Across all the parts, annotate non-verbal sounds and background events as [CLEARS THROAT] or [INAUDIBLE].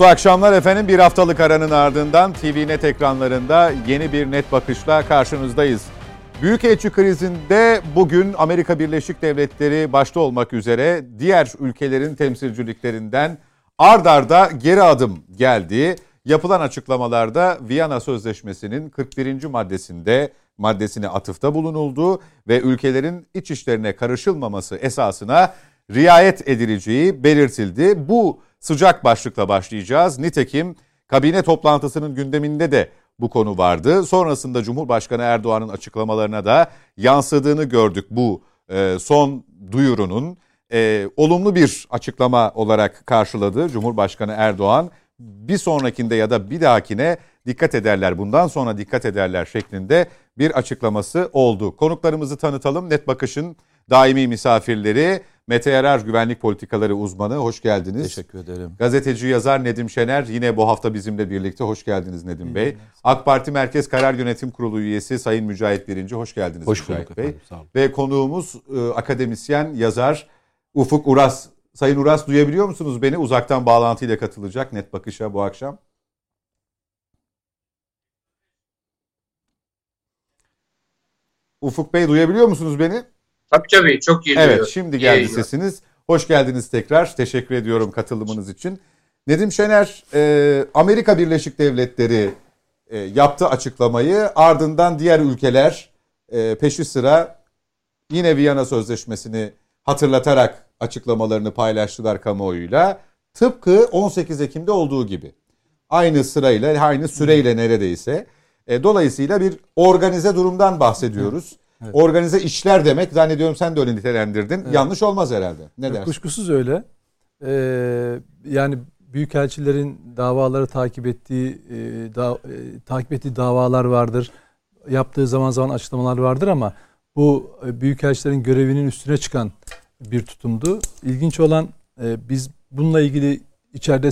Mutlu akşamlar efendim. Bir haftalık aranın ardından TVNet ekranlarında yeni bir net bakışla karşınızdayız. Büyükelçi krizinde bugün Amerika Birleşik Devletleri başta olmak üzere diğer ülkelerin temsilciliklerinden ard arda geri adım geldi. Yapılan açıklamalarda Viyana Sözleşmesi'nin 41. maddesinde maddesine atıfta bulunuldu ve ülkelerin iç işlerine karışılmaması esasına riayet edileceği belirtildi. Bu sıcak başlıkla başlayacağız. Nitekim kabine toplantısının gündeminde de bu konu vardı. Sonrasında Cumhurbaşkanı Erdoğan'ın açıklamalarına da yansıdığını gördük bu e, son duyurunun. E, olumlu bir açıklama olarak karşıladı Cumhurbaşkanı Erdoğan. Bir sonrakinde ya da bir dahakine dikkat ederler, bundan sonra dikkat ederler şeklinde bir açıklaması oldu. Konuklarımızı tanıtalım. Net Bakış'ın daimi misafirleri Mete Yarar güvenlik politikaları uzmanı hoş geldiniz. Teşekkür ederim. Gazeteci yazar Nedim Şener yine bu hafta bizimle birlikte hoş geldiniz Nedim Bey. AK Parti Merkez Karar Yönetim Kurulu üyesi Sayın Mücahit Birinci hoş geldiniz hoş Mücahit bulduk Bey. Efendim, sağ olun. Ve konuğumuz e, akademisyen yazar Ufuk Uras. Sayın Uras duyabiliyor musunuz beni? Uzaktan bağlantıyla katılacak Net Bakış'a bu akşam. Ufuk Bey duyabiliyor musunuz beni? Tabii tabii çok iyi Evet duyuyor. şimdi İyi geldi yayınlar. sesiniz. Hoş geldiniz tekrar. Teşekkür ediyorum katılımınız için. Nedim Şener, e, Amerika Birleşik Devletleri e, yaptı açıklamayı. Ardından diğer ülkeler e, peşi sıra yine Viyana Sözleşmesi'ni hatırlatarak açıklamalarını paylaştılar kamuoyuyla. Tıpkı 18 Ekim'de olduğu gibi. Aynı sırayla, aynı süreyle neredeyse. E, dolayısıyla bir organize durumdan bahsediyoruz. Evet. Organize işler demek zannediyorum sen de öyle nitelendirdin. Evet. Yanlış olmaz herhalde. Ne Yok, dersin? Kuşkusuz öyle. Ee, yani büyükelçilerin davaları takip ettiği e, da, e, takip ettiği davalar vardır. Yaptığı zaman zaman açıklamalar vardır ama bu e, büyükelçilerin görevinin üstüne çıkan bir tutumdu. İlginç olan e, biz bununla ilgili içeride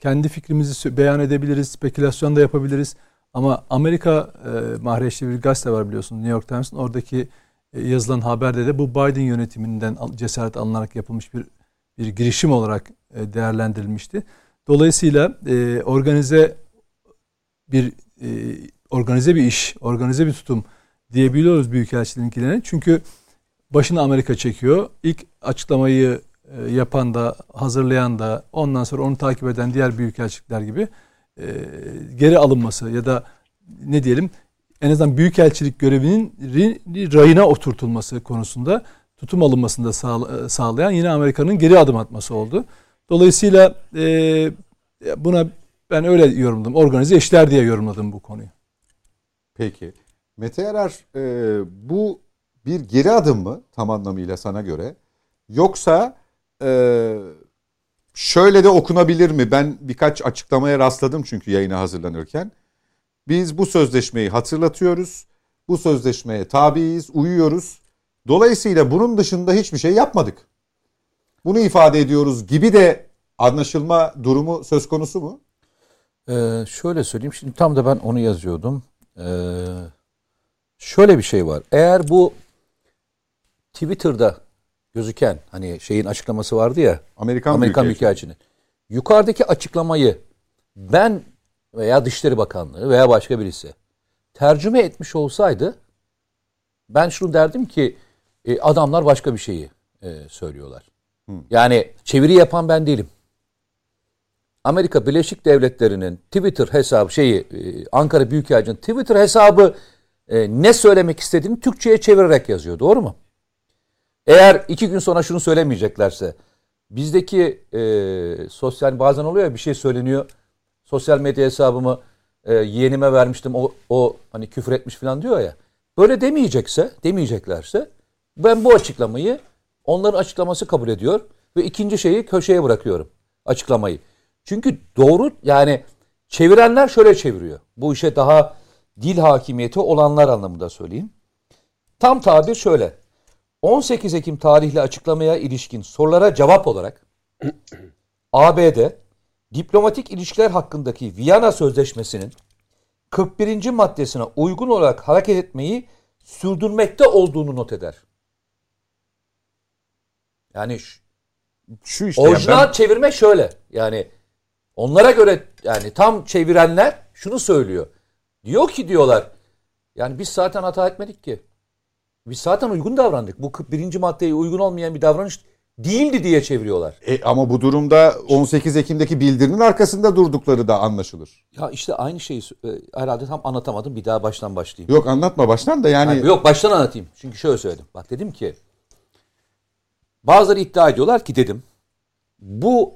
kendi fikrimizi beyan edebiliriz, spekülasyon da yapabiliriz. Ama Amerika e, mahreçli bir gazete var biliyorsunuz New York Times'ın. Oradaki e, yazılan haberde de bu Biden yönetiminden cesaret alınarak yapılmış bir bir girişim olarak e, değerlendirilmişti. Dolayısıyla e, organize bir e, organize bir iş, organize bir tutum diyebiliyoruz büyükelçilerinkilerine. Çünkü başını Amerika çekiyor. İlk açıklamayı e, yapan da, hazırlayan da, ondan sonra onu takip eden diğer büyükelçilikler gibi e, geri alınması ya da ne diyelim en azından büyükelçilik görevinin rayına oturtulması konusunda tutum alınmasını da sağ- sağlayan yine Amerika'nın geri adım atması oldu. Dolayısıyla e, buna ben öyle yorumladım. Organize işler diye yorumladım bu konuyu. Peki. Mete Yarar e, bu bir geri adım mı tam anlamıyla sana göre? Yoksa e, şöyle de okunabilir mi? Ben birkaç açıklamaya rastladım çünkü yayına hazırlanırken. Biz bu sözleşmeyi hatırlatıyoruz. Bu sözleşmeye tabiiz, uyuyoruz. Dolayısıyla bunun dışında hiçbir şey yapmadık. Bunu ifade ediyoruz gibi de anlaşılma durumu söz konusu mu? Ee, şöyle söyleyeyim. Şimdi tam da ben onu yazıyordum. Ee, şöyle bir şey var. Eğer bu Twitter'da gözüken hani şeyin açıklaması vardı ya Amerikan, Amerikan. Büyükelçinin. Yukarıdaki açıklamayı ben veya Dışişleri Bakanlığı veya başka birisi tercüme etmiş olsaydı ben şunu derdim ki e, adamlar başka bir şeyi e, söylüyorlar. Yani çeviri yapan ben değilim. Amerika Birleşik Devletleri'nin Twitter hesabı şeyi e, Ankara Büyükelçinin Twitter hesabı e, ne söylemek istediğini Türkçe'ye çevirerek yazıyor. Doğru mu? Eğer iki gün sonra şunu söylemeyeceklerse bizdeki e, sosyal bazen oluyor ya bir şey söyleniyor. Sosyal medya hesabımı e, yeğenime vermiştim. O, o hani küfür etmiş falan diyor ya. Böyle demeyecekse, demeyeceklerse ben bu açıklamayı onların açıklaması kabul ediyor ve ikinci şeyi köşeye bırakıyorum açıklamayı. Çünkü doğru yani çevirenler şöyle çeviriyor. Bu işe daha dil hakimiyeti olanlar anlamında söyleyeyim. Tam tabir şöyle. 18 Ekim tarihli açıklamaya ilişkin sorulara cevap olarak [CLEARS THROAT] ABD diplomatik ilişkiler hakkındaki Viyana Sözleşmesi'nin 41. maddesine uygun olarak hareket etmeyi sürdürmekte olduğunu not eder. Yani şu- Şu işte orijinal ben- çevirme şöyle. Yani Onlara göre yani tam çevirenler şunu söylüyor. Diyor ki diyorlar yani biz zaten hata etmedik ki. Biz zaten uygun davrandık. Bu birinci maddeye uygun olmayan bir davranış değildi diye çeviriyorlar. E, ama bu durumda 18 Ekim'deki bildirinin arkasında durdukları da anlaşılır. Ya işte aynı şeyi e, herhalde tam anlatamadım. Bir daha baştan başlayayım. Yok anlatma baştan da yani. Yani yok baştan anlatayım. Çünkü şöyle söyledim. Bak dedim ki bazıları iddia ediyorlar ki dedim bu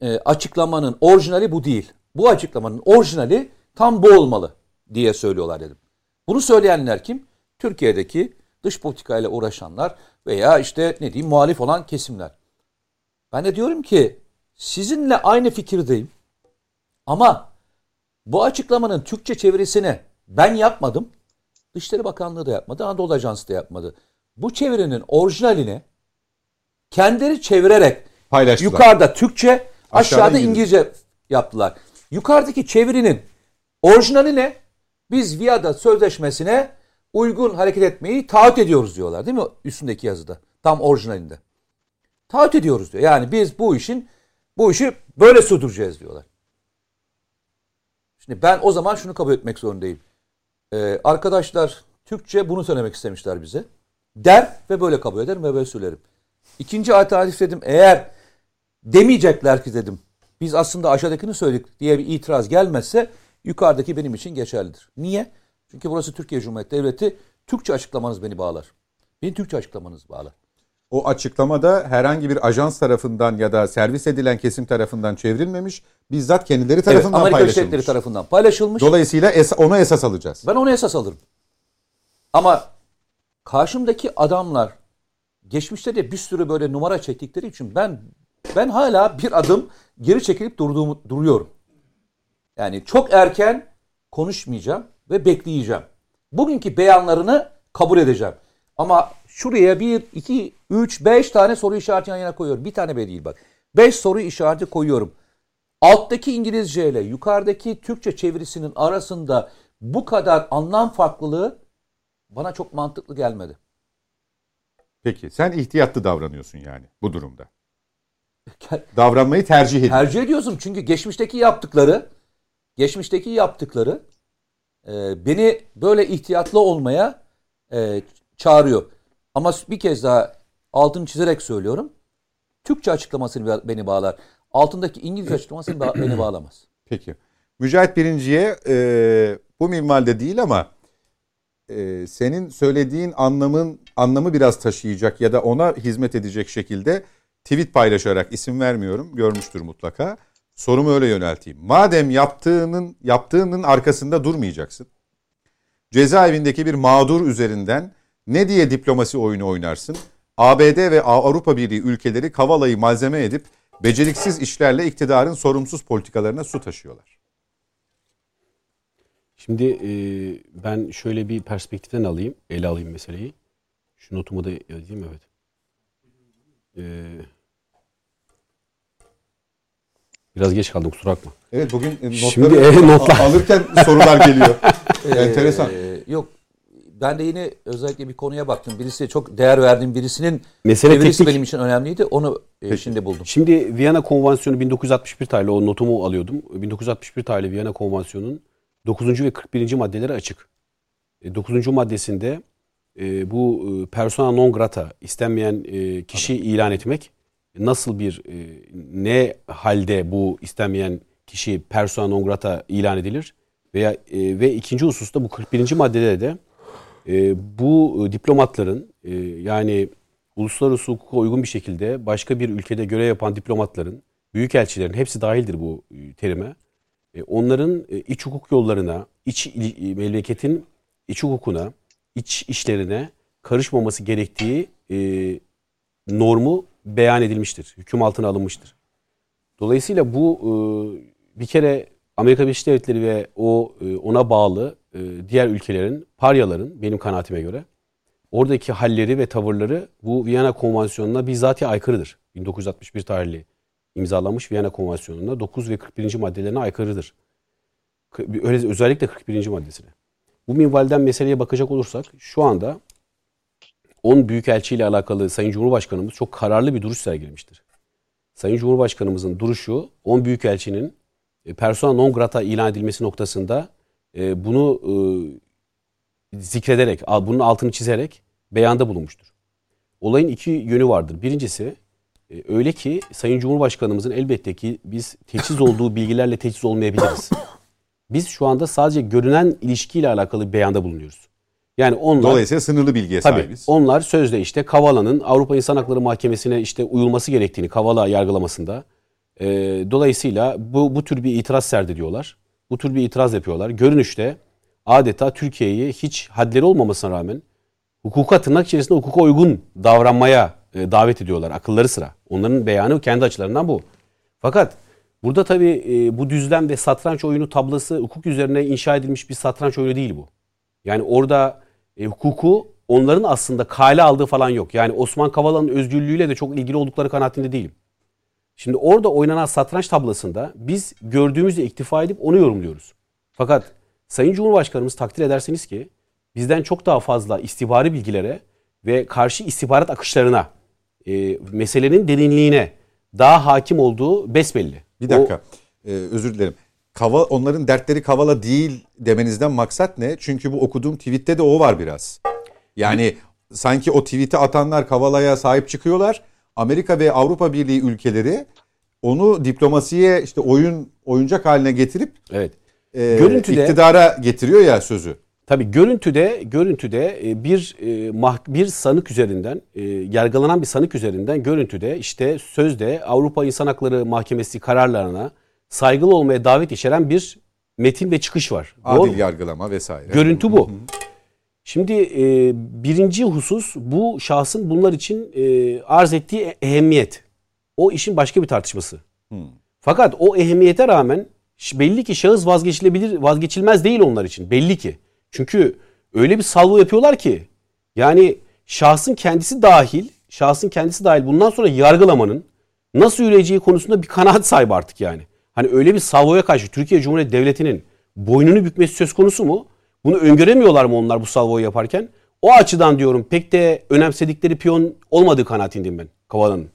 e, açıklamanın orijinali bu değil. Bu açıklamanın orijinali tam bu olmalı diye söylüyorlar dedim. Bunu söyleyenler kim? Türkiye'deki dış politikayla uğraşanlar veya işte ne diyeyim muhalif olan kesimler. Ben de diyorum ki sizinle aynı fikirdeyim. Ama bu açıklamanın Türkçe çevirisini ben yapmadım. Dışişleri Bakanlığı da yapmadı, Anadolu Ajansı da yapmadı. Bu çevirinin orijinalini kendileri çevirerek Paylaştılar. yukarıda Türkçe, aşağıda, Aşağıda İngilizce yaptılar. Yukarıdaki çevirinin orijinali ne? Biz Viada Sözleşmesi'ne uygun hareket etmeyi taahhüt ediyoruz diyorlar değil mi üstündeki yazıda? Tam orijinalinde. Taahhüt ediyoruz diyor. Yani biz bu işin bu işi böyle sürdüreceğiz diyorlar. Şimdi ben o zaman şunu kabul etmek zorundayım. Ee, arkadaşlar Türkçe bunu söylemek istemişler bize. Der ve böyle kabul ederim ve böyle söylerim. İkinci alternatif dedim eğer demeyecekler ki dedim. Biz aslında aşağıdakini söyledik diye bir itiraz gelmezse yukarıdaki benim için geçerlidir. Niye? Çünkü burası Türkiye Cumhuriyeti Devleti. Türkçe açıklamanız beni bağlar. Beni Türkçe açıklamanız bağlar. O açıklamada herhangi bir ajans tarafından ya da servis edilen kesim tarafından çevrilmemiş. Bizzat kendileri Evet, tarafından Amerika Birleşik paylaşılmış. Devletleri tarafından paylaşılmış. Dolayısıyla es- onu esas alacağız. Ben onu esas alırım. Ama karşımdaki adamlar geçmişte de bir sürü böyle numara çektikleri için ben ben hala bir adım geri çekilip durduğumu duruyorum. Yani çok erken konuşmayacağım ve bekleyeceğim. Bugünkü beyanlarını kabul edeceğim. Ama şuraya bir, iki, üç, beş tane soru işareti yan yana koyuyorum. Bir tane bile değil bak. Beş soru işareti koyuyorum. Alttaki İngilizce ile yukarıdaki Türkçe çevirisinin arasında bu kadar anlam farklılığı bana çok mantıklı gelmedi. Peki sen ihtiyatlı davranıyorsun yani bu durumda. Davranmayı tercih ediyorsun. Tercih ediyorsun çünkü geçmişteki yaptıkları geçmişteki yaptıkları e, beni böyle ihtiyatlı olmaya e, çağırıyor. Ama bir kez daha altını çizerek söylüyorum. Türkçe açıklamasını beni bağlar. Altındaki İngilizce açıklamasını beni bağlamaz. [CLEARS THROAT] Peki. Mücahit Birinci'ye e, bu minvalde değil ama e, senin söylediğin anlamın anlamı biraz taşıyacak ya da ona hizmet edecek şekilde tweet paylaşarak isim vermiyorum görmüştür mutlaka. Sorumu öyle yönelteyim. Madem yaptığının yaptığının arkasında durmayacaksın. Cezaevindeki bir mağdur üzerinden ne diye diplomasi oyunu oynarsın? ABD ve Avrupa Birliği ülkeleri Kavala'yı malzeme edip beceriksiz işlerle iktidarın sorumsuz politikalarına su taşıyorlar. Şimdi e, ben şöyle bir perspektiften alayım, ele alayım meseleyi. Şu notumu da yazayım evet. E, biraz geç kaldım kusura bakma. Evet bugün e, notları Şimdi, e, notlar- [LAUGHS] alırken sorular geliyor. [LAUGHS] Enteresan. Ee, yok ben de yine özellikle bir konuya baktım. Birisi çok değer verdiğim birisinin Mesele çevirisi teknik. benim için önemliydi. Onu e, Peki. şimdi buldum. Şimdi Viyana Konvansiyonu 1961 tarihli o notumu alıyordum. 1961 tarihli Viyana Konvansiyonu'nun 9. ve 41. maddeleri açık. E, 9. maddesinde e, bu e, persona non grata istenmeyen kişi ilan etmek nasıl bir e, ne halde bu istenmeyen kişi persona non grata ilan edilir veya e, ve ikinci hususta bu 41. maddede de e, bu diplomatların yani uluslararası hukuka uygun bir şekilde başka bir ülkede görev yapan diplomatların, büyükelçilerin hepsi dahildir bu terime. Onların iç hukuk yollarına, iç e, memleketin iç hukukuna, iç işlerine karışmaması gerektiği normu beyan edilmiştir. Hüküm altına alınmıştır. Dolayısıyla bu e, bir kere Amerika Birleşik Devletleri ve o e, ona bağlı e, diğer ülkelerin, paryaların benim kanaatime göre oradaki halleri ve tavırları bu Viyana Konvansiyonu'na bizzatihi aykırıdır. 1961 tarihli imzalanmış Viyana Konvansiyonu'na 9 ve 41. maddelerine aykırıdır. Özellikle 41. maddesine. Bu minvalden meseleye bakacak olursak şu anda 10 büyükelçi ile alakalı Sayın Cumhurbaşkanımız çok kararlı bir duruş sergilemiştir. Sayın Cumhurbaşkanımızın duruşu 10 büyükelçinin e, persona non grata ilan edilmesi noktasında e, bunu e, zikrederek, bunun altını çizerek beyanda bulunmuştur. Olayın iki yönü vardır. Birincisi öyle ki Sayın Cumhurbaşkanımızın elbette ki biz teçhiz olduğu bilgilerle teçhiz olmayabiliriz. Biz şu anda sadece görünen ilişkiyle alakalı beyanda bulunuyoruz. Yani onlar Dolayısıyla sınırlı bilgiye Tabii. sahibiz. Onlar sözde işte Kavala'nın Avrupa İnsan Hakları Mahkemesi'ne işte uyulması gerektiğini Kavala yargılamasında e, dolayısıyla bu bu tür bir itiraz serdediyorlar. Bu tür bir itiraz yapıyorlar. Görünüşte adeta Türkiye'yi hiç hadleri olmamasına rağmen hukuka tırnak içerisinde hukuka uygun davranmaya e, davet ediyorlar akılları sıra. Onların beyanı kendi açılarından bu. Fakat burada tabii e, bu düzlem ve satranç oyunu tablası hukuk üzerine inşa edilmiş bir satranç oyunu değil bu. Yani orada e, hukuku onların aslında kale aldığı falan yok. Yani Osman Kavala'nın özgürlüğüyle de çok ilgili oldukları kanaatinde değilim. Şimdi orada oynanan satranç tablasında biz gördüğümüzle iktifa edip onu yorumluyoruz. Fakat Sayın Cumhurbaşkanımız takdir ederseniz ki bizden çok daha fazla istihbari bilgilere ve karşı istihbarat akışlarına, e, meselenin derinliğine daha hakim olduğu besbelli. Bir dakika. Ee, özür dilerim. Kava, onların dertleri Kavala değil demenizden maksat ne? Çünkü bu okuduğum tweette de o var biraz. Yani sanki o tweet'i atanlar Kavala'ya sahip çıkıyorlar. Amerika ve Avrupa Birliği ülkeleri onu diplomasiye işte oyun oyuncak haline getirip evet. e, Görüntüde- iktidara getiriyor ya sözü. Tabii görüntüde görüntüde e, bir e, bir sanık üzerinden e, yargılanan bir sanık üzerinden görüntüde işte sözde Avrupa İnsan Hakları Mahkemesi kararlarına saygılı olmaya davet içeren bir metin ve çıkış var. Doğru Adil mu? yargılama vesaire. Görüntü bu. Şimdi e, birinci husus bu şahsın bunlar için e, arz ettiği ehemmiyet. O işin başka bir tartışması. Fakat o ehemmiyete rağmen belli ki şahıs vazgeçilebilir, vazgeçilmez değil onlar için. Belli ki. Çünkü öyle bir salvo yapıyorlar ki yani şahsın kendisi dahil, şahsın kendisi dahil bundan sonra yargılamanın nasıl yürüyeceği konusunda bir kanaat sahibi artık yani. Hani öyle bir salvoya karşı Türkiye Cumhuriyeti Devleti'nin boynunu bükmesi söz konusu mu? Bunu öngöremiyorlar mı onlar bu salvoyu yaparken? O açıdan diyorum pek de önemsedikleri piyon olmadığı kanaatindeyim ben Kavala'nın.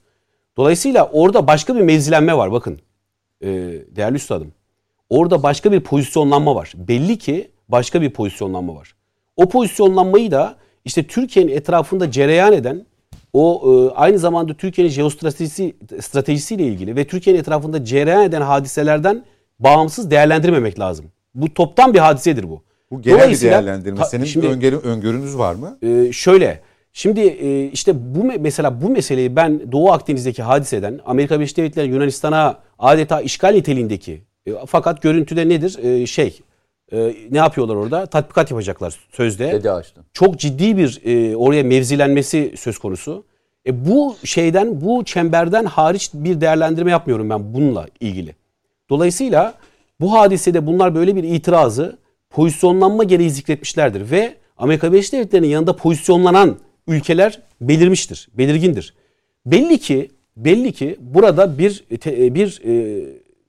Dolayısıyla orada başka bir mevzilenme var bakın e, değerli üstadım. Orada başka bir pozisyonlanma var. Belli ki başka bir pozisyonlanma var. O pozisyonlanmayı da işte Türkiye'nin etrafında cereyan eden o e, aynı zamanda Türkiye'nin jeostratejisi stratejisiyle ilgili ve Türkiye'nin etrafında cereyan eden hadiselerden bağımsız değerlendirmemek lazım. Bu toptan bir hadisedir bu. Bu genel bir değerlendirme. Ta- Senin şimdi- öngörü, öngörünüz var mı? ee, şöyle. Şimdi e, işte bu me- mesela bu meseleyi ben Doğu Akdeniz'deki hadiseden Amerika Birleşik Devletleri Yunanistan'a adeta işgal niteliğindeki e, fakat görüntüde nedir? E, şey e, ne yapıyorlar orada? Tatbikat yapacaklar sözde. Dedi açtım. Çok ciddi bir e, oraya mevzilenmesi söz konusu. E, bu şeyden bu çemberden hariç bir değerlendirme yapmıyorum ben bununla ilgili. Dolayısıyla bu hadisede bunlar böyle bir itirazı pozisyonlanma gereği zikretmişlerdir ve Amerika Birleşik Devletleri'nin yanında pozisyonlanan ülkeler belirmiştir, belirgindir. Belli ki belli ki burada bir bir e,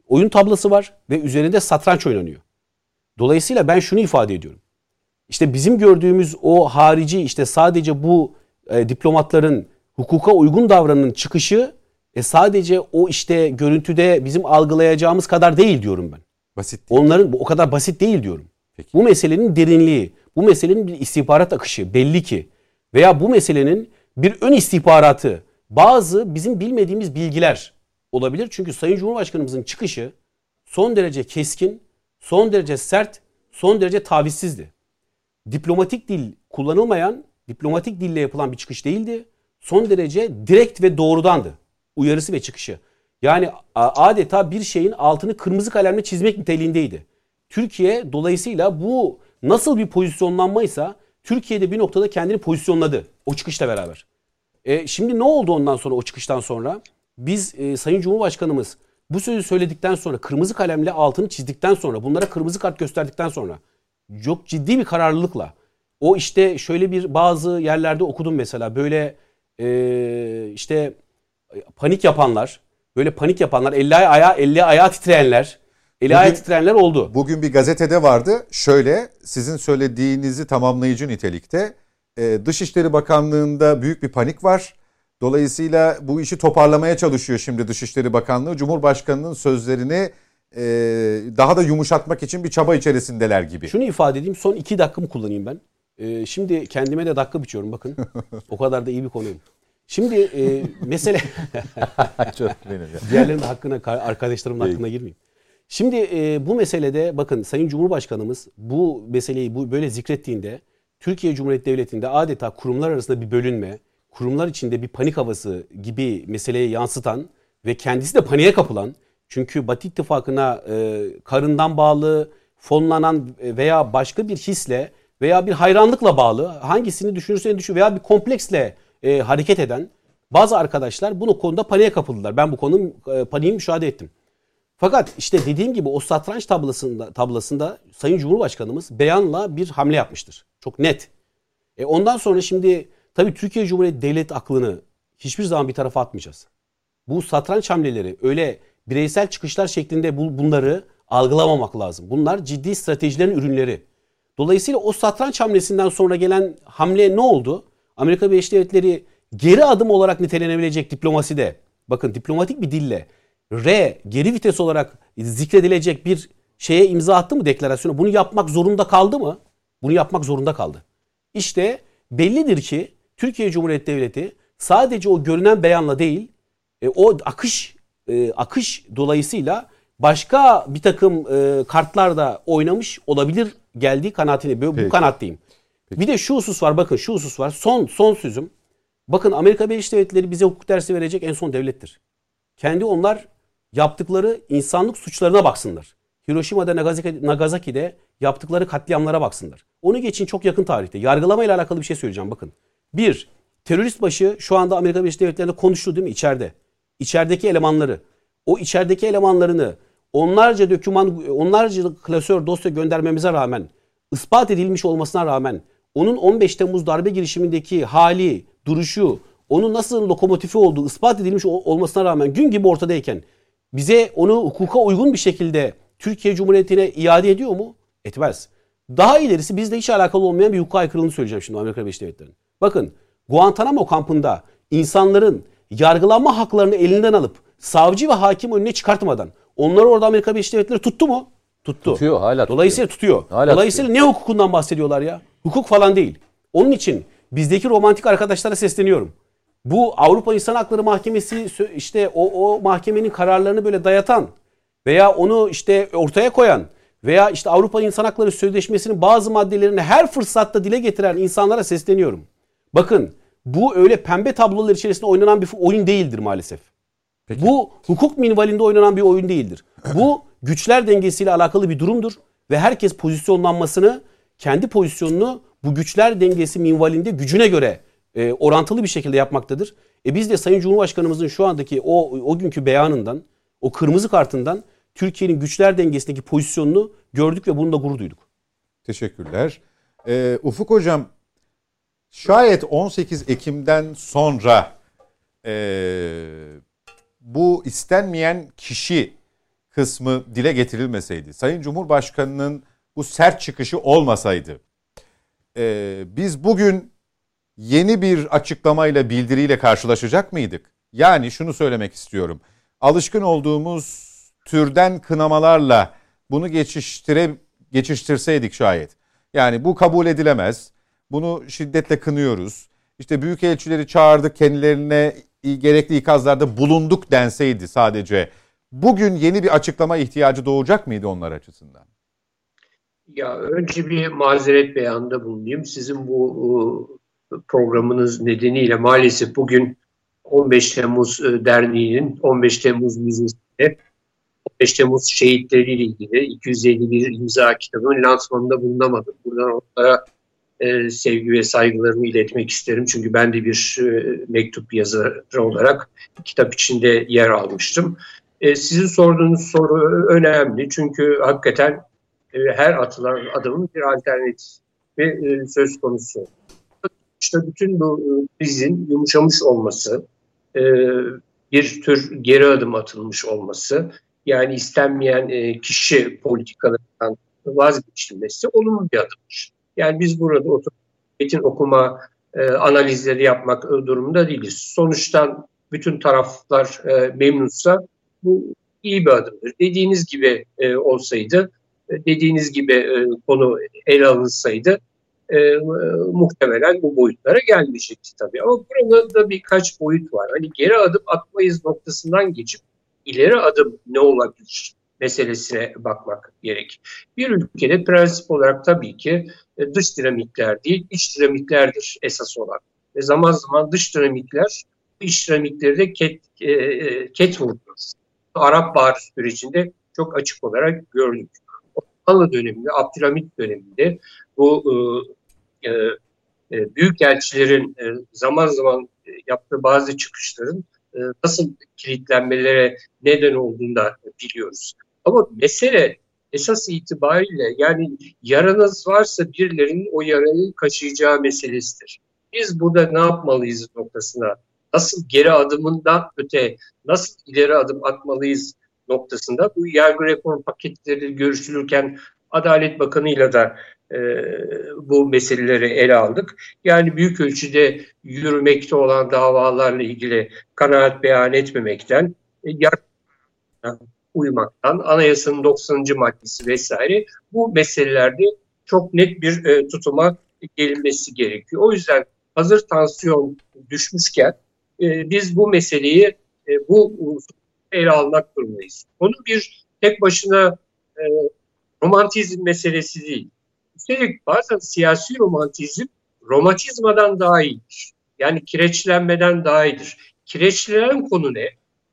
oyun tablası var ve üzerinde satranç oynanıyor. Dolayısıyla ben şunu ifade ediyorum. İşte bizim gördüğümüz o harici işte sadece bu e, diplomatların hukuka uygun davranının çıkışı e, sadece o işte görüntüde bizim algılayacağımız kadar değil diyorum ben. Basit değil. Onların o kadar basit değil diyorum. Peki. Bu meselenin derinliği, bu meselenin bir istihbarat akışı belli ki veya bu meselenin bir ön istihbaratı, bazı bizim bilmediğimiz bilgiler olabilir. Çünkü Sayın Cumhurbaşkanımızın çıkışı son derece keskin, son derece sert, son derece tavizsizdi. Diplomatik dil kullanılmayan, diplomatik dille yapılan bir çıkış değildi. Son derece direkt ve doğrudandı uyarısı ve çıkışı. Yani adeta bir şeyin altını kırmızı kalemle çizmek niteliğindeydi. Türkiye dolayısıyla bu nasıl bir pozisyonlanmaysa Türkiye'de bir noktada kendini pozisyonladı o çıkışla beraber. E, şimdi ne oldu ondan sonra o çıkıştan sonra? Biz e, Sayın Cumhurbaşkanımız bu sözü söyledikten sonra kırmızı kalemle altını çizdikten sonra bunlara kırmızı kart gösterdikten sonra çok ciddi bir kararlılıkla o işte şöyle bir bazı yerlerde okudum mesela böyle e, işte panik yapanlar böyle panik yapanlar elli ayağı elli ayağı titreyenler eli ayağı Bugün- titreyenler oldu. Bugün bir gazetede vardı. Şöyle sizin söylediğinizi tamamlayıcı nitelikte. Ee, Dışişleri Bakanlığı'nda büyük bir panik var. Dolayısıyla bu işi toparlamaya çalışıyor şimdi Dışişleri Bakanlığı. Cumhurbaşkanının sözlerini e, daha da yumuşatmak için bir çaba içerisindeler gibi. Şunu ifade edeyim. Son iki dakikamı kullanayım ben. E, şimdi kendime de dakika biçiyorum bakın. o kadar da iyi bir konuyum. Şimdi e, mesele... [LAUGHS] Çok benim ya. Diğerlerinin hakkına, arkadaşlarımın Peki. hakkına girmeyeyim. Şimdi e, bu meselede bakın Sayın Cumhurbaşkanımız bu meseleyi bu böyle zikrettiğinde Türkiye Cumhuriyeti Devleti'nde adeta kurumlar arasında bir bölünme, kurumlar içinde bir panik havası gibi meseleye yansıtan ve kendisi de paniğe kapılan çünkü Batı İttifakı'na e, karından bağlı, fonlanan veya başka bir hisle veya bir hayranlıkla bağlı hangisini düşünürsen düşün veya bir kompleksle e, hareket eden bazı arkadaşlar bu konuda paniğe kapıldılar. Ben bu konunun e, paniği müşahede ettim. Fakat işte dediğim gibi o satranç tablasında, tablasında Sayın Cumhurbaşkanımız beyanla bir hamle yapmıştır. Çok net. E ondan sonra şimdi tabii Türkiye Cumhuriyeti devlet aklını hiçbir zaman bir tarafa atmayacağız. Bu satranç hamleleri öyle bireysel çıkışlar şeklinde bu, bunları algılamamak lazım. Bunlar ciddi stratejilerin ürünleri. Dolayısıyla o satranç hamlesinden sonra gelen hamle ne oldu? Amerika Birleşik Devletleri geri adım olarak nitelenebilecek diplomaside bakın diplomatik bir dille R geri vites olarak zikredilecek bir şeye imza attı mı deklarasyona? Bunu yapmak zorunda kaldı mı? Bunu yapmak zorunda kaldı. İşte bellidir ki Türkiye Cumhuriyeti Devleti sadece o görünen beyanla değil e, o akış e, akış dolayısıyla başka bir takım e, kartlarda oynamış olabilir geldiği kanaatini bu, bu Peki. kanaatteyim. Bir de şu husus var bakın şu husus var. Son son sözüm. Bakın Amerika Birleşik Devletleri bize hukuk dersi verecek en son devlettir. Kendi onlar yaptıkları insanlık suçlarına baksınlar. Hiroşima'da Nagasaki- Nagasaki'de yaptıkları katliamlara baksınlar. Onu geçin çok yakın tarihte. Yargılama ile alakalı bir şey söyleyeceğim bakın. Bir, terörist başı şu anda Amerika Birleşik Devletleri'nde konuştu değil mi içeride? İçerideki elemanları. O içerideki elemanlarını onlarca döküman, onlarca klasör dosya göndermemize rağmen, ispat edilmiş olmasına rağmen onun 15 Temmuz darbe girişimindeki hali, duruşu, onun nasıl lokomotifi olduğu ispat edilmiş ol- olmasına rağmen gün gibi ortadayken bize onu hukuka uygun bir şekilde Türkiye Cumhuriyeti'ne iade ediyor mu? Etmez. Daha ilerisi bizle hiç alakalı olmayan bir hukuka aykırılığını söyleyeceğim şimdi Amerika Birleşik Devletleri'nin. Bakın Guantanamo kampında insanların yargılanma haklarını elinden alıp savcı ve hakim önüne çıkartmadan onları orada Amerika Birleşik Devletleri tuttu mu? Tuttu. Tutuyor, hala tutuyor. Dolayısıyla tutuyor. Hala Dolayısıyla ne hukukundan bahsediyorlar ya? Hukuk falan değil. Onun için bizdeki romantik arkadaşlara sesleniyorum. Bu Avrupa İnsan Hakları Mahkemesi işte o, o mahkemenin kararlarını böyle dayatan veya onu işte ortaya koyan veya işte Avrupa İnsan Hakları Sözleşmesi'nin bazı maddelerini her fırsatta dile getiren insanlara sesleniyorum. Bakın bu öyle pembe tablolar içerisinde oynanan bir oyun değildir maalesef. Bu hukuk minvalinde oynanan bir oyun değildir. Bu güçler dengesiyle alakalı bir durumdur ve herkes pozisyonlanmasını, kendi pozisyonunu bu güçler dengesi minvalinde gücüne göre e, orantılı bir şekilde yapmaktadır. E biz de Sayın Cumhurbaşkanımızın şu andaki o o günkü beyanından, o kırmızı kartından Türkiye'nin güçler dengesindeki pozisyonunu gördük ve bununla gurur duyduk. Teşekkürler. Ee, Ufuk Hocam, şayet 18 Ekim'den sonra ee, bu istenmeyen kişi kısmı dile getirilmeseydi, Sayın Cumhurbaşkanı'nın bu sert çıkışı olmasaydı, ee, biz bugün yeni bir açıklamayla, bildiriyle karşılaşacak mıydık? Yani şunu söylemek istiyorum. Alışkın olduğumuz türden kınamalarla bunu geçiştire geçiştirseydik şayet. Yani bu kabul edilemez. Bunu şiddetle kınıyoruz. İşte büyükelçileri çağırdık kendilerine gerekli ikazlarda bulunduk denseydi sadece. Bugün yeni bir açıklama ihtiyacı doğacak mıydı onlar açısından? Ya önce bir mazeret beyanında bulunayım. Sizin bu programınız nedeniyle maalesef bugün 15 Temmuz e, Derneği'nin 15 Temmuz Müzesi'nde 15 Temmuz şehitleriyle ilgili 251 imza kitabının lansmanında bulunamadım. Buradan onlara e, sevgi ve saygılarımı iletmek isterim. Çünkü ben de bir e, mektup yazarı olarak kitap içinde yer almıştım. E, sizin sorduğunuz soru önemli. Çünkü hakikaten e, her atılan adımın bir alternatifi e, söz konusu. İşte bütün bu e, krizin yumuşamış olması, e, bir tür geri adım atılmış olması, yani istenmeyen e, kişi politikalarından vazgeçilmesi olumlu bir adımdır. Yani biz burada oturup metin okuma e, analizleri yapmak e, durumunda değiliz. Sonuçtan bütün taraflar e, memnunsa bu iyi bir adımdır. Dediğiniz gibi e, olsaydı, e, dediğiniz gibi e, konu ele alınsaydı e, muhtemelen bu boyutlara gelmeyecekti tabii. Ama burada da birkaç boyut var. Hani geri adım atmayız noktasından geçip ileri adım ne olabilir meselesine bakmak gerek. Bir ülkede prensip olarak tabii ki e, dış dinamikler değil, iç dinamiklerdir esas olan. Ve zaman zaman dış dinamikler iç dinamikleri de ket, e, e ket vurdur. Arap Baharı sürecinde çok açık olarak gördük. Osmanlı döneminde, Abdülhamit döneminde bu e, e, büyük elçilerin e, zaman zaman yaptığı bazı çıkışların nasıl kilitlenmelere neden olduğunu da biliyoruz. Ama mesele esas itibariyle yani yaranız varsa birilerinin o yarayı kaşıyacağı meselesidir. Biz burada ne yapmalıyız noktasına, nasıl geri adımından öte, nasıl ileri adım atmalıyız noktasında bu yargı reform paketleri görüşülürken Adalet Bakanı'yla da e, bu meseleleri ele aldık. Yani büyük ölçüde yürümekte olan davalarla ilgili kanaat beyan etmemekten, e, uymaktan, anayasanın 90. maddesi vesaire bu meselelerde çok net bir e, tutuma gelinmesi gerekiyor. O yüzden hazır tansiyon düşmüşken e, biz bu meseleyi e, bu ele almak durumundayız. Konu bir tek başına e, romantizm meselesi değil. Üstelik bazen siyasi romantizm romantizmadan daha iyidir. Yani kireçlenmeden daha iyidir. Kireçlenen konu ne?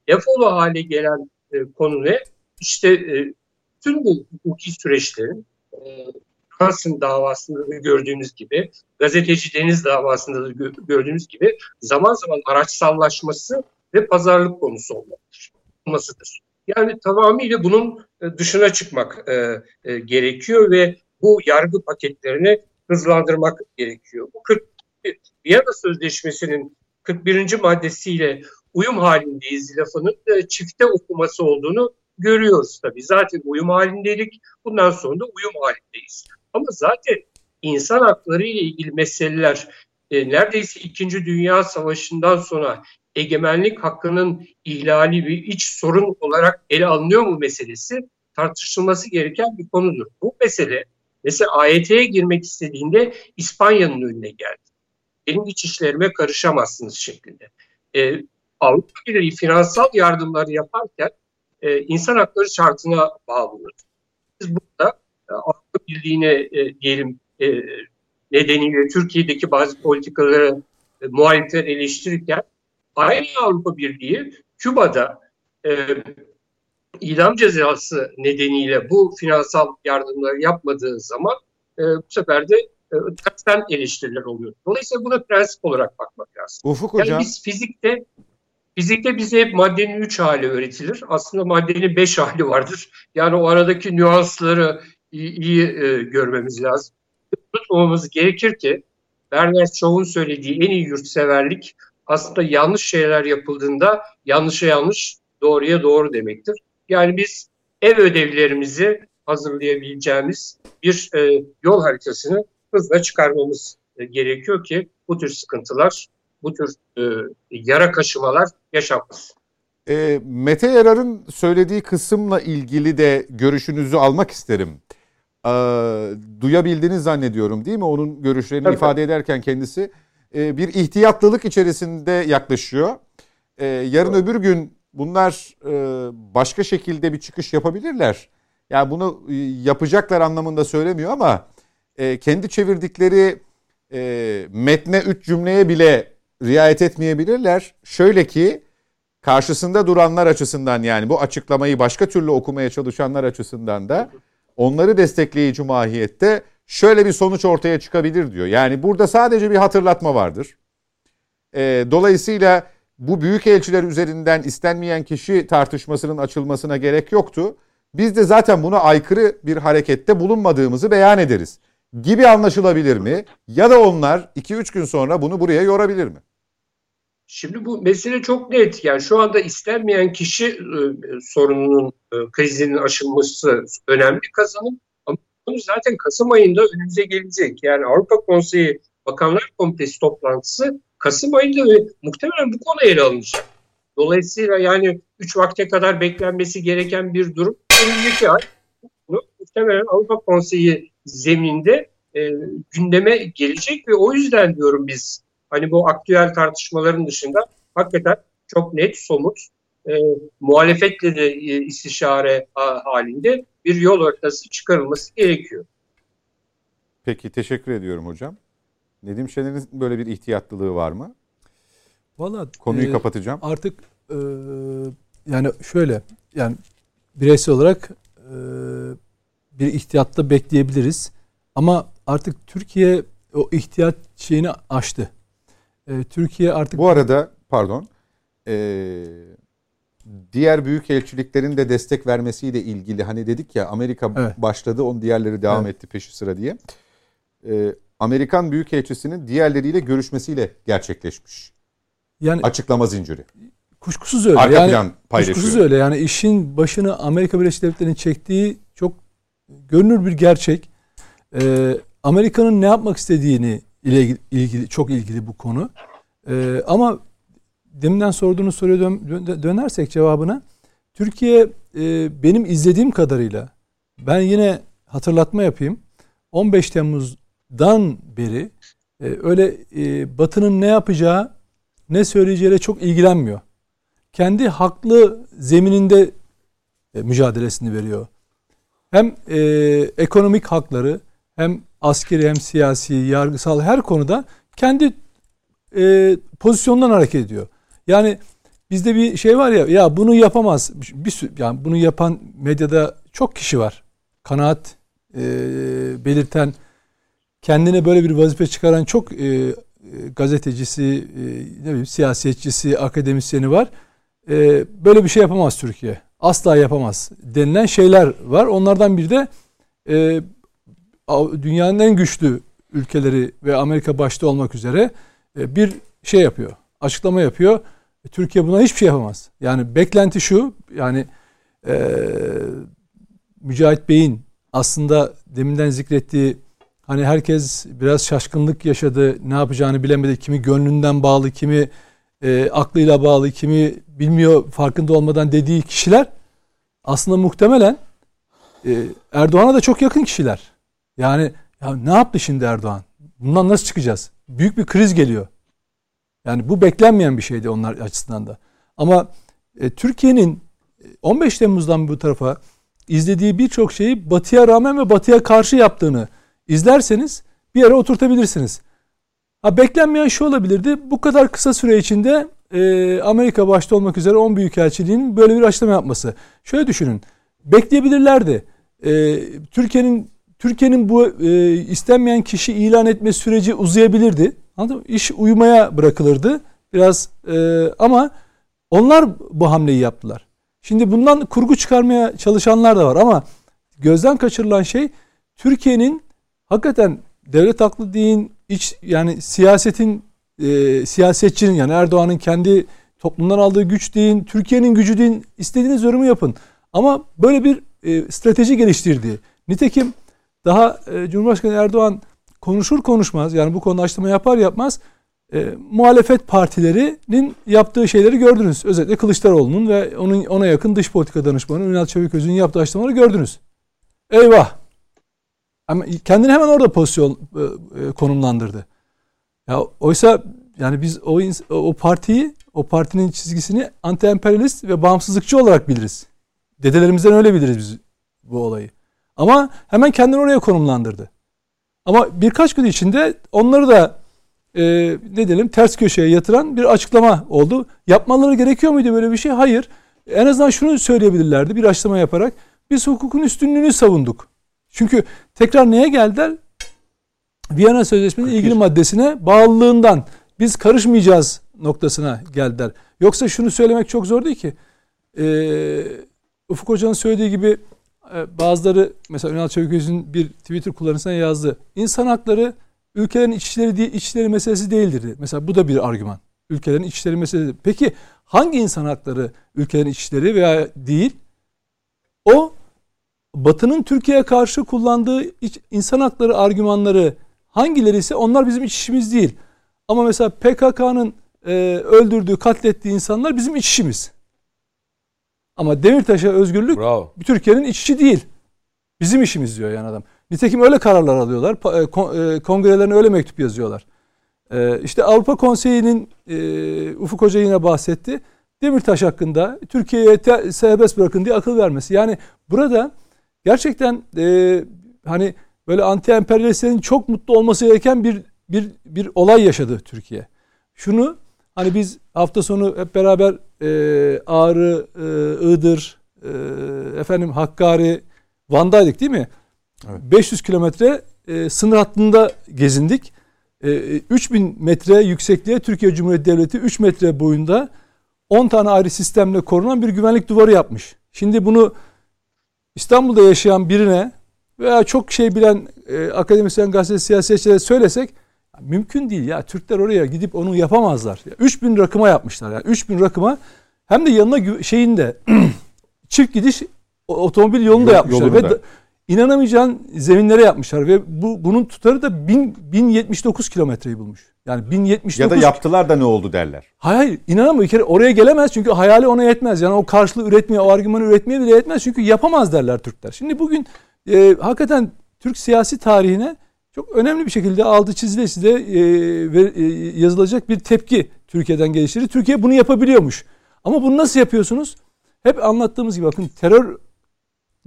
Defolu hale gelen e, konu ne? İşte e, tüm bu hukuki süreçlerin e, Johnson davasında da gördüğünüz gibi, gazeteci Deniz davasında da gördüğünüz gibi zaman zaman araçsallaşması ve pazarlık konusu olmalıdır. olmasıdır. Yani tamamıyla bunun e, dışına çıkmak e, e, gerekiyor ve bu yargı paketlerini hızlandırmak gerekiyor. Bu 40 Viyana Sözleşmesi'nin 41. maddesiyle uyum halindeyiz lafının e, çifte okuması olduğunu görüyoruz tabii. Zaten uyum halindeydik. Bundan sonra da uyum halindeyiz. Ama zaten insan hakları ile ilgili meseleler e, neredeyse İkinci Dünya Savaşı'ndan sonra egemenlik hakkının ihlali bir iç sorun olarak ele alınıyor mu meselesi tartışılması gereken bir konudur. Bu mesele mesela AYT'ye girmek istediğinde İspanya'nın önüne geldi. Benim iç işlerime karışamazsınız şeklinde. Ee, Avrupa Birliği finansal yardımları yaparken e, insan hakları şartına bağlıdır. Biz burada e, Avrupa Birliği'ne e, diyelim e, nedeniyle Türkiye'deki bazı politikaları e, muhalifler eleştirirken aynı Avrupa Birliği Küba'da e, idam cezası nedeniyle bu finansal yardımları yapmadığı zaman e, bu sefer de e, tersten eleştiriler oluyor. Dolayısıyla buna prensip olarak bakmak lazım. Ufuk yani hocam. biz fizikte Fizikte bize hep maddenin üç hali öğretilir. Aslında maddenin beş hali vardır. Yani o aradaki nüansları iyi, iyi e, görmemiz lazım. Unutmamamız gerekir ki Bernard Shaw'un söylediği en iyi yurtseverlik aslında yanlış şeyler yapıldığında yanlışa yanlış, doğruya doğru demektir. Yani biz ev ödevlerimizi hazırlayabileceğimiz bir e, yol haritasını hızla çıkarmamız e, gerekiyor ki bu tür sıkıntılar bu tür e, yara kaşımalar yaşanmaz. E, Mete Yarar'ın söylediği kısımla ilgili de görüşünüzü almak isterim. E, duyabildiğini zannediyorum değil mi? Onun görüşlerini Tabii. ifade ederken kendisi e, bir ihtiyatlılık içerisinde yaklaşıyor. E, yarın evet. öbür gün bunlar e, başka şekilde bir çıkış yapabilirler. Yani bunu e, yapacaklar anlamında söylemiyor ama e, kendi çevirdikleri e, metne üç cümleye bile riayet etmeyebilirler. Şöyle ki karşısında duranlar açısından yani bu açıklamayı başka türlü okumaya çalışanlar açısından da onları destekleyici mahiyette şöyle bir sonuç ortaya çıkabilir diyor. Yani burada sadece bir hatırlatma vardır. E, dolayısıyla bu büyük elçiler üzerinden istenmeyen kişi tartışmasının açılmasına gerek yoktu. Biz de zaten buna aykırı bir harekette bulunmadığımızı beyan ederiz gibi anlaşılabilir mi? Ya da onlar 2-3 gün sonra bunu buraya yorabilir mi? Şimdi bu mesele çok net. Yani şu anda istenmeyen kişi e, sorununun, e, krizinin aşılması önemli kazanım. Ama bunu zaten Kasım ayında önümüze gelecek. Yani Avrupa Konseyi Bakanlar Komitesi toplantısı Kasım ayında ve muhtemelen bu konu ele alınacak. Dolayısıyla yani 3 vakte kadar beklenmesi gereken bir durum. Önümüzdeki ay bunu muhtemelen Avrupa Konseyi zemininde e, gündeme gelecek ve o yüzden diyorum biz hani bu aktüel tartışmaların dışında hakikaten çok net, somut, e, muhalefetle de e, istişare halinde bir yol haritası çıkarılması gerekiyor. Peki teşekkür ediyorum hocam. Nedim Şener'in böyle bir ihtiyatlılığı var mı? Valla konuyu e, kapatacağım. Artık e, yani şöyle yani bireysel olarak e, bir ihtiyatta bekleyebiliriz. Ama artık Türkiye o ihtiyat şeyini aştı. E, Türkiye artık... Bu arada pardon e, diğer büyük elçiliklerin de destek vermesiyle ilgili hani dedik ya Amerika evet. başladı onun diğerleri devam evet. etti peşi sıra diye. E, Amerikan Büyükelçisi'nin diğerleriyle görüşmesiyle gerçekleşmiş. Yani açıklama zinciri. Kuşkusuz öyle. Arka yani, plan paylaşıyor. Kuşkusuz öyle. Yani işin başını Amerika Birleşik Devletleri'nin çektiği görünür bir gerçek. Ee, Amerika'nın ne yapmak istediğini ile ilgili çok ilgili bu konu. Ee, ama deminden sorduğunuz soruya dön, dönersek cevabına Türkiye e, benim izlediğim kadarıyla ben yine hatırlatma yapayım. 15 Temmuz'dan beri e, öyle e, Batı'nın ne yapacağı ne söyleyeceğiyle çok ilgilenmiyor. Kendi haklı zemininde e, mücadelesini veriyor. Hem e, ekonomik hakları hem askeri hem siyasi, yargısal her konuda kendi e, pozisyondan hareket ediyor. Yani bizde bir şey var ya ya bunu yapamaz. Bir yani bunu yapan medyada çok kişi var. Kanaat e, belirten kendine böyle bir vazife çıkaran çok e, gazetecisi, e, ne bileyim siyasetçisi, akademisyeni var. E, böyle bir şey yapamaz Türkiye. Asla yapamaz denilen şeyler var. Onlardan biri de e, dünyanın en güçlü ülkeleri ve Amerika başta olmak üzere bir şey yapıyor. Açıklama yapıyor. Türkiye buna hiçbir şey yapamaz. Yani beklenti şu. Yani e, Mücahit Bey'in aslında deminden zikrettiği Hani herkes biraz şaşkınlık yaşadı. Ne yapacağını bilemedi. Kimi gönlünden bağlı, kimi e, aklıyla bağlı, kimi bilmiyor farkında olmadan dediği kişiler aslında muhtemelen e, Erdoğan'a da çok yakın kişiler. Yani ya ne yaptı şimdi Erdoğan? Bundan nasıl çıkacağız? Büyük bir kriz geliyor. Yani bu beklenmeyen bir şeydi onlar açısından da. Ama e, Türkiye'nin 15 Temmuz'dan bu tarafa izlediği birçok şeyi batıya rağmen ve batıya karşı yaptığını izlerseniz bir yere oturtabilirsiniz. Ha, beklenmeyen şu olabilirdi. Bu kadar kısa süre içinde e, Amerika başta olmak üzere 10 büyükelçiliğinin böyle bir açıklama yapması. Şöyle düşünün. Bekleyebilirlerdi. E, Türkiye'nin Türkiye'nin bu e, istenmeyen kişi ilan etme süreci uzayabilirdi. Anladın mı? İş uyumaya bırakılırdı biraz e, ama onlar bu hamleyi yaptılar. Şimdi bundan kurgu çıkarmaya çalışanlar da var ama gözden kaçırılan şey Türkiye'nin hakikaten devlet haklı deyin iç yani siyasetin e, siyasetçinin yani Erdoğan'ın kendi toplumdan aldığı güç deyin, Türkiye'nin gücü deyin, istediğiniz yorumu yapın. Ama böyle bir e, strateji geliştirdi. Nitekim daha e, Cumhurbaşkanı Erdoğan konuşur konuşmaz yani bu konuda açıklama yapar yapmaz e, muhalefet partilerinin yaptığı şeyleri gördünüz. Özellikle Kılıçdaroğlu'nun ve onun ona yakın dış politika danışmanı Ünal Çeviköz'ün yaptığı açıklamaları gördünüz. Eyvah kendini hemen orada pozisyon e, e, konumlandırdı. Ya oysa yani biz o o partiyi, o partinin çizgisini anti-emperyalist ve bağımsızlıkçı olarak biliriz. Dedelerimizden öyle biliriz biz bu olayı. Ama hemen kendini oraya konumlandırdı. Ama birkaç gün içinde onları da e, ne diyelim ters köşeye yatıran bir açıklama oldu. Yapmaları gerekiyor muydu böyle bir şey? Hayır. En azından şunu söyleyebilirlerdi bir açıklama yaparak. Biz hukukun üstünlüğünü savunduk. Çünkü tekrar neye geldiler? Viyana Sözleşmesi'nin ilgili maddesine bağlılığından biz karışmayacağız noktasına geldiler. Yoksa şunu söylemek çok zor değil ki. Ee, Ufuk Hoca'nın söylediği gibi e, bazıları mesela Ünal Çeviköz'ün bir Twitter kullanıcısına yazdı. İnsan hakları ülkelerin içleri değil, içleri meselesi değildir. Mesela bu da bir argüman. Ülkelerin içleri meselesi. Peki hangi insan hakları ülkelerin içleri veya değil? O Batı'nın Türkiye'ye karşı kullandığı insan hakları argümanları hangileri ise onlar bizim iç işimiz değil. Ama mesela PKK'nın e, öldürdüğü, katlettiği insanlar bizim iç işimiz. Ama Demirtaş'a özgürlük Bravo. Türkiye'nin iç işi değil. Bizim işimiz diyor yani adam. Nitekim öyle kararlar alıyorlar. E, e, Kongrelerine öyle mektup yazıyorlar. E, İşte Avrupa Konseyi'nin Ufuk Hoca yine bahsetti. Demirtaş hakkında Türkiye'ye serbest bırakın diye akıl vermesi. Yani burada gerçekten e, hani böyle anti emperyalistlerin çok mutlu olması gereken bir bir bir olay yaşadı Türkiye. Şunu hani biz hafta sonu hep beraber e, Ağrı, e, Iğdır, e, efendim Hakkari, Van'daydık değil mi? 500 kilometre e, sınır hattında gezindik. E, 3000 metre yüksekliğe Türkiye Cumhuriyeti Devleti 3 metre boyunda 10 tane ayrı sistemle korunan bir güvenlik duvarı yapmış. Şimdi bunu İstanbul'da yaşayan birine veya çok şey bilen e, akademisyen, gazete, siyasetçilere söylesek mümkün değil ya. Türkler oraya gidip onu yapamazlar. Ya 3000 rakıma yapmışlar yani. 3000 rakıma hem de yanına gü- şeyinde [CLEARS THROAT] çift gidiş otomobil yolunu da Yol- yapmışlar. yolunu Ve da. İnanamayacağın zeminlere yapmışlar ve bu bunun tutarı da 1000 1079 kilometreyi bulmuş. Yani 1079 Ya da yaptılar da ne oldu derler. Hayır hayır inanamıyorum. Bir kere oraya gelemez çünkü hayali ona yetmez. Yani o karşılığı üretmeye, o argümanı üretmeye bile yetmez. Çünkü yapamaz derler Türkler. Şimdi bugün e, hakikaten Türk siyasi tarihine çok önemli bir şekilde altı çizile çizile e, ve, e, yazılacak bir tepki Türkiye'den geliştirir. Türkiye bunu yapabiliyormuş. Ama bunu nasıl yapıyorsunuz? Hep anlattığımız gibi bakın terörle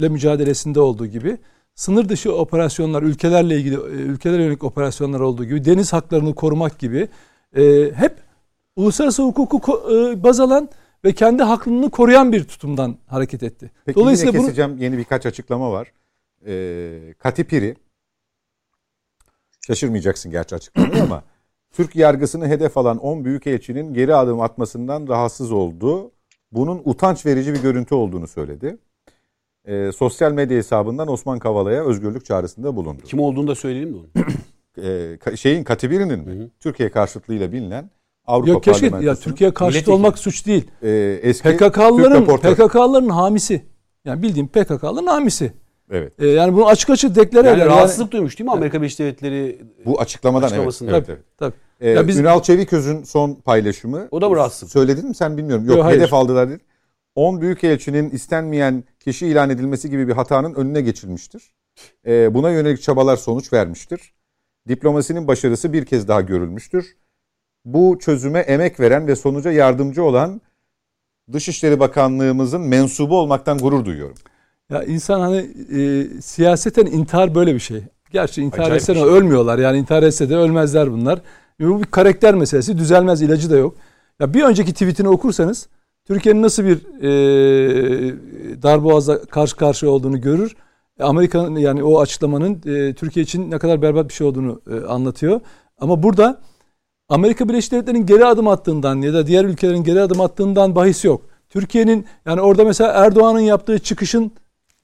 mücadelesinde olduğu gibi sınır dışı operasyonlar, ülkelerle ilgili e, ülkelere yönelik operasyonlar olduğu gibi deniz haklarını korumak gibi e, hep uluslararası hukuku e, baz alan ve kendi haklılığını koruyan bir tutumdan hareket etti. Peki Dolayısıyla yine bunu keseceğim yeni birkaç açıklama var. Ee, Katipiri şaşırmayacaksın gerçi açıklamayı ama [CLEARS THROAT] Türk yargısını hedef alan 10 büyükelçinin geri adım atmasından rahatsız oldu. Bunun utanç verici bir görüntü olduğunu söyledi. Ee, sosyal medya hesabından Osman Kavala'ya özgürlük çağrısında bulundu. Kim olduğunu da söyleyelim mi onu? [CLEARS THROAT] Ee, ka- şeyin Katipiri'nin mi? Türkiye karşıtlığıyla bilinen Avrupa yok keşke ya Türkiye karşıtı olmak suç değil. e, eski PKK'lıların. PKK'lıların hamisi. Yani bildiğim PKK'lıların hamisi. Evet. E, yani bunu açık açık deklare Yani eder. rahatsızlık duymuş değil mi Amerika Birleşik Devletleri? Bu açıklamadan evet. Açıklamasında. evet, Tabii, evet. tabii. Ee, Ya biz- Ünal Çeviköz'ün son paylaşımı. O da mı rahatsız? Söyledin mi sen bilmiyorum. Yok, Yok, hayır. hedef aldılar dedi. 10 büyükelçinin istenmeyen kişi ilan edilmesi gibi bir hatanın önüne geçilmiştir. Ee, buna yönelik çabalar sonuç vermiştir. Diplomasinin başarısı bir kez daha görülmüştür. Bu çözüme emek veren ve sonuca yardımcı olan Dışişleri Bakanlığımızın mensubu olmaktan gurur duyuyorum. Ya insan hani e, siyaseten intihar böyle bir şey. Gerçi intihar Acayip etse şey. ölmüyorlar. Yani intihar etse de ölmezler bunlar. Bu bir karakter meselesi. Düzelmez ilacı da yok. Ya bir önceki tweetini okursanız Türkiye'nin nasıl bir e, darboğazla karşı karşıya olduğunu görür. Amerika'nın yani o açıklamanın e, Türkiye için ne kadar berbat bir şey olduğunu e, anlatıyor. Ama burada Amerika Birleşik Devletleri'nin geri adım attığından ya da diğer ülkelerin geri adım attığından bahis yok. Türkiye'nin yani orada mesela Erdoğan'ın yaptığı çıkışın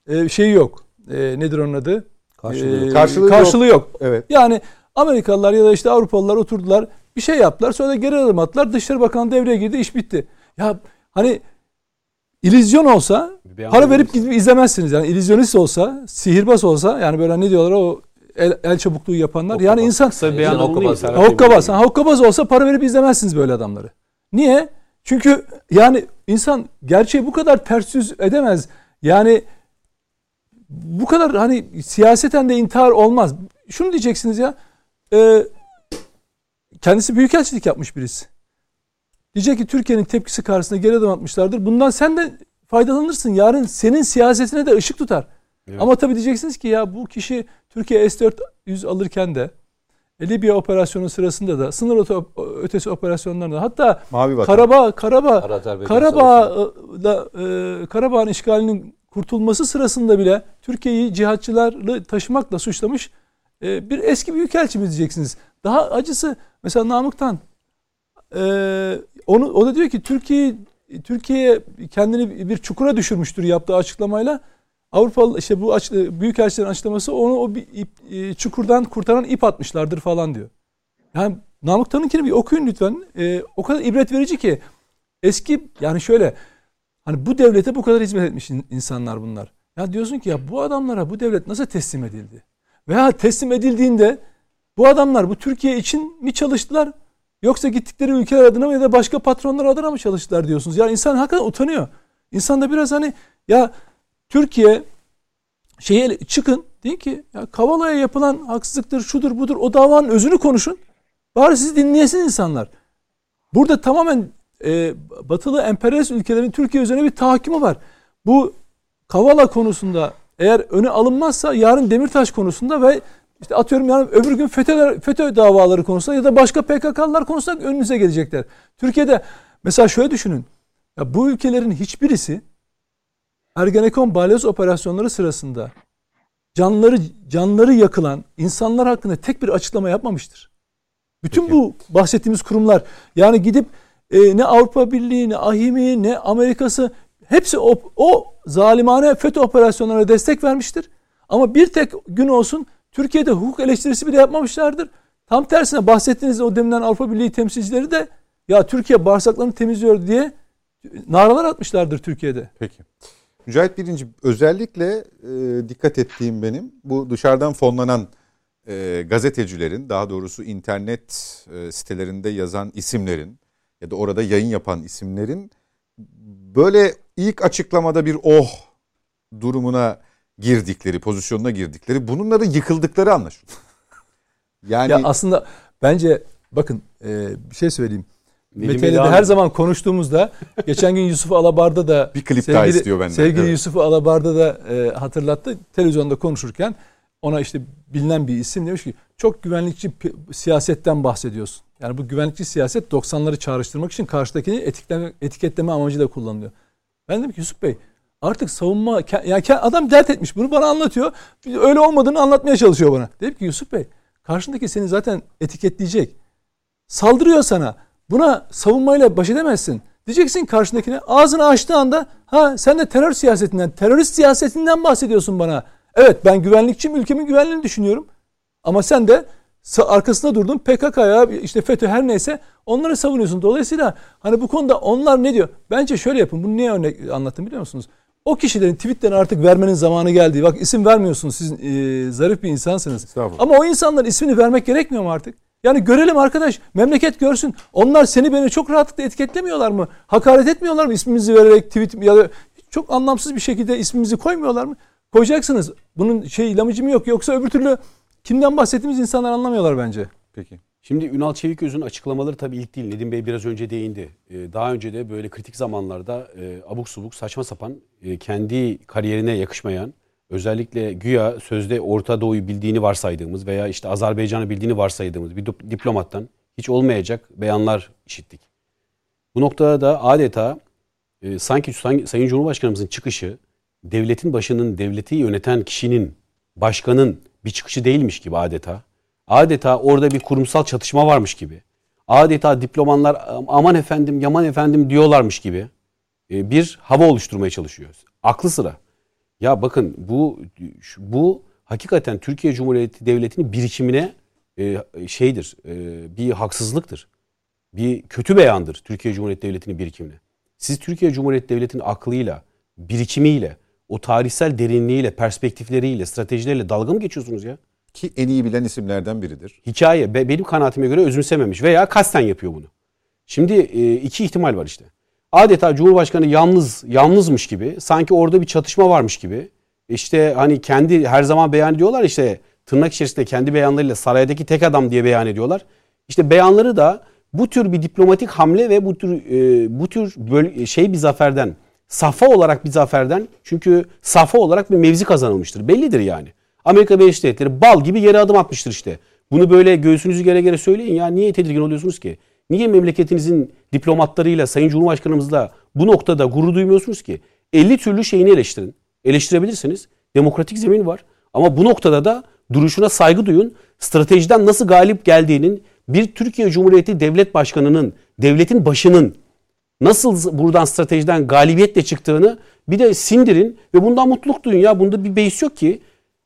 e, şeyi yok. E, nedir onun adı? Karşılığı E, yok. Karşılığı karşılığı yok. Evet. Yani Amerikalılar ya da işte Avrupalılar oturdular bir şey yaptılar sonra da geri adım attılar. Dışişleri Bakanı devreye girdi iş bitti. Ya hani illüzyon olsa para verip gidip izlemezsiniz. Yani illüzyonist olsa, sihirbaz olsa yani böyle ne diyorlar o el, el çabukluğu yapanlar. Yani Hokkabaz. insan Kısa bir beyan Hokkabaz. hokkabaz. Ha, hokkabaz olsa para verip izlemezsiniz böyle adamları. Niye? Çünkü yani insan gerçeği bu kadar ters yüz edemez. Yani bu kadar hani siyaseten de intihar olmaz. Şunu diyeceksiniz ya. e, kendisi büyükelçilik yapmış birisi. Diyecek ki Türkiye'nin tepkisi karşısında geri adım atmışlardır. Bundan sen de faydalanırsın. Yarın senin siyasetine de ışık tutar. Evet. Ama tabii diyeceksiniz ki ya bu kişi Türkiye S-400 alırken de e, Libya operasyonu sırasında da sınır öte- ötesi operasyonlarında hatta Mavi. Karabağ Karabağ Karabağ'da e, Karabağ'ın işgalinin kurtulması sırasında bile Türkiye'yi cihatçılarla taşımakla suçlamış e, bir eski büyükelçimiz diyeceksiniz. Daha acısı mesela Namık'tan e, onu o da diyor ki Türkiye Türkiye kendini bir çukura düşürmüştür yaptığı açıklamayla. Avrupa işte bu aç, büyükelçilerin açıklaması onu o bir ip, e, çukurdan kurtaran ip atmışlardır falan diyor. Yani Namık Tan'ınkini bir okuyun lütfen. E, o kadar ibret verici ki eski yani şöyle hani bu devlete bu kadar hizmet etmiş in- insanlar bunlar. Ya diyorsun ki ya bu adamlara bu devlet nasıl teslim edildi? Veya teslim edildiğinde bu adamlar bu Türkiye için mi çalıştılar? Yoksa gittikleri ülkeler adına mı ya da başka patronlar adına mı çalıştılar diyorsunuz. Yani insan hakikaten utanıyor. İnsanda biraz hani ya Türkiye şeye çıkın deyin ki ya Kavala'ya yapılan haksızlıktır, şudur budur o davanın özünü konuşun. Bari sizi dinleyesin insanlar. Burada tamamen e, batılı emperyalist ülkelerin Türkiye üzerine bir tahakkümü var. Bu Kavala konusunda eğer öne alınmazsa yarın Demirtaş konusunda ve işte atıyorum yani öbür gün FETÖ, FETÖ davaları konusunda ya da başka PKK'lılar konusunda önünüze gelecekler. Türkiye'de mesela şöyle düşünün. Ya bu ülkelerin hiçbirisi Ergenekon balyoz operasyonları sırasında canları canları yakılan insanlar hakkında tek bir açıklama yapmamıştır. Bütün Peki. bu bahsettiğimiz kurumlar yani gidip e, ne Avrupa Birliği ne AHİM'i ne Amerika'sı hepsi o, o zalimane FETÖ operasyonlarına destek vermiştir. Ama bir tek gün olsun Türkiye'de hukuk eleştirisi bile yapmamışlardır. Tam tersine bahsettiğiniz o deminden Avrupa Birliği temsilcileri de ya Türkiye bağırsaklarını temizliyor diye naralar atmışlardır Türkiye'de. Peki. Mücahit Birinci özellikle e, dikkat ettiğim benim bu dışarıdan fonlanan e, gazetecilerin daha doğrusu internet e, sitelerinde yazan isimlerin ya da orada yayın yapan isimlerin böyle ilk açıklamada bir oh durumuna girdikleri, pozisyonuna girdikleri, bununla da yıkıldıkları anlaşılıyor. [LAUGHS] Yani ya aslında bence bakın e, bir şey söyleyeyim. Mete de her zaman konuştuğumuzda geçen gün Yusuf Alabar'da da [LAUGHS] bir klip sevgili, daha istiyor benden. Sevgili evet. Yusuf Alabar'da da e, hatırlattı. Televizyonda konuşurken ona işte bilinen bir isim demiş ki çok güvenlikçi siyasetten bahsediyorsun. Yani bu güvenlikçi siyaset 90'ları çağrıştırmak için karşıdakini etiketleme, etiketleme amacıyla kullanılıyor. Ben dedim ki Yusuf Bey artık savunma yani adam dert etmiş bunu bana anlatıyor. Öyle olmadığını anlatmaya çalışıyor bana. Dedim ki Yusuf Bey karşındaki seni zaten etiketleyecek. Saldırıyor sana. Buna savunmayla baş edemezsin. Diyeceksin karşındakine ağzını açtığı anda ha sen de terör siyasetinden, terörist siyasetinden bahsediyorsun bana. Evet ben güvenlikçiyim, ülkemin güvenliğini düşünüyorum. Ama sen de arkasında durdun PKK'ya işte FETÖ her neyse onları savunuyorsun. Dolayısıyla hani bu konuda onlar ne diyor? Bence şöyle yapın. Bunu niye örnek anlattım biliyor musunuz? O kişilerin tweetlerini artık vermenin zamanı geldi. Bak isim vermiyorsunuz. Siz e, zarif bir insansınız. Ama o insanların ismini vermek gerekmiyor mu artık? Yani görelim arkadaş. Memleket görsün. Onlar seni beni çok rahatlıkla etiketlemiyorlar mı? Hakaret etmiyorlar mı? İsmimizi vererek tweet ya da çok anlamsız bir şekilde ismimizi koymuyorlar mı? Koyacaksınız. Bunun şey ilamıcı mı yok? Yoksa öbür türlü kimden bahsettiğimiz insanlar anlamıyorlar bence. Peki. Şimdi Ünal Çeviköz'ün açıklamaları tabii ilk değil. Nedim Bey biraz önce değindi. Ee, daha önce de böyle kritik zamanlarda e, abuk subuk saçma sapan e, kendi kariyerine yakışmayan özellikle güya sözde Orta Doğu'yu bildiğini varsaydığımız veya işte Azerbaycan'ı bildiğini varsaydığımız bir diplomattan hiç olmayacak beyanlar işittik. Bu noktada da adeta e, sanki Sayın Cumhurbaşkanımızın çıkışı devletin başının, devleti yöneten kişinin, başkanın bir çıkışı değilmiş gibi adeta. Adeta orada bir kurumsal çatışma varmış gibi. Adeta diplomanlar aman efendim, yaman efendim diyorlarmış gibi e, bir hava oluşturmaya çalışıyoruz. Aklı sıra. Ya bakın bu bu hakikaten Türkiye Cumhuriyeti Devleti'nin birikimine e, şeydir, e, bir haksızlıktır. Bir kötü beyandır Türkiye Cumhuriyeti Devleti'nin birikimine. Siz Türkiye Cumhuriyeti Devleti'nin aklıyla, birikimiyle, o tarihsel derinliğiyle, perspektifleriyle, stratejileriyle dalga mı geçiyorsunuz ya? Ki en iyi bilen isimlerden biridir. Hikaye benim kanaatime göre özümsememiş veya kasten yapıyor bunu. Şimdi e, iki ihtimal var işte. Adeta Cumhurbaşkanı yalnız yalnızmış gibi, sanki orada bir çatışma varmış gibi. İşte hani kendi her zaman beyan ediyorlar işte tırnak içerisinde kendi beyanlarıyla saraydaki tek adam diye beyan ediyorlar. İşte beyanları da bu tür bir diplomatik hamle ve bu tür e, bu tür böyle şey bir zaferden safa olarak bir zaferden çünkü safa olarak bir mevzi kazanılmıştır. Bellidir yani. Amerika Birleşik Devletleri bal gibi yere adım atmıştır işte. Bunu böyle göğsünüzü gere gere söyleyin ya. Niye tedirgin oluyorsunuz ki? Niye memleketinizin diplomatlarıyla, Sayın Cumhurbaşkanımızla bu noktada gurur duymuyorsunuz ki? 50 türlü şeyini eleştirin. Eleştirebilirsiniz. Demokratik zemin var. Ama bu noktada da duruşuna saygı duyun. Stratejiden nasıl galip geldiğinin bir Türkiye Cumhuriyeti Devlet Başkanı'nın, devletin başının nasıl buradan stratejiden galibiyetle çıktığını bir de sindirin ve bundan mutluluk duyun ya. Bunda bir beis yok ki.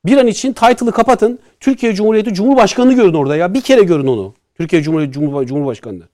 Bir an için title'ı kapatın. Türkiye Cumhuriyeti Cumhurbaşkanı'nı görün orada ya. Bir kere görün onu. Türkiye Cumhuriyeti Cumhur, Cumhurbaşkanı'nı.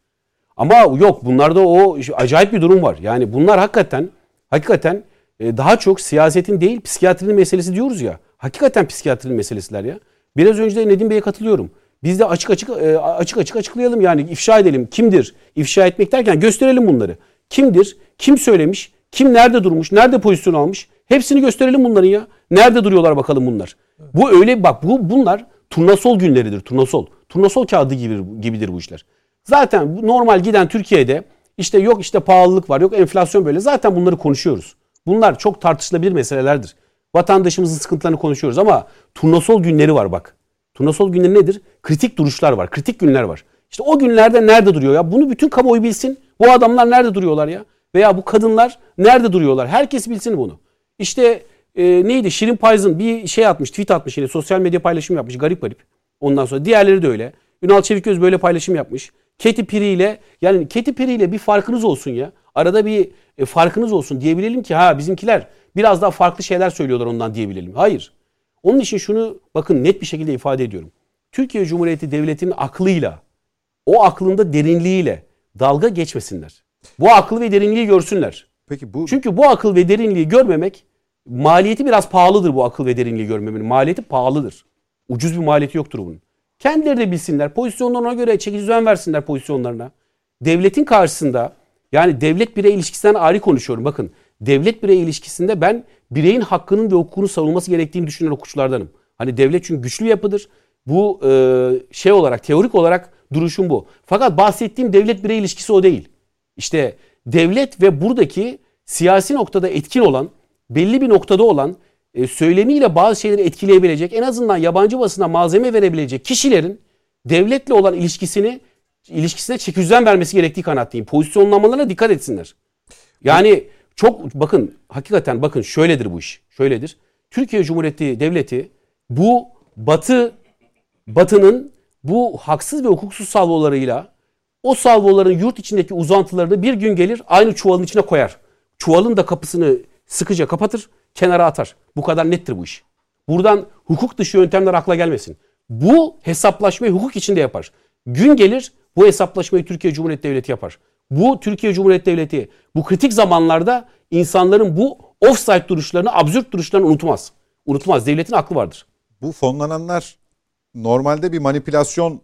Ama yok bunlarda o acayip bir durum var. Yani bunlar hakikaten hakikaten e, daha çok siyasetin değil psikiyatrinin meselesi diyoruz ya. Hakikaten psikiyatrinin meselesiler ya. Biraz önce de Nedim Bey'e katılıyorum. Biz de açık açık e, açık açık açıklayalım yani ifşa edelim. Kimdir? İfşa etmek derken gösterelim bunları. Kimdir? Kim söylemiş? Kim nerede durmuş, nerede pozisyon almış? Hepsini gösterelim bunların ya. Nerede duruyorlar bakalım bunlar. Bu öyle bak bu bunlar turnasol günleridir. Turnasol. Turnasol kağıdı gibi, gibidir bu işler. Zaten normal giden Türkiye'de işte yok işte pahalılık var, yok enflasyon böyle. Zaten bunları konuşuyoruz. Bunlar çok tartışılabilir meselelerdir. Vatandaşımızın sıkıntılarını konuşuyoruz ama turnasol günleri var bak. Turnasol günleri nedir? Kritik duruşlar var, kritik günler var. İşte o günlerde nerede duruyor ya? Bunu bütün kamuoyu bilsin. Bu adamlar nerede duruyorlar ya? Veya bu kadınlar nerede duruyorlar? Herkes bilsin bunu. İşte e, neydi? Şirin Payız'ın bir şey atmış, tweet atmış yine sosyal medya paylaşım yapmış. Garip garip. Ondan sonra diğerleri de öyle. Ünal Çeviköz böyle paylaşım yapmış. Keti Piri ile yani Keti Piri ile bir farkınız olsun ya. Arada bir e, farkınız olsun diyebilelim ki ha bizimkiler biraz daha farklı şeyler söylüyorlar ondan diyebilelim. Hayır. Onun için şunu bakın net bir şekilde ifade ediyorum. Türkiye Cumhuriyeti Devleti'nin aklıyla, o aklında derinliğiyle dalga geçmesinler. Bu akıl ve derinliği görsünler. Peki bu Çünkü bu akıl ve derinliği görmemek maliyeti biraz pahalıdır bu akıl ve derinliği görmemenin. Maliyeti pahalıdır. Ucuz bir maliyeti yoktur bunun. Kendileri de bilsinler. Pozisyonlarına göre çekici düzen versinler pozisyonlarına. Devletin karşısında yani devlet birey ilişkisinden ayrı konuşuyorum. Bakın devlet birey ilişkisinde ben bireyin hakkının ve hukukunu savunması gerektiğini düşünen hukukçulardanım. Hani devlet çünkü güçlü yapıdır. Bu e, şey olarak teorik olarak duruşum bu. Fakat bahsettiğim devlet birey ilişkisi o değil. İşte devlet ve buradaki siyasi noktada etkin olan, belli bir noktada olan, e, söylemiyle bazı şeyleri etkileyebilecek, en azından yabancı basına malzeme verebilecek kişilerin devletle olan ilişkisini ilişkisine çeküzden vermesi gerektiği kanaatteyim. Pozisyonlamalarına dikkat etsinler. Yani çok bakın hakikaten bakın şöyledir bu iş. Şöyledir. Türkiye Cumhuriyeti Devleti bu Batı Batı'nın bu haksız ve hukuksuz salvolarıyla o salvoların yurt içindeki uzantılarını bir gün gelir aynı çuvalın içine koyar. Çuvalın da kapısını sıkıca kapatır, kenara atar. Bu kadar nettir bu iş. Buradan hukuk dışı yöntemler akla gelmesin. Bu hesaplaşmayı hukuk içinde yapar. Gün gelir bu hesaplaşmayı Türkiye Cumhuriyeti Devleti yapar. Bu Türkiye Cumhuriyeti Devleti bu kritik zamanlarda insanların bu offside duruşlarını, absürt duruşlarını unutmaz. Unutmaz. Devletin aklı vardır. bu fonlananlar normalde bir manipülasyon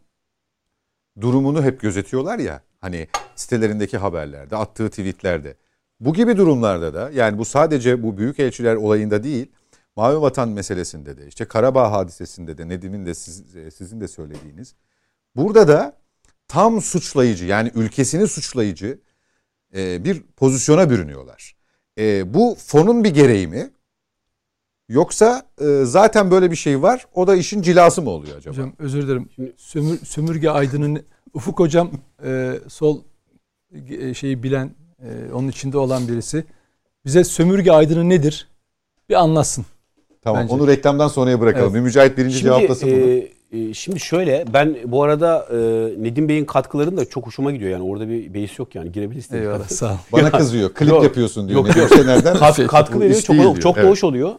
durumunu hep gözetiyorlar ya. Hani sitelerindeki haberlerde, attığı tweetlerde. Bu gibi durumlarda da yani bu sadece bu büyük elçiler olayında değil, Mavi Vatan meselesinde de işte Karabağ hadisesinde de Nedim'in de siz- e, sizin de söylediğiniz. Burada da tam suçlayıcı yani ülkesini suçlayıcı e, bir pozisyona bürünüyorlar. E, bu fonun bir gereği mi? Yoksa e, zaten böyle bir şey var. O da işin cilası mı oluyor acaba? Hocam özür dilerim. Sömür, sömürge aydının Ufuk hocam e, sol e, şeyi bilen e, onun içinde olan birisi. Bize sömürge aydını nedir? Bir anlatsın. tamam bence. onu reklamdan sonraya bırakalım. Evet. Mücahit birinci cevaplasın bunu. e, e, şimdi şöyle ben bu arada e, Nedim Bey'in katkılarını da çok hoşuma gidiyor yani orada bir beis yok yani girebiliriz. tabii. Eyvallah sağ ol. Bana kızıyor. Klip Yok. yapıyorsun diyor. Yok, yok. Kat, katkı Bu veriyor çok, çok da Evet. hoş oluyor.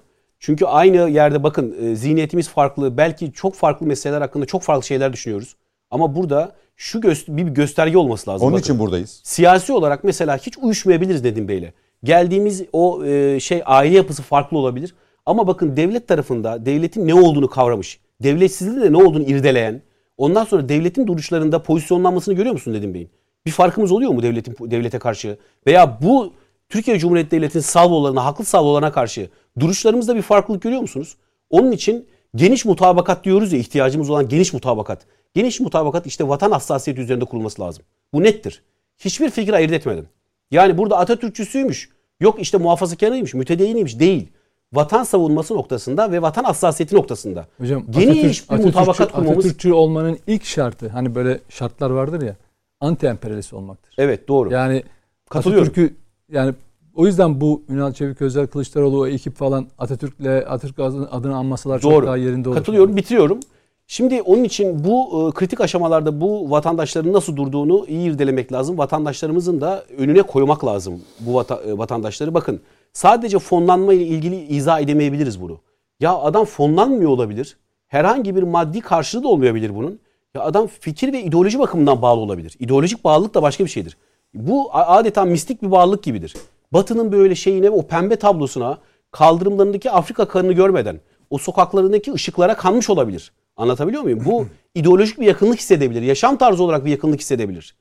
Çünkü aynı yerde bakın e, zihniyetimiz farklı. Belki çok farklı meseleler hakkında çok farklı şeyler düşünüyoruz. Ama burada şu gö- bir gösterge olması lazım. Onun Bakın. için buradayız. siyasi olarak mesela hiç uyuşmayabiliriz Nedim Bey'le. Geldiğimiz o e, şey aile yapısı farklı olabilir. Ama bakın devlet tarafında devletin ne olduğunu kavramış. Devletsizliğin de ne olduğunu irdeleyen. Ondan sonra devletin duruşlarında pozisyonlanmasını görüyor musun Nedim Bey'in? Bir farkımız oluyor mu devletin devlete karşı? Veya bu Türkiye Cumhuriyeti Devleti'nin salvolarına, haklı salvolarına karşı duruşlarımızda bir farklılık görüyor musunuz? Onun için geniş mutabakat diyoruz ya ihtiyacımız olan geniş mutabakat. Geniş mutabakat işte vatan hassasiyeti üzerinde kurulması lazım. Bu nettir. Hiçbir fikir ayırt etmeden. Yani burada Atatürkçüsüymüş, yok işte muhafazakarıymış, mütedeyyiniymiş değil. Vatan savunması noktasında ve vatan hassasiyeti noktasında. Hocam Geniş bir Atatürk- mutabakat Atatürkçü- kurmamız. Atatürkçü olmanın ilk şartı hani böyle şartlar vardır ya anti emperyalist olmaktır. Evet doğru. Yani Katılıyorum. Atatürk'ü yani o yüzden bu Ünal Çevik Özel Kılıçdaroğlu o ekip falan Atatürk'le Atatürk adını, anmasalar çok Doğru. daha yerinde olur. Katılıyorum, bitiriyorum. Şimdi onun için bu e, kritik aşamalarda bu vatandaşların nasıl durduğunu iyi irdelemek lazım. Vatandaşlarımızın da önüne koymak lazım bu vata- e, vatandaşları. Bakın sadece fonlanma ile ilgili izah edemeyebiliriz bunu. Ya adam fonlanmıyor olabilir. Herhangi bir maddi karşılığı da olmayabilir bunun. Ya adam fikir ve ideoloji bakımından bağlı olabilir. İdeolojik bağlılık da başka bir şeydir. Bu adeta mistik bir bağlılık gibidir. Batı'nın böyle şeyine o pembe tablosuna kaldırımlarındaki Afrika kanını görmeden o sokaklarındaki ışıklara kanmış olabilir. Anlatabiliyor muyum? Bu [LAUGHS] ideolojik bir yakınlık hissedebilir. Yaşam tarzı olarak bir yakınlık hissedebilir.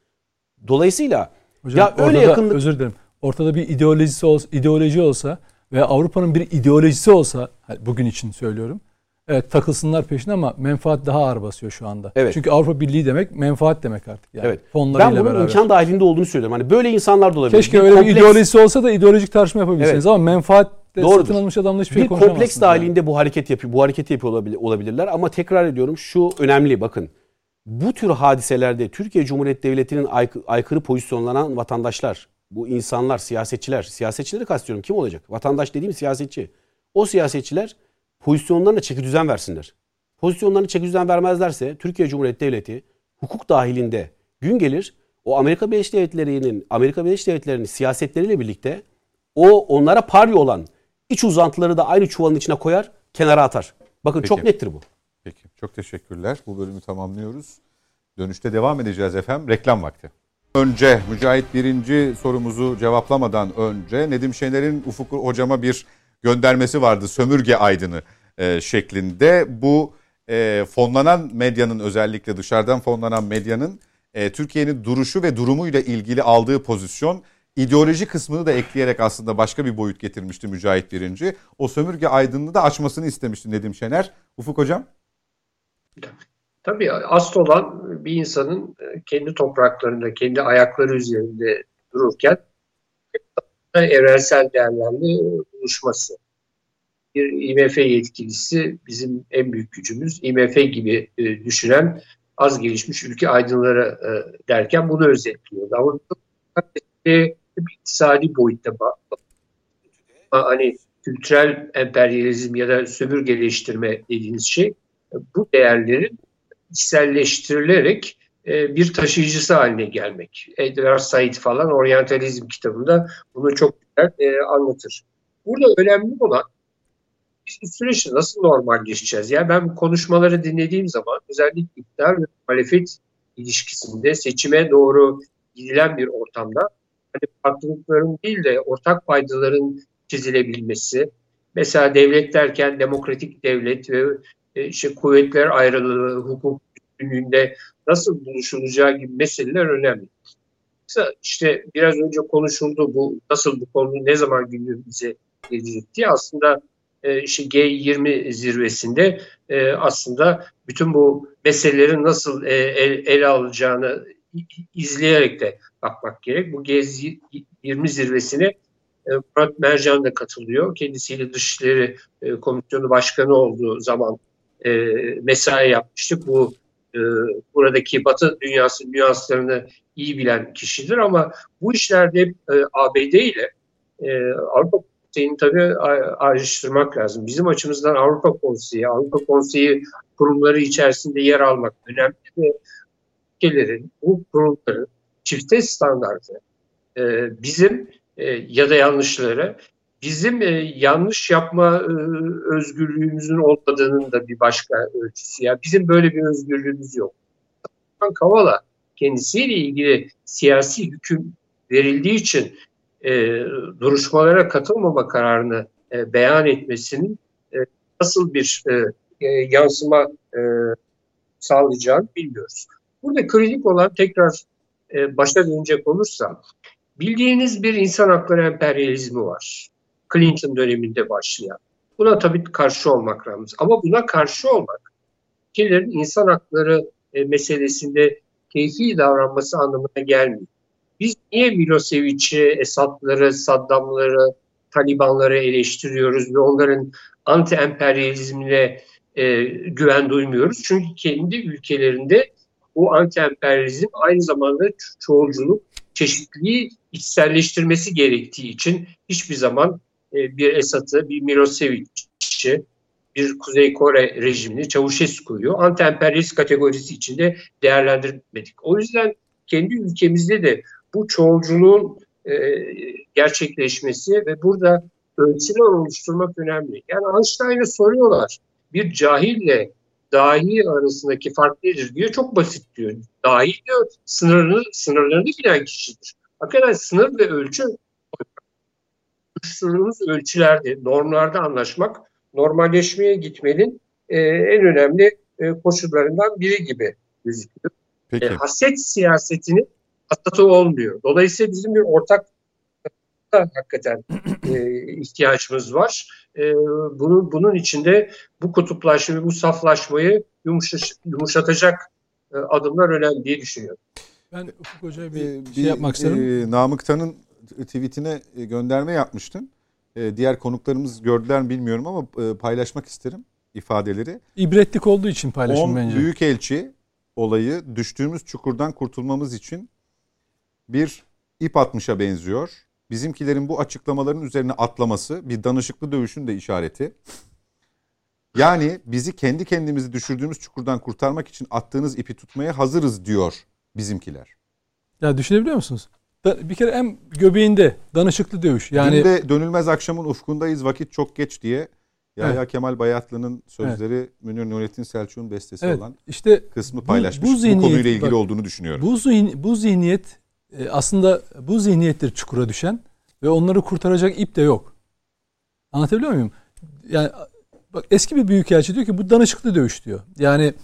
Dolayısıyla Hocam ya öyle yakınlık özür dilerim. ortada bir ideolojisi olsa, ideoloji olsa ve Avrupa'nın bir ideolojisi olsa bugün için söylüyorum. Evet takılsınlar peşine ama menfaat daha ağır basıyor şu anda. Evet. Çünkü Avrupa Birliği demek menfaat demek artık. Yani evet. Ben bunun beraber. imkan dahilinde olduğunu söylüyorum. Hani böyle insanlar da olabilir. Keşke bir öyle kompleks... bir ideolojisi olsa da ideolojik tartışma yapabilseniz evet. ama menfaat Doğrudur. satın almış adamla hiçbir şey Bir kompleks dahilinde yani. bu hareket yapıyor, bu hareketi yapıyor olabilir, olabilirler ama tekrar ediyorum şu önemli bakın. Bu tür hadiselerde Türkiye Cumhuriyeti Devleti'nin aykırı pozisyonlanan vatandaşlar, bu insanlar, siyasetçiler, siyasetçileri kastediyorum. Kim olacak? Vatandaş dediğim siyasetçi. O siyasetçiler pozisyonlarına çeki düzen versinler. Pozisyonlarına çeki düzen vermezlerse Türkiye Cumhuriyeti Devleti hukuk dahilinde gün gelir o Amerika Birleşik Devletleri'nin Amerika Birleşik Devletleri'nin siyasetleriyle birlikte o onlara pari olan iç uzantıları da aynı çuvalın içine koyar, kenara atar. Bakın Peki. çok nettir bu. Peki. Çok teşekkürler. Bu bölümü tamamlıyoruz. Dönüşte devam edeceğiz efendim. Reklam vakti. Önce Mücahit birinci sorumuzu cevaplamadan önce Nedim Şener'in Ufuk hocama bir göndermesi vardı. Sömürge aydını e, şeklinde. Bu e, fonlanan medyanın özellikle dışarıdan fonlanan medyanın e, Türkiye'nin duruşu ve durumuyla ilgili aldığı pozisyon ideoloji kısmını da ekleyerek aslında başka bir boyut getirmişti Mücahit Birinci. O sömürge aydınlığı da açmasını istemişti Nedim Şener. Ufuk Hocam. Tabii asıl olan bir insanın kendi topraklarında, kendi ayakları üzerinde dururken evrensel değerlerle buluşması. Bir IMF yetkilisi bizim en büyük gücümüz. IMF gibi e, düşünen az gelişmiş ülke aydınları e, derken bunu özetliyordu. Ama bir iktisadi boyutta hani kültürel emperyalizm ya da sömürgeleştirme dediğiniz şey bu değerlerin içselleştirilerek e, bir taşıyıcısı haline gelmek. Edward Said falan Orientalizm kitabında bunu çok güzel e, anlatır. Burada önemli olan biz bu süreçte nasıl normalleşeceğiz? Yani ben bu konuşmaları dinlediğim zaman özellikle iktidar ve muhalefet ilişkisinde seçime doğru gidilen bir ortamda hani farklılıkların değil de ortak faydaların çizilebilmesi, mesela devlet derken demokratik devlet ve e, işte kuvvetler ayrılığı, hukuk bütünlüğünde nasıl buluşulacağı gibi meseleler önemli. İşte biraz önce konuşuldu bu nasıl bu konu ne zaman gündemimize diye aslında e, işte G20 zirvesinde e, aslında bütün bu meselelerin nasıl e, el, ele alacağını izleyerek de bakmak gerek. Bu G20 zirvesine e, Murat Mercan da katılıyor. Kendisiyle Dışişleri e, Komisyonu Başkanı olduğu zaman e, mesai yapmıştık. Bu buradaki Batı dünyası nüanslarını iyi bilen kişidir ama bu işlerde e, ABD ile Avrupa Konseyi'ni tabii ayrıştırmak lazım. Bizim açımızdan Avrupa Konseyi, Avrupa Konseyi kurumları içerisinde yer almak önemli ve ülkelerin, bu kurumların çifte standartı e, bizim e, ya da yanlışları bizim e, yanlış yapma e, özgürlüğümüzün olmadığının da bir başka ölçüsü. Yani bizim böyle bir özgürlüğümüz yok. Kavala kendisiyle ilgili siyasi hüküm verildiği için e, duruşmalara katılmama kararını e, beyan etmesinin e, nasıl bir e, e, yansıma e, sağlayacağını bilmiyoruz. Burada kritik olan tekrar e, başa dönecek olursam bildiğiniz bir insan hakları emperyalizmi var. Clinton döneminde başlayan. Buna tabii karşı olmak lazım. Ama buna karşı olmak ülkelerin insan hakları e, meselesinde keyfi davranması anlamına gelmiyor. Biz niye Milosevic'i, Esad'ları, Saddam'ları, Talibanları eleştiriyoruz ve onların anti-emperyalizmine e, güven duymuyoruz? Çünkü kendi ülkelerinde bu anti-emperyalizm aynı zamanda çoğulculuk, çeşitliliği içselleştirmesi gerektiği için hiçbir zaman e, bir Esad'ı, bir Milosevic'i, bir Kuzey Kore rejimini, Çavuşescu'yu anti-emperyalist kategorisi içinde değerlendirmedik. O yüzden kendi ülkemizde de bu çoğulculuğun e, gerçekleşmesi ve burada ölçüler oluşturmak önemli. Yani Einstein'a soruyorlar bir cahille dahi arasındaki fark nedir diyor. Çok basit diyor. Dahi diyor sınırını, sınırlarını bilen kişidir. Hakikaten sınır ve ölçü oluşturduğumuz ölçülerde, normlarda anlaşmak normalleşmeye gitmenin e, en önemli e, koşullarından biri gibi gözüküyor. Peki. E, haset siyasetinin hassatı olmuyor. Dolayısıyla bizim bir ortak da hakikaten e, ihtiyacımız var. E, bunun, bunun içinde bu kutuplaşmayı, bu saflaşmayı yumuşaş, yumuşatacak e, adımlar önemli diye düşünüyorum. Ben Ufuk Hoca'ya bir, ee, şey yapmak isterim. E, Namık Tan'ın tweetine e, gönderme yapmıştın. E, diğer konuklarımız gördüler mi bilmiyorum ama e, paylaşmak isterim ifadeleri. İbretlik olduğu için paylaşım bence. büyük elçi olayı düştüğümüz çukurdan kurtulmamız için bir ip atmışa benziyor. Bizimkilerin bu açıklamaların üzerine atlaması bir danışıklı dövüşün de işareti. Yani bizi kendi kendimizi düşürdüğümüz çukurdan kurtarmak için attığınız ipi tutmaya hazırız diyor bizimkiler. Ya düşünebiliyor musunuz? Bir kere en göbeğinde danışıklı dövüş. Yani Dün de dönülmez akşamın ufkundayız vakit çok geç diye Yahya evet. Kemal Bayatlı'nın sözleri evet. Münir Nurettin Selçuk'un bestesi evet. olan işte kısmı paylaşmış. Bu, bu, zihniyet, bu konuyla ilgili bak, olduğunu düşünüyorum. Bu, zihni, bu zihniyet e, aslında bu zihniyettir çukura düşen ve onları kurtaracak ip de yok. Anlatabiliyor muyum? Yani bak eski bir büyükelçi diyor ki bu danışıklı dövüş diyor. Yani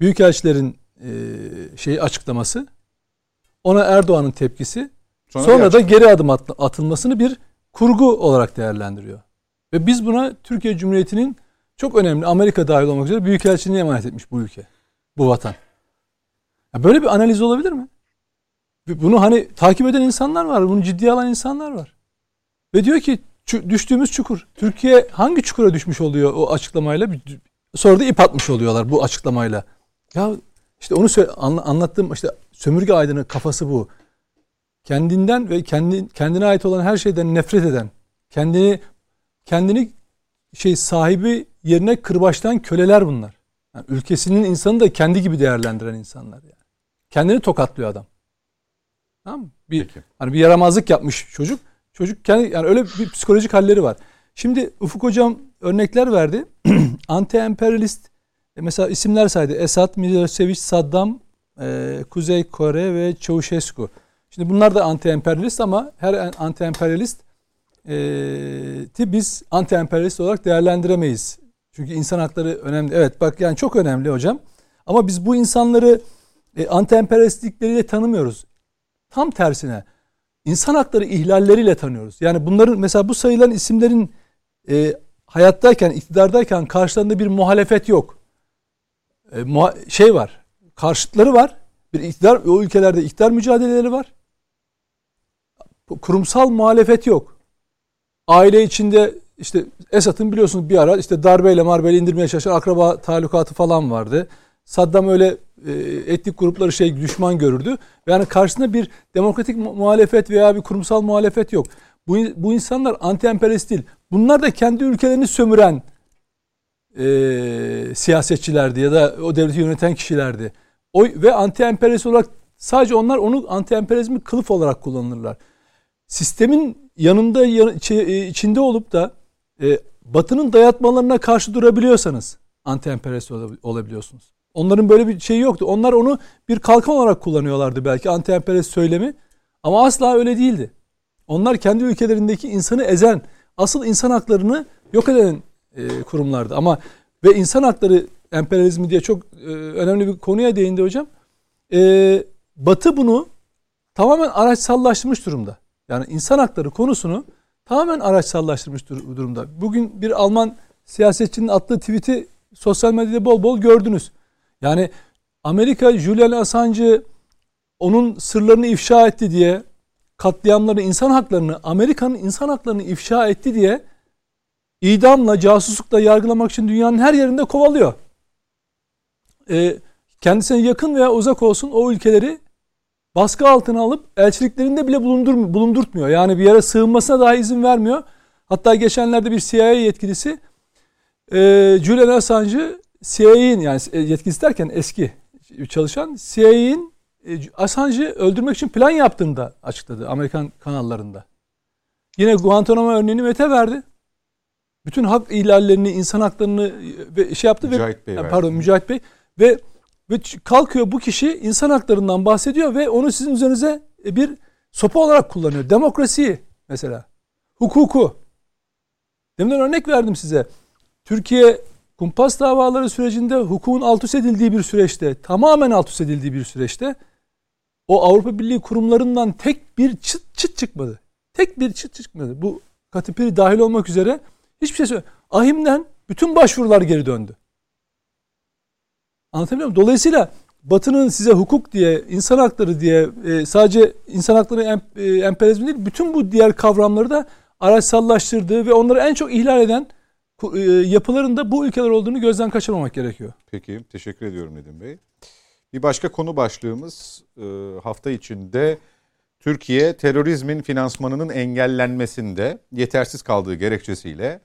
büyükelçilerin e, şeyi açıklaması ona Erdoğan'ın tepkisi sonra, sonra da geri adım at, atılmasını bir kurgu olarak değerlendiriyor. Ve biz buna Türkiye Cumhuriyeti'nin çok önemli Amerika dahil olmak üzere büyükelçiliğini emanet etmiş bu ülke. Bu vatan. Ya böyle bir analiz olabilir mi? Bunu hani takip eden insanlar var. Bunu ciddiye alan insanlar var. Ve diyor ki düştüğümüz çukur. Türkiye hangi çukura düşmüş oluyor o açıklamayla? Sonra da ip atmış oluyorlar bu açıklamayla. Ya işte onu söyle, anlattığım işte sömürge aydını kafası bu. Kendinden ve kendi kendine ait olan her şeyden nefret eden, kendini kendini şey sahibi yerine kırbaçtan köleler bunlar. Yani ülkesinin insanı da kendi gibi değerlendiren insanlar yani. Kendini tokatlıyor adam. Tamam mı? Bir Peki. hani bir yaramazlık yapmış çocuk. Çocuk kendi yani öyle bir psikolojik halleri var. Şimdi Ufuk hocam örnekler verdi. [CLEARS THROAT] Anti-emperyalist e, mesela isimler saydı. Esad, Milosevic, Saddam, e, Kuzey Kore ve Ceausescu. Şimdi bunlar da anti-emperyalist ama her anti-emperyalist e, biz anti-emperyalist olarak değerlendiremeyiz. Çünkü insan hakları önemli. Evet bak yani çok önemli hocam. Ama biz bu insanları e, anti-emperyalistlikleriyle tanımıyoruz. Tam tersine insan hakları ihlalleriyle tanıyoruz. Yani bunların mesela bu sayılan isimlerin e, hayattayken, iktidardayken karşılarında bir muhalefet yok. E, muha- şey var, karşıtları var. Bir iktidar, o ülkelerde iktidar mücadeleleri var. Kurumsal muhalefet yok. Aile içinde işte Esad'ın biliyorsunuz bir ara işte darbeyle marbeyle indirmeye çalışan akraba talukatı falan vardı. Saddam öyle e, etnik grupları şey düşman görürdü. Yani karşısında bir demokratik muhalefet veya bir kurumsal muhalefet yok. Bu, bu insanlar anti-emperyalist değil. Bunlar da kendi ülkelerini sömüren e, siyasetçilerdi ya da o devleti yöneten kişilerdi. O, ve anti-emperyalist olarak sadece onlar onu anti-emperyalizmi kılıf olarak kullanırlar. Sistemin yanında e, içinde olup da e, Batı'nın dayatmalarına karşı durabiliyorsanız anti-emperyalist olabiliyorsunuz. Onların böyle bir şeyi yoktu. Onlar onu bir kalkan olarak kullanıyorlardı belki anti-emperyalist söylemi. Ama asla öyle değildi. Onlar kendi ülkelerindeki insanı ezen, asıl insan haklarını yok eden e, kurumlardı. Ama ve insan hakları emperyalizmi diye çok e, önemli bir konuya değindi hocam. E, Batı bunu tamamen araçsallaştırmış durumda. Yani insan hakları konusunu tamamen araçsallaştırmış durumda. Bugün bir Alman siyasetçinin attığı tweet'i sosyal medyada bol bol gördünüz. Yani Amerika Julian Assange'ı onun sırlarını ifşa etti diye katliamları, insan haklarını, Amerika'nın insan haklarını ifşa etti diye idamla, casuslukla yargılamak için dünyanın her yerinde kovalıyor. Ee, kendisine yakın veya uzak olsun o ülkeleri baskı altına alıp elçiliklerinde bile bulundur, bulundurtmuyor. Yani bir yere sığınmasına daha izin vermiyor. Hatta geçenlerde bir CIA yetkilisi e, Julian Assange'ı CIA'in yani e, yetkilisi derken eski çalışan CIA'in e, Assange'ı öldürmek için plan yaptığını da açıkladı Amerikan kanallarında. Yine Guantanamo örneğini Mete verdi. Bütün hak ihlallerini, insan haklarını ve şey yaptı Mücahit ve Bey pardon verdi. Mücahit Bey ve ve kalkıyor bu kişi insan haklarından bahsediyor ve onu sizin üzerinize e, bir sopa olarak kullanıyor. Demokrasiyi mesela. Hukuku. Deminden örnek verdim size. Türkiye kumpas davaları sürecinde hukukun alt üst edildiği bir süreçte, tamamen alt üst edildiği bir süreçte o Avrupa Birliği kurumlarından tek bir çıt çıt çıkmadı. tek bir çıt çıkmadı. Bu Katipiri dahil olmak üzere hiçbir şey söylemiyor. Ahim'den bütün başvurular geri döndü. Anlatabiliyor muyum? Dolayısıyla Batı'nın size hukuk diye, insan hakları diye e, sadece insan hakları em, e, emperyalizmi değil, bütün bu diğer kavramları da araçsallaştırdığı ve onları en çok ihlal eden yapıların da bu ülkeler olduğunu gözden kaçırmamak gerekiyor. Peki, teşekkür ediyorum Nedim Bey. Bir başka konu başlığımız e, hafta içinde Türkiye terörizmin finansmanının engellenmesinde yetersiz kaldığı gerekçesiyle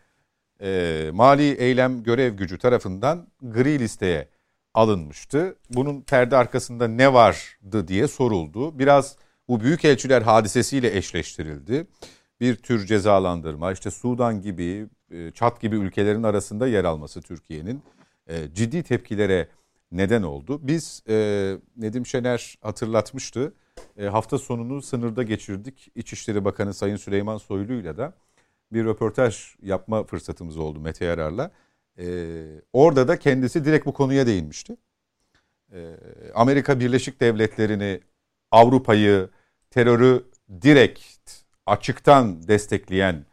e, mali eylem görev gücü tarafından gri listeye alınmıştı. Bunun perde arkasında ne vardı diye soruldu. Biraz bu büyükelçiler hadisesiyle eşleştirildi. Bir tür cezalandırma işte Sudan gibi, e, Çat gibi ülkelerin arasında yer alması Türkiye'nin e, ciddi tepkilere neden oldu. Biz e, Nedim Şener hatırlatmıştı. hafta sonunu sınırda geçirdik. İçişleri Bakanı Sayın Süleyman Soylu'yla da bir röportaj yapma fırsatımız oldu Mete Yarar'la. Orada da kendisi direkt bu konuya değinmişti. Amerika Birleşik Devletleri'ni, Avrupa'yı, terörü direkt açıktan destekleyen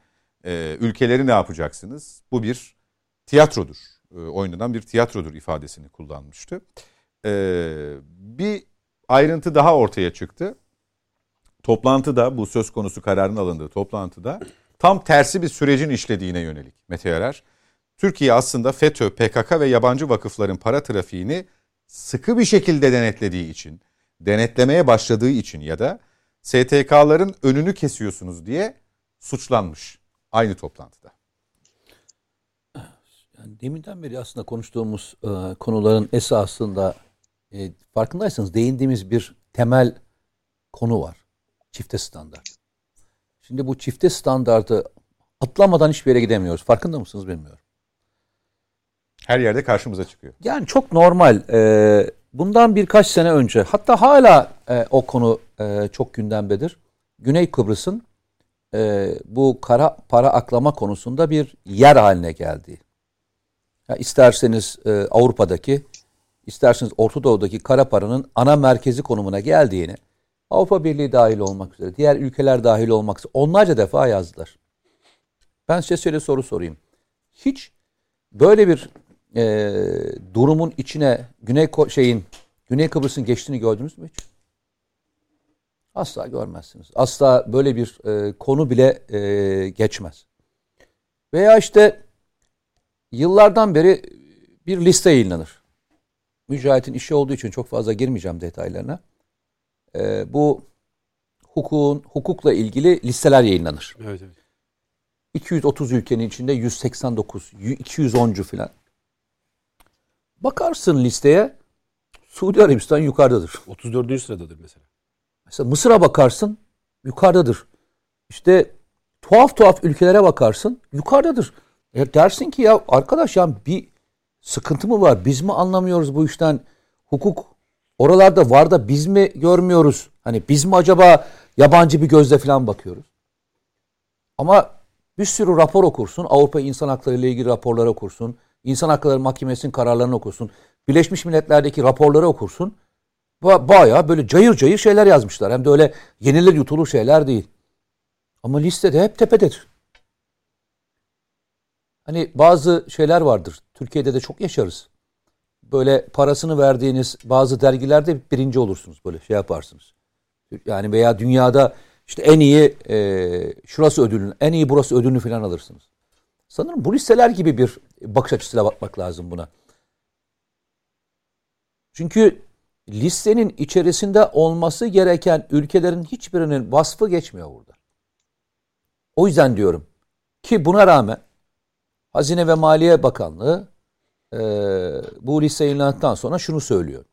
e, ülkeleri ne yapacaksınız? Bu bir tiyatrodur. E, oynanan bir tiyatrodur ifadesini kullanmıştı. E, bir ayrıntı daha ortaya çıktı. Toplantıda bu söz konusu kararın alındığı toplantıda tam tersi bir sürecin işlediğine yönelik Mete Yarar Türkiye aslında FETÖ, PKK ve yabancı vakıfların para trafiğini sıkı bir şekilde denetlediği için, denetlemeye başladığı için ya da STK'ların önünü kesiyorsunuz diye suçlanmış aynı toplantıda. Yani deminden beri aslında konuştuğumuz e, konuların esasında e, farkındaysanız değindiğimiz bir temel konu var. Çifte standart. Şimdi bu çifte standartı atlamadan hiçbir yere gidemiyoruz. Farkında mısınız bilmiyorum. Her yerde karşımıza çıkıyor. Yani çok normal. Ee, bundan birkaç sene önce hatta hala e, o konu e, çok gündemdedir. Güney Kıbrıs'ın e, bu kara para aklama konusunda bir yer haline geldi. Ya isterseniz e, Avrupa'daki, isterseniz Orta Doğu'daki kara paranın ana merkezi konumuna geldiğini, Avrupa Birliği dahil olmak üzere, diğer ülkeler dahil olmak üzere onlarca defa yazdılar. Ben size şöyle soru sorayım. Hiç böyle bir e, durumun içine Güney şeyin Güney Kıbrıs'ın geçtiğini gördünüz mü hiç? Asla görmezsiniz. Asla böyle bir e, konu bile e, geçmez. Veya işte yıllardan beri bir liste yayınlanır. Mücahit'in işi olduğu için çok fazla girmeyeceğim detaylarına. E, bu hukukun hukukla ilgili listeler yayınlanır. Evet, evet. 230 ülkenin içinde 189, 210'cu filan. Bakarsın listeye Suudi Arabistan yukarıdadır. 34. sıradadır mesela. Mesela Mısır'a bakarsın yukarıdadır. İşte tuhaf tuhaf ülkelere bakarsın yukarıdadır. E dersin ki ya arkadaş ya bir sıkıntı mı var? Biz mi anlamıyoruz bu işten? Hukuk oralarda var da biz mi görmüyoruz? Hani biz mi acaba yabancı bir gözle falan bakıyoruz? Ama bir sürü rapor okursun. Avrupa İnsan Hakları ile ilgili raporlar okursun. İnsan Hakları Mahkemesi'nin kararlarını okursun. Birleşmiş Milletler'deki raporları okursun. Ba bayağı böyle cayır cayır şeyler yazmışlar. Hem de öyle yenilir yutulur şeyler değil. Ama listede hep tepededir. Hani bazı şeyler vardır. Türkiye'de de çok yaşarız. Böyle parasını verdiğiniz bazı dergilerde birinci olursunuz. Böyle şey yaparsınız. Yani veya dünyada işte en iyi e, şurası ödülünü, en iyi burası ödülünü falan alırsınız. Sanırım bu listeler gibi bir bakış açısıyla bakmak lazım buna. Çünkü listenin içerisinde olması gereken ülkelerin hiçbirinin vasfı geçmiyor burada. O yüzden diyorum ki buna rağmen Hazine ve Maliye Bakanlığı e, bu liste yayınlandıktan sonra şunu söylüyor.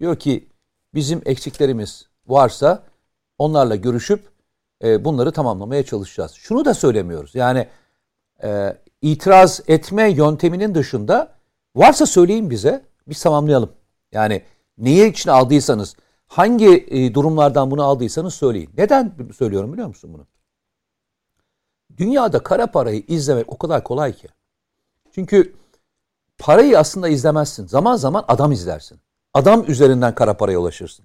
Diyor ki bizim eksiklerimiz varsa onlarla görüşüp e, bunları tamamlamaya çalışacağız. Şunu da söylemiyoruz. Yani e, itiraz etme yönteminin dışında varsa söyleyin bize biz tamamlayalım. Yani neye için aldıysanız hangi e, durumlardan bunu aldıysanız söyleyin. Neden söylüyorum biliyor musun bunu? Dünyada kara parayı izlemek o kadar kolay ki. Çünkü parayı aslında izlemezsin. Zaman zaman adam izlersin. Adam üzerinden kara paraya ulaşırsın.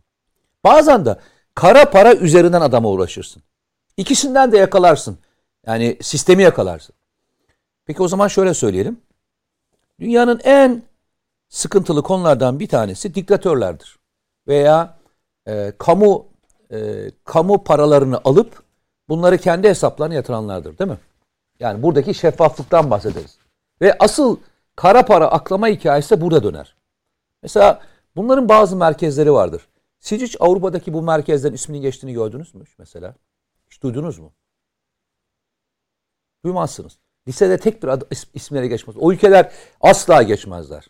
Bazen de kara para üzerinden adama ulaşırsın. İkisinden de yakalarsın. Yani sistemi yakalarsın. Peki o zaman şöyle söyleyelim. Dünyanın en sıkıntılı konulardan bir tanesi diktatörlerdir. Veya e, kamu e, kamu paralarını alıp bunları kendi hesaplarına yatıranlardır değil mi? Yani buradaki şeffaflıktan bahsederiz. Ve asıl kara para aklama hikayesi de burada döner. Mesela bunların bazı merkezleri vardır. Siz hiç Avrupa'daki bu merkezlerin ismini geçtiğini gördünüz mü mesela? Hiç duydunuz mu? Duymazsınız. Lisede tek bir adı, is, isimleri geçmez. O ülkeler asla geçmezler.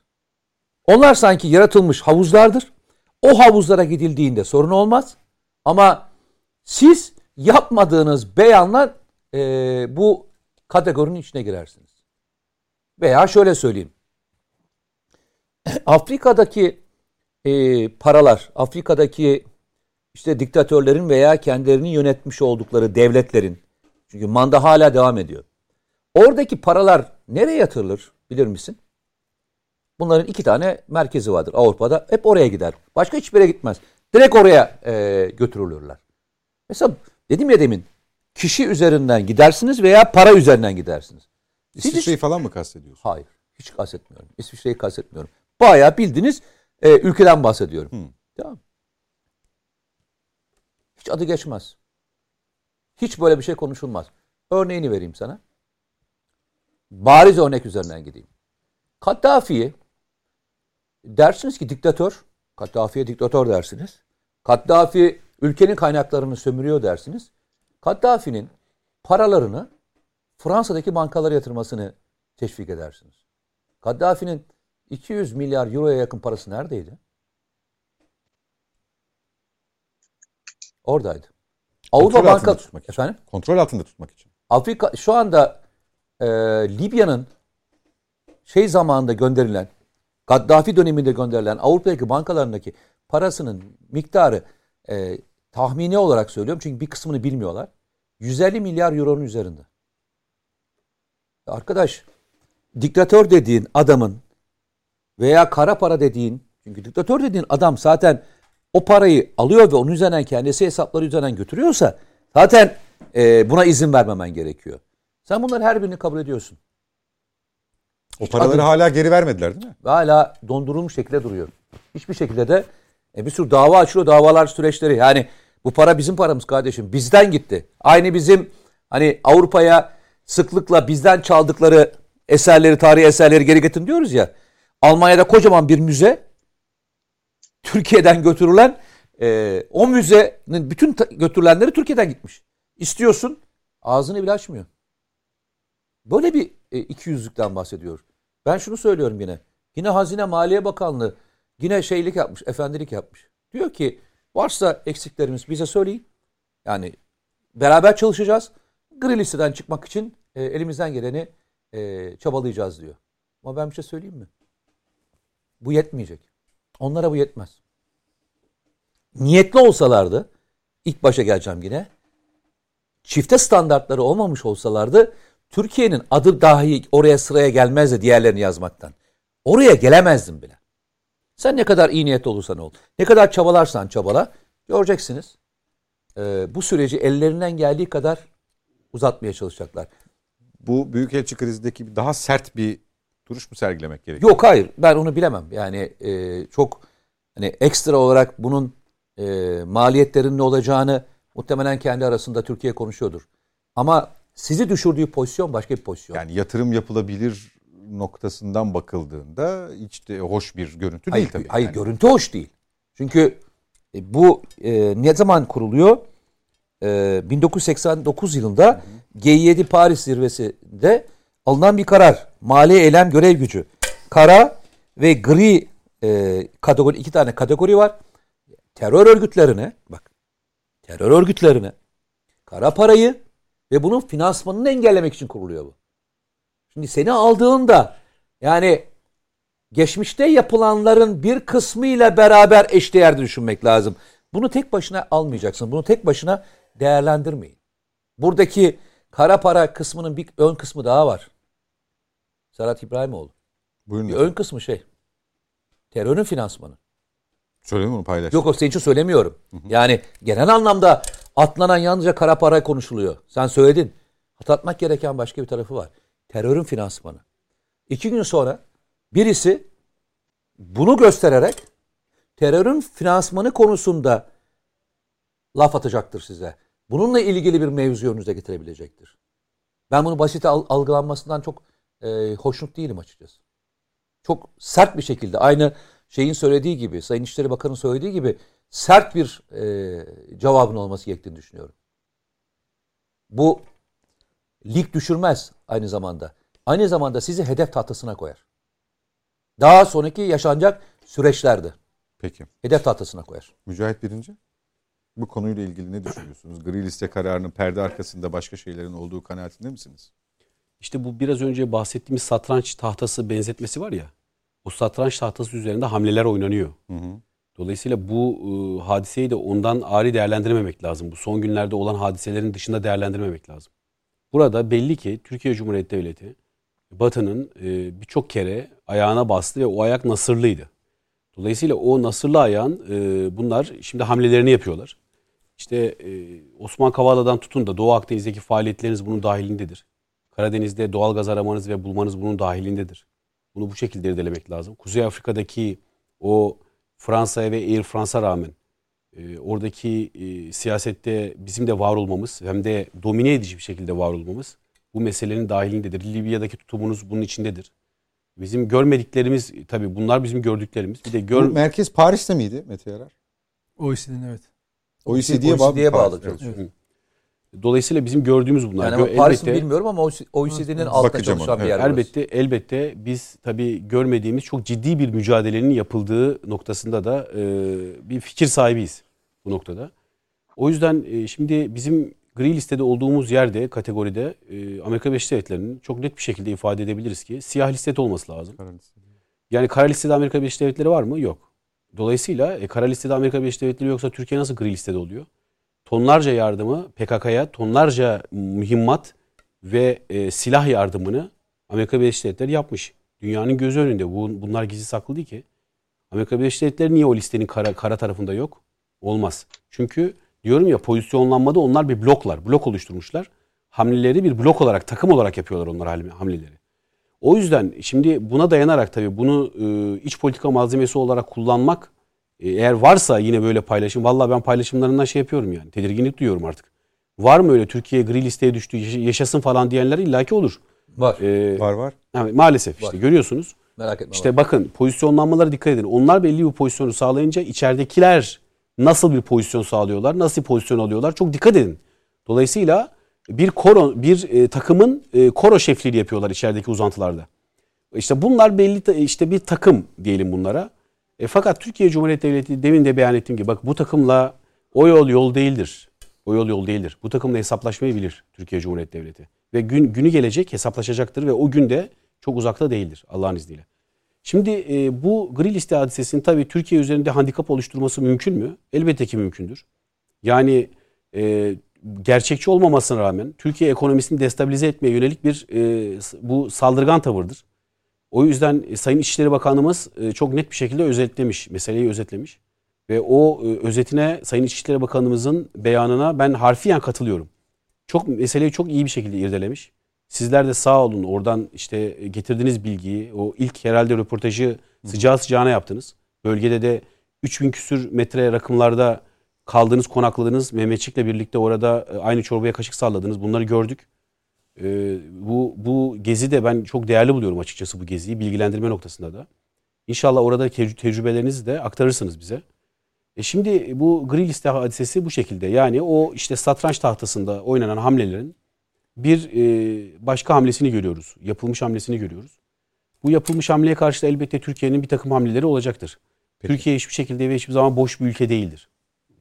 Onlar sanki yaratılmış havuzlardır. O havuzlara gidildiğinde sorun olmaz. Ama siz yapmadığınız beyanla e, bu kategorinin içine girersiniz. Veya şöyle söyleyeyim. Afrika'daki e, paralar, Afrika'daki işte diktatörlerin veya kendilerini yönetmiş oldukları devletlerin, çünkü manda hala devam ediyor. Oradaki paralar nereye yatırılır bilir misin? Bunların iki tane merkezi vardır Avrupa'da. Hep oraya gider. Başka hiçbir yere gitmez. Direkt oraya e, götürülürler. Mesela dedim ya demin kişi üzerinden gidersiniz veya para üzerinden gidersiniz. İsviçre'yi falan mı kastediyorsun? Hayır. Hiç kastetmiyorum. İsviçre'yi kastetmiyorum. Bayağı bildiğiniz e, ülkeden bahsediyorum. Hı. Tamam. Hiç adı geçmez. Hiç böyle bir şey konuşulmaz. Örneğini vereyim sana. Bariz örnek üzerinden gideyim. Kaddafi'yi dersiniz ki diktatör. Kaddafi'ye diktatör dersiniz. Kaddafi ülkenin kaynaklarını sömürüyor dersiniz. Kaddafi'nin paralarını Fransa'daki bankalara yatırmasını teşvik edersiniz. Kaddafi'nin 200 milyar euroya yakın parası neredeydi? Oradaydı. Avrupa Kontrol Banka tutmak için. efendim Kontrol altında tutmak için. Afrika şu anda e, Libya'nın şey zamanında gönderilen Gaddafi döneminde gönderilen Avrupa'daki bankalarındaki parasının miktarı e, tahmini olarak söylüyorum çünkü bir kısmını bilmiyorlar. 150 milyar euronun üzerinde. Arkadaş diktatör dediğin adamın veya kara para dediğin çünkü diktatör dediğin adam zaten o parayı alıyor ve onun üzerinden kendisi hesapları üzerinden götürüyorsa zaten e, buna izin vermemen gerekiyor. Sen bunların her birini kabul ediyorsun. O paraları adı- hala geri vermediler değil mi? Hala dondurulmuş şekilde duruyor. Hiçbir şekilde de e, bir sürü dava açılıyor, davalar süreçleri. Yani bu para bizim paramız kardeşim. Bizden gitti. Aynı bizim hani Avrupa'ya sıklıkla bizden çaldıkları eserleri, tarihi eserleri geri getirin diyoruz ya. Almanya'da kocaman bir müze Türkiye'den götürülen e, o müzenin bütün götürülenleri Türkiye'den gitmiş. İstiyorsun ağzını bile açmıyor. Böyle bir e, iki yüzlükten bahsediyor. Ben şunu söylüyorum yine. Yine Hazine Maliye Bakanlığı yine şeylik yapmış, efendilik yapmış. Diyor ki varsa eksiklerimiz bize söyleyin. Yani beraber çalışacağız. Gri listeden çıkmak için e, elimizden geleni e, çabalayacağız diyor. Ama ben bir şey söyleyeyim mi? Bu yetmeyecek. Onlara bu yetmez. Niyetli olsalardı, ilk başa geleceğim yine, çifte standartları olmamış olsalardı, Türkiye'nin adı dahi oraya sıraya gelmezdi diğerlerini yazmaktan. Oraya gelemezdim bile. Sen ne kadar iyi niyetli olursan ol, ne kadar çabalarsan çabala, göreceksiniz. Ee, bu süreci ellerinden geldiği kadar uzatmaya çalışacaklar. Bu büyükelçi krizindeki daha sert bir duruş mu sergilemek gerekiyor? Yok hayır ben onu bilemem. Yani e, çok hani ekstra olarak bunun e, maliyetlerinin ne olacağını muhtemelen kendi arasında Türkiye konuşuyordur. Ama sizi düşürdüğü pozisyon başka bir pozisyon. Yani yatırım yapılabilir noktasından bakıldığında hiç de hoş bir görüntü hayır, değil tabii. hayır Yani görüntü hoş değil. Çünkü e, bu e, ne zaman kuruluyor? E, 1989 yılında G7 Paris zirvesinde alınan bir karar. Mali eylem görev gücü. Kara ve gri e, kategori iki tane kategori var. Terör örgütlerine bak terör örgütlerine kara parayı ve bunun finansmanını engellemek için kuruluyor bu. Şimdi seni aldığında yani geçmişte yapılanların bir kısmıyla beraber eşdeğer düşünmek lazım. Bunu tek başına almayacaksın. Bunu tek başına değerlendirmeyin. Buradaki kara para kısmının bir ön kısmı daha var. Serhat İbrahimoğlu. Buyurun. Bir ön kısmı şey. Terörün finansmanı. Söyle onu paylaş. Yok o senin için söylemiyorum. Yani genel anlamda Atlanan yalnızca kara para konuşuluyor. Sen söyledin. Hatırlatmak gereken başka bir tarafı var. Terörün finansmanı. İki gün sonra birisi bunu göstererek terörün finansmanı konusunda laf atacaktır size. Bununla ilgili bir mevzu önünüze getirebilecektir. Ben bunu basit al- algılanmasından çok e, hoşnut değilim açıkçası. Çok sert bir şekilde aynı şeyin söylediği gibi, Sayın İçişleri Bakanı'nın söylediği gibi sert bir e, cevabın olması gerektiğini düşünüyorum. Bu lig düşürmez aynı zamanda. Aynı zamanda sizi hedef tahtasına koyar. Daha sonraki yaşanacak süreçlerde Peki. hedef tahtasına koyar. Mücahit Birinci. Bu konuyla ilgili ne düşünüyorsunuz? Gri liste kararının perde arkasında başka şeylerin olduğu kanaatinde misiniz? İşte bu biraz önce bahsettiğimiz satranç tahtası benzetmesi var ya. O satranç tahtası üzerinde hamleler oynanıyor. Hı hı. Dolayısıyla bu e, hadiseyi de ondan ari değerlendirmemek lazım. Bu son günlerde olan hadiselerin dışında değerlendirmemek lazım. Burada belli ki Türkiye Cumhuriyeti Devleti Batı'nın e, birçok kere ayağına bastı ve o ayak nasırlıydı. Dolayısıyla o nasırlı ayağın e, bunlar şimdi hamlelerini yapıyorlar. İşte e, Osman Kavala'dan tutun da Doğu Akdeniz'deki faaliyetleriniz bunun dahilindedir. Karadeniz'de doğal gaz aramanız ve bulmanız bunun dahilindedir. Bunu bu şekilde irdelemek lazım. Kuzey Afrika'daki o Fransa'ya ve Air France'a rağmen e, oradaki e, siyasette bizim de var olmamız hem de domine edici bir şekilde var olmamız bu meselenin dahilindedir. Libya'daki tutumunuz bunun içindedir. Bizim görmediklerimiz tabii bunlar bizim gördüklerimiz. Bir de gör Bu merkez Paris'te miydi Mete Yarar? OECD'nin evet. OECD'ye bağlı. OECD'ye bağlı Paris, çalışıyor. evet. Dolayısıyla bizim gördüğümüz bunlar. Yani elbette- bilmiyorum ama OECD'nin altında çalışan ona, bir yer evet. burası. Elbette elbette biz tabii görmediğimiz çok ciddi bir mücadelenin yapıldığı noktasında da e, bir fikir sahibiyiz bu noktada. O yüzden e, şimdi bizim gri listede olduğumuz yerde kategoride e, Amerika Birleşik Devletleri'nin çok net bir şekilde ifade edebiliriz ki siyah listede olması lazım. Yani kara listede Amerika Birleşik Devletleri var mı? Yok. Dolayısıyla e, kara listede Amerika Birleşik Devletleri yoksa Türkiye nasıl gri listede oluyor? Tonlarca yardımı PKK'ya, tonlarca mühimmat ve e, silah yardımını Amerika Birleşik Devletleri yapmış. Dünyanın gözü önünde. Bu, bunlar gizli saklı değil ki. Amerika Birleşik Devletleri niye o listenin kara, kara tarafında yok? Olmaz. Çünkü diyorum ya pozisyonlanmada onlar bir bloklar. Blok oluşturmuşlar. Hamleleri bir blok olarak, takım olarak yapıyorlar onlar hamle- hamleleri. O yüzden şimdi buna dayanarak tabii bunu e, iç politika malzemesi olarak kullanmak eğer varsa yine böyle paylaşım vallahi ben paylaşımlarından şey yapıyorum yani tedirginlik duyuyorum artık. Var mı öyle Türkiye gri listeye düştü yaşa- yaşasın falan diyenler illaki olur. Var. E, Var var. yani maalesef işte Var. görüyorsunuz. Merak etme. İşte var. bakın pozisyonlanmalara dikkat edin. Onlar belli bir pozisyonu sağlayınca içeridekiler nasıl bir pozisyon sağlıyorlar, nasıl bir pozisyon alıyorlar çok dikkat edin. Dolayısıyla bir koro bir e, takımın e, koro şefliğini yapıyorlar içerideki uzantılarda. İşte bunlar belli işte bir takım diyelim bunlara. E, fakat Türkiye Cumhuriyeti Devleti demin de beyan ettiğim gibi bak bu takımla o yol yol değildir. O yol yol değildir. Bu takımla hesaplaşmayı bilir Türkiye Cumhuriyeti Devleti. Ve gün günü gelecek hesaplaşacaktır ve o günde çok uzakta değildir Allah'ın izniyle. Şimdi e, bu gri liste hadisesinin tabii Türkiye üzerinde handikap oluşturması mümkün mü? Elbette ki mümkündür. Yani e, gerçekçi olmamasına rağmen Türkiye ekonomisini destabilize etmeye yönelik bir e, bu saldırgan tavırdır. O yüzden e, Sayın İçişleri Bakanımız e, çok net bir şekilde özetlemiş, meseleyi özetlemiş. Ve o e, özetine Sayın İçişleri Bakanımızın beyanına ben harfiyen katılıyorum. Çok meseleyi çok iyi bir şekilde irdelemiş. Sizler de sağ olun oradan işte getirdiğiniz bilgiyi, o ilk herhalde röportajı sıcağı sıcağına yaptınız. Bölgede de 3000 küsür metre rakımlarda kaldığınız, konakladığınız Mehmetçik'le birlikte orada aynı çorbaya kaşık salladınız. Bunları gördük. Ee, bu bu gezi de ben çok değerli buluyorum açıkçası bu geziyi bilgilendirme noktasında da. İnşallah orada tec- tecrübelerinizi de aktarırsınız bize. E şimdi bu gri liste hadisesi bu şekilde. Yani o işte satranç tahtasında oynanan hamlelerin bir e, başka hamlesini görüyoruz. Yapılmış hamlesini görüyoruz. Bu yapılmış hamleye karşı da elbette Türkiye'nin bir takım hamleleri olacaktır. Peki. Türkiye hiçbir şekilde ve hiçbir zaman boş bir ülke değildir.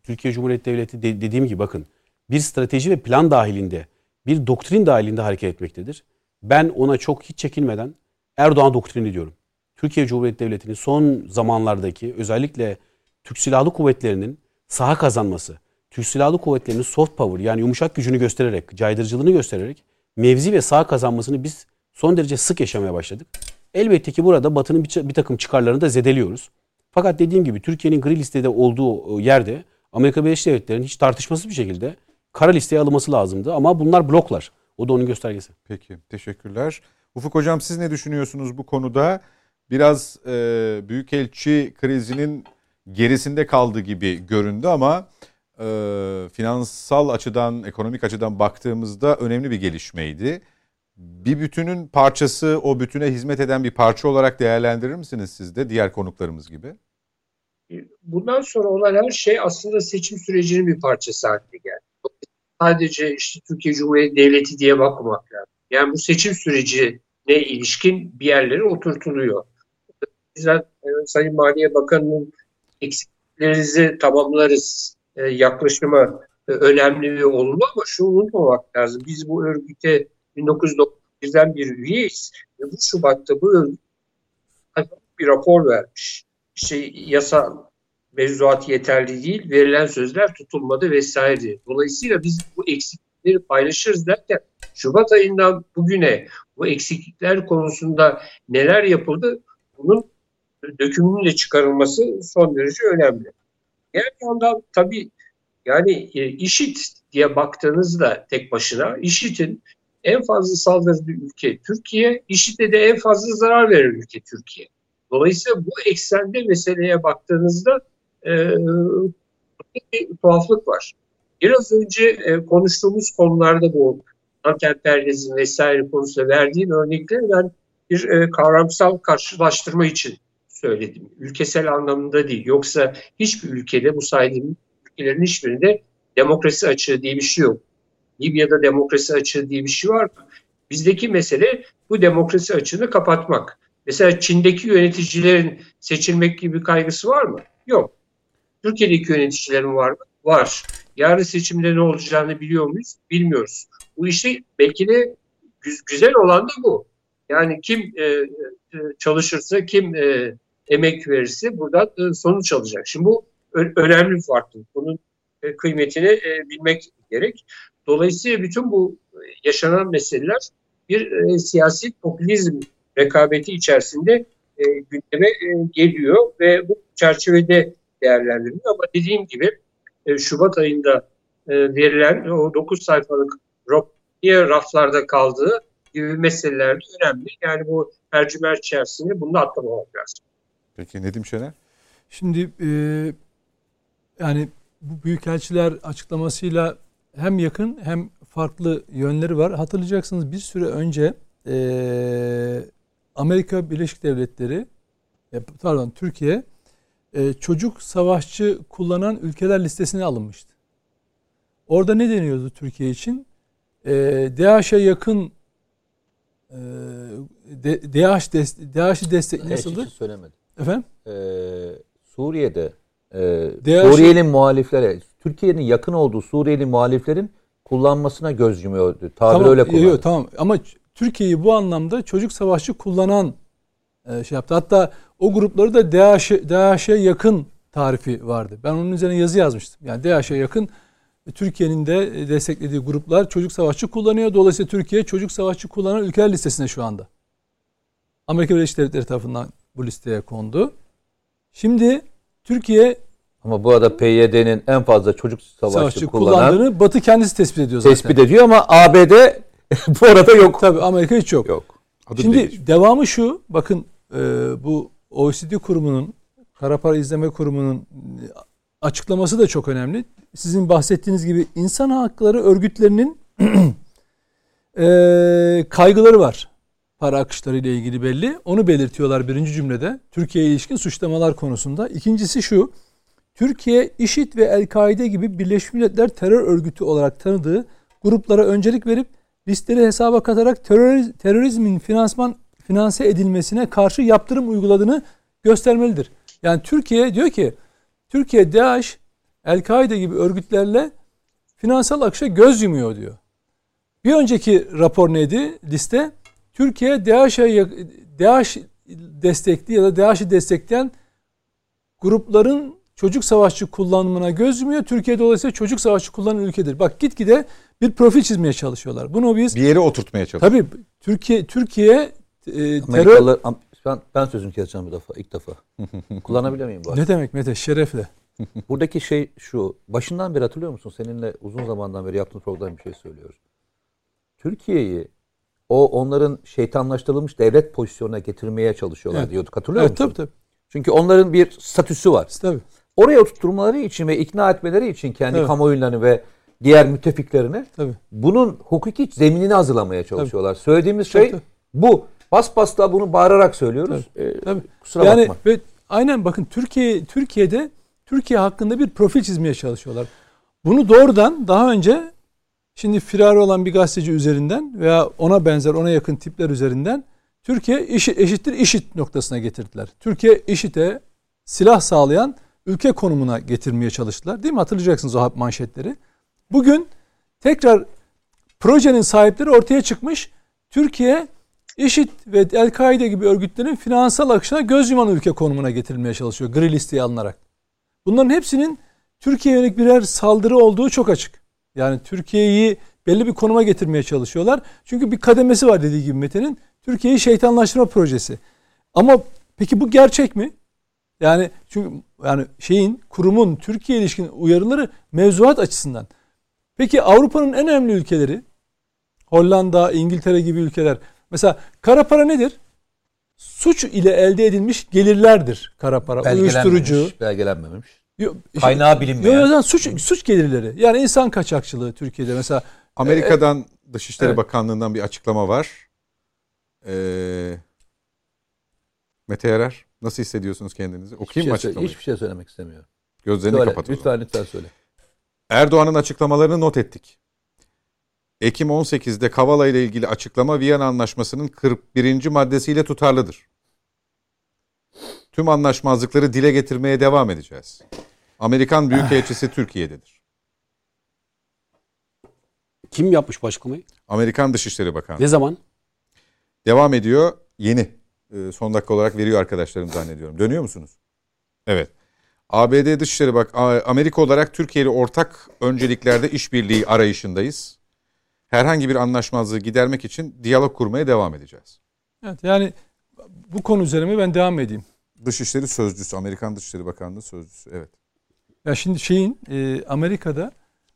Türkiye Cumhuriyeti Devleti de- dediğim gibi bakın bir strateji ve plan dahilinde, bir doktrin dahilinde hareket etmektedir. Ben ona çok hiç çekinmeden Erdoğan doktrini diyorum. Türkiye Cumhuriyeti Devleti'nin son zamanlardaki özellikle Türk Silahlı Kuvvetleri'nin saha kazanması, Türk Silahlı Kuvvetleri'nin soft power yani yumuşak gücünü göstererek, caydırıcılığını göstererek mevzi ve saha kazanmasını biz son derece sık yaşamaya başladık. Elbette ki burada Batı'nın bir, takım çıkarlarını da zedeliyoruz. Fakat dediğim gibi Türkiye'nin gri listede olduğu yerde Amerika Birleşik Devletleri'nin hiç tartışmasız bir şekilde kara listeye alınması lazımdı. Ama bunlar bloklar. O da onun göstergesi. Peki teşekkürler. Ufuk Hocam siz ne düşünüyorsunuz bu konuda? Biraz e, Büyükelçi krizinin gerisinde kaldı gibi göründü ama e, finansal açıdan, ekonomik açıdan baktığımızda önemli bir gelişmeydi. Bir bütünün parçası, o bütüne hizmet eden bir parça olarak değerlendirir misiniz siz de diğer konuklarımız gibi? Bundan sonra olan her şey aslında seçim sürecinin bir parçası haline geldi. Sadece işte Türkiye Cumhuriyeti Devleti diye bakmamak lazım. Yani bu seçim sürecine ilişkin bir yerlere oturtuluyor. Bizden e, Sayın Maliye Bakanı'nın eksiklerinizi tamamlarız e, yaklaşımı e, önemli ve olumlu ama şunu unutmamak lazım. Biz bu örgüte 1991'den bir üyeyiz. Ve bu Şubat'ta bu örgüt bir rapor vermiş. İşte yasa mevzuat yeterli değil, verilen sözler tutulmadı vesaire. Dolayısıyla biz bu eksiklikleri paylaşırız derken Şubat ayından bugüne bu eksiklikler konusunda neler yapıldı bunun dökümünün de çıkarılması son derece önemli. Diğer yandan tabii yani e, IŞİD diye baktığınızda tek başına IŞİD'in en fazla saldırdığı ülke Türkiye, IŞİD'e de en fazla zarar veren ülke Türkiye. Dolayısıyla bu eksende meseleye baktığınızda e, bir tuhaflık var. Biraz önce e, konuştuğumuz konularda bu antemperyalizm vesaire konusunda verdiğim örnekleri ben bir e, kavramsal karşılaştırma için söyledim. Ülkesel anlamında değil. Yoksa hiçbir ülkede bu saydığım ülkelerin hiçbirinde demokrasi açığı diye bir şey yok. Libya'da demokrasi açığı diye bir şey var mı? Bizdeki mesele bu demokrasi açığını kapatmak. Mesela Çin'deki yöneticilerin seçilmek gibi kaygısı var mı? Yok. Türkiye'deki yöneticilerin var mı? Var. Yarın seçimde ne olacağını biliyor muyuz? Bilmiyoruz. Bu işte belki de güzel olan da bu. Yani kim e, e, çalışırsa, kim e, emek verirse buradan e, sonuç alacak. Şimdi bu önemli bir farklılık. Bunun e, kıymetini e, bilmek gerek. Dolayısıyla bütün bu yaşanan meseleler bir e, siyasi popülizm rekabeti içerisinde e, gündeme e, geliyor ve bu çerçevede değerlendiriliyor. Ama dediğim gibi e, Şubat ayında e, verilen o 9 sayfalık niye raflarda kaldığı gibi meseleler önemli. Yani bu tercümer içerisinde bunu atlamamak lazım. Peki Nedim Şener? Şimdi e, yani bu büyükelçiler açıklamasıyla hem yakın hem farklı yönleri var. Hatırlayacaksınız bir süre önce e, Amerika Birleşik Devletleri e, pardon Türkiye e, çocuk savaşçı kullanan ülkeler listesine alınmıştı. Orada ne deniyordu Türkiye için? E, DAEŞ'e yakın e, DAEŞ dest DAEŞ'i destek nasıldı? Söylemedi. Efendim? Ee, Suriye'de e, Suriyeli muhaliflere, Türkiye'nin yakın olduğu Suriyeli muhaliflerin kullanmasına göz yumuyordu. Tabir tamam, öyle kullandı. Yok, tamam ama Türkiye'yi bu anlamda çocuk savaşçı kullanan şey yaptı. Hatta o grupları da DAEŞ'e DAEŞ'e yakın tarifi vardı. Ben onun üzerine yazı yazmıştım. Yani DAEŞ'e yakın Türkiye'nin de desteklediği gruplar çocuk savaşçı kullanıyor. Dolayısıyla Türkiye çocuk savaşçı kullanan ülkeler listesinde şu anda. Amerika Birleşik Devletleri tarafından bu listeye kondu. Şimdi Türkiye ama bu arada PYD'nin en fazla çocuk savaşçı, savaşçı kullanan, kullandığını Batı kendisi tespit ediyor zaten. Tespit ediyor ama ABD [LAUGHS] bu arada yok. Tabii Amerika hiç yok. Yok. Adı Şimdi değişmiş. devamı şu. Bakın e, bu OECD kurumunun Kara Para İzleme Kurumu'nun açıklaması da çok önemli. Sizin bahsettiğiniz gibi insan hakları örgütlerinin [CLEARS THROAT] e, kaygıları var. Para akışları ile ilgili belli. Onu belirtiyorlar birinci cümlede. Türkiye'ye ilişkin suçlamalar konusunda. İkincisi şu. Türkiye, IŞİD ve El-Kaide gibi Birleşmiş Milletler terör örgütü olarak tanıdığı gruplara öncelik verip listeleri hesaba katarak teröriz, terörizmin finansman finanse edilmesine karşı yaptırım uyguladığını göstermelidir. Yani Türkiye diyor ki Türkiye DAEŞ, El-Kaide gibi örgütlerle finansal akışa göz yumuyor diyor. Bir önceki rapor neydi liste? Türkiye DAEŞ'e DAEŞ destekli ya da DAEŞ'i destekleyen grupların çocuk savaşçı kullanımına göz yumuyor. Türkiye dolayısıyla çocuk savaşçı kullanan ülkedir. Bak gitgide bir profil çizmeye çalışıyorlar. Bunu biz bir yere oturtmaya çalışıyorlar. Tabii Türkiye Türkiye e, terör ben, ben sözünü keseceğim bu defa ilk defa. [LAUGHS] Kullanabilir miyim bu Ne demek Mete? Şerefle. [LAUGHS] Buradaki şey şu. Başından beri hatırlıyor musun? Seninle uzun zamandan beri yaptığımız programda bir şey söylüyoruz. Türkiye'yi o onların şeytanlaştırılmış devlet pozisyonuna getirmeye çalışıyorlar Evet. diyorduk. Hatırlıyor Evet, musun? tabii tabii. Çünkü onların bir statüsü var. tabii. Oraya oturtturmaları için ve ikna etmeleri için kendi Evet. kamuoylarını ve diğer müttefiklerini Tabii. bunun hukuki zeminini hazırlamaya çalışıyorlar. Söylediğimiz şey Tabii, bu. Bas basla bunu bağırarak söylüyoruz. Ee, Tabii. kusura yani bakma. ve aynen bakın Türkiye Türkiye'de Türkiye hakkında bir profil çizmeye çalışıyorlar. Bunu doğrudan daha önce şimdi firari olan bir gazeteci üzerinden veya ona benzer ona yakın tipler üzerinden Türkiye işi, eşittir işit noktasına getirdiler. Türkiye işite silah sağlayan ülke konumuna getirmeye çalıştılar. Değil mi? Hatırlayacaksınız o manşetleri. Bugün tekrar projenin sahipleri ortaya çıkmış. Türkiye IŞİD ve El-Kaide gibi örgütlerin finansal akışına göz yuman ülke konumuna getirilmeye çalışıyor. Gri listeye alınarak. Bunların hepsinin Türkiye'ye yönelik birer saldırı olduğu çok açık. Yani Türkiye'yi belli bir konuma getirmeye çalışıyorlar. Çünkü bir kademesi var dediği gibi Mete'nin. Türkiye'yi şeytanlaştırma projesi. Ama peki bu gerçek mi? Yani çünkü yani şeyin kurumun Türkiye ilişkin uyarıları mevzuat açısından. Peki Avrupa'nın en önemli ülkeleri Hollanda, İngiltere gibi ülkeler. Mesela kara para nedir? Suç ile elde edilmiş gelirlerdir kara para. Uyuşturucu. Belgelenmemiş, belgelenmemiş. Yo- Kaynağı bilinmeyen. Yo, yo, suç suç gelirleri. Yani insan kaçakçılığı Türkiye'de mesela. Amerika'dan Dışişleri evet. Bakanlığı'ndan bir açıklama var. Ee, Mete Yarar nasıl hissediyorsunuz kendinizi? Hiçbir Okuyayım mı şey, açıklamayı? hiçbir şey söylemek istemiyorum. Gözlerini Söyle, kapat. lütfen lütfen söyle. Erdoğan'ın açıklamalarını not ettik. Ekim 18'de Kavala ile ilgili açıklama Viyana Anlaşması'nın 41. maddesiyle tutarlıdır. Tüm anlaşmazlıkları dile getirmeye devam edeceğiz. Amerikan Büyükelçisi Türkiye'dedir. Kim yapmış bu açıklamayı? Amerikan Dışişleri Bakanı. Ne zaman? Devam ediyor. Yeni. Ee, son dakika olarak veriyor arkadaşlarım zannediyorum. Dönüyor musunuz? Evet. ABD Dışişleri bak Amerika olarak Türkiye ile ortak önceliklerde işbirliği arayışındayız. Herhangi bir anlaşmazlığı gidermek için diyalog kurmaya devam edeceğiz. Evet, yani bu konu üzerine ben devam edeyim. Dışişleri Sözcüsü, Amerikan Dışişleri Bakanlığı Sözcüsü. Evet. Ya şimdi şeyin e, Amerika'da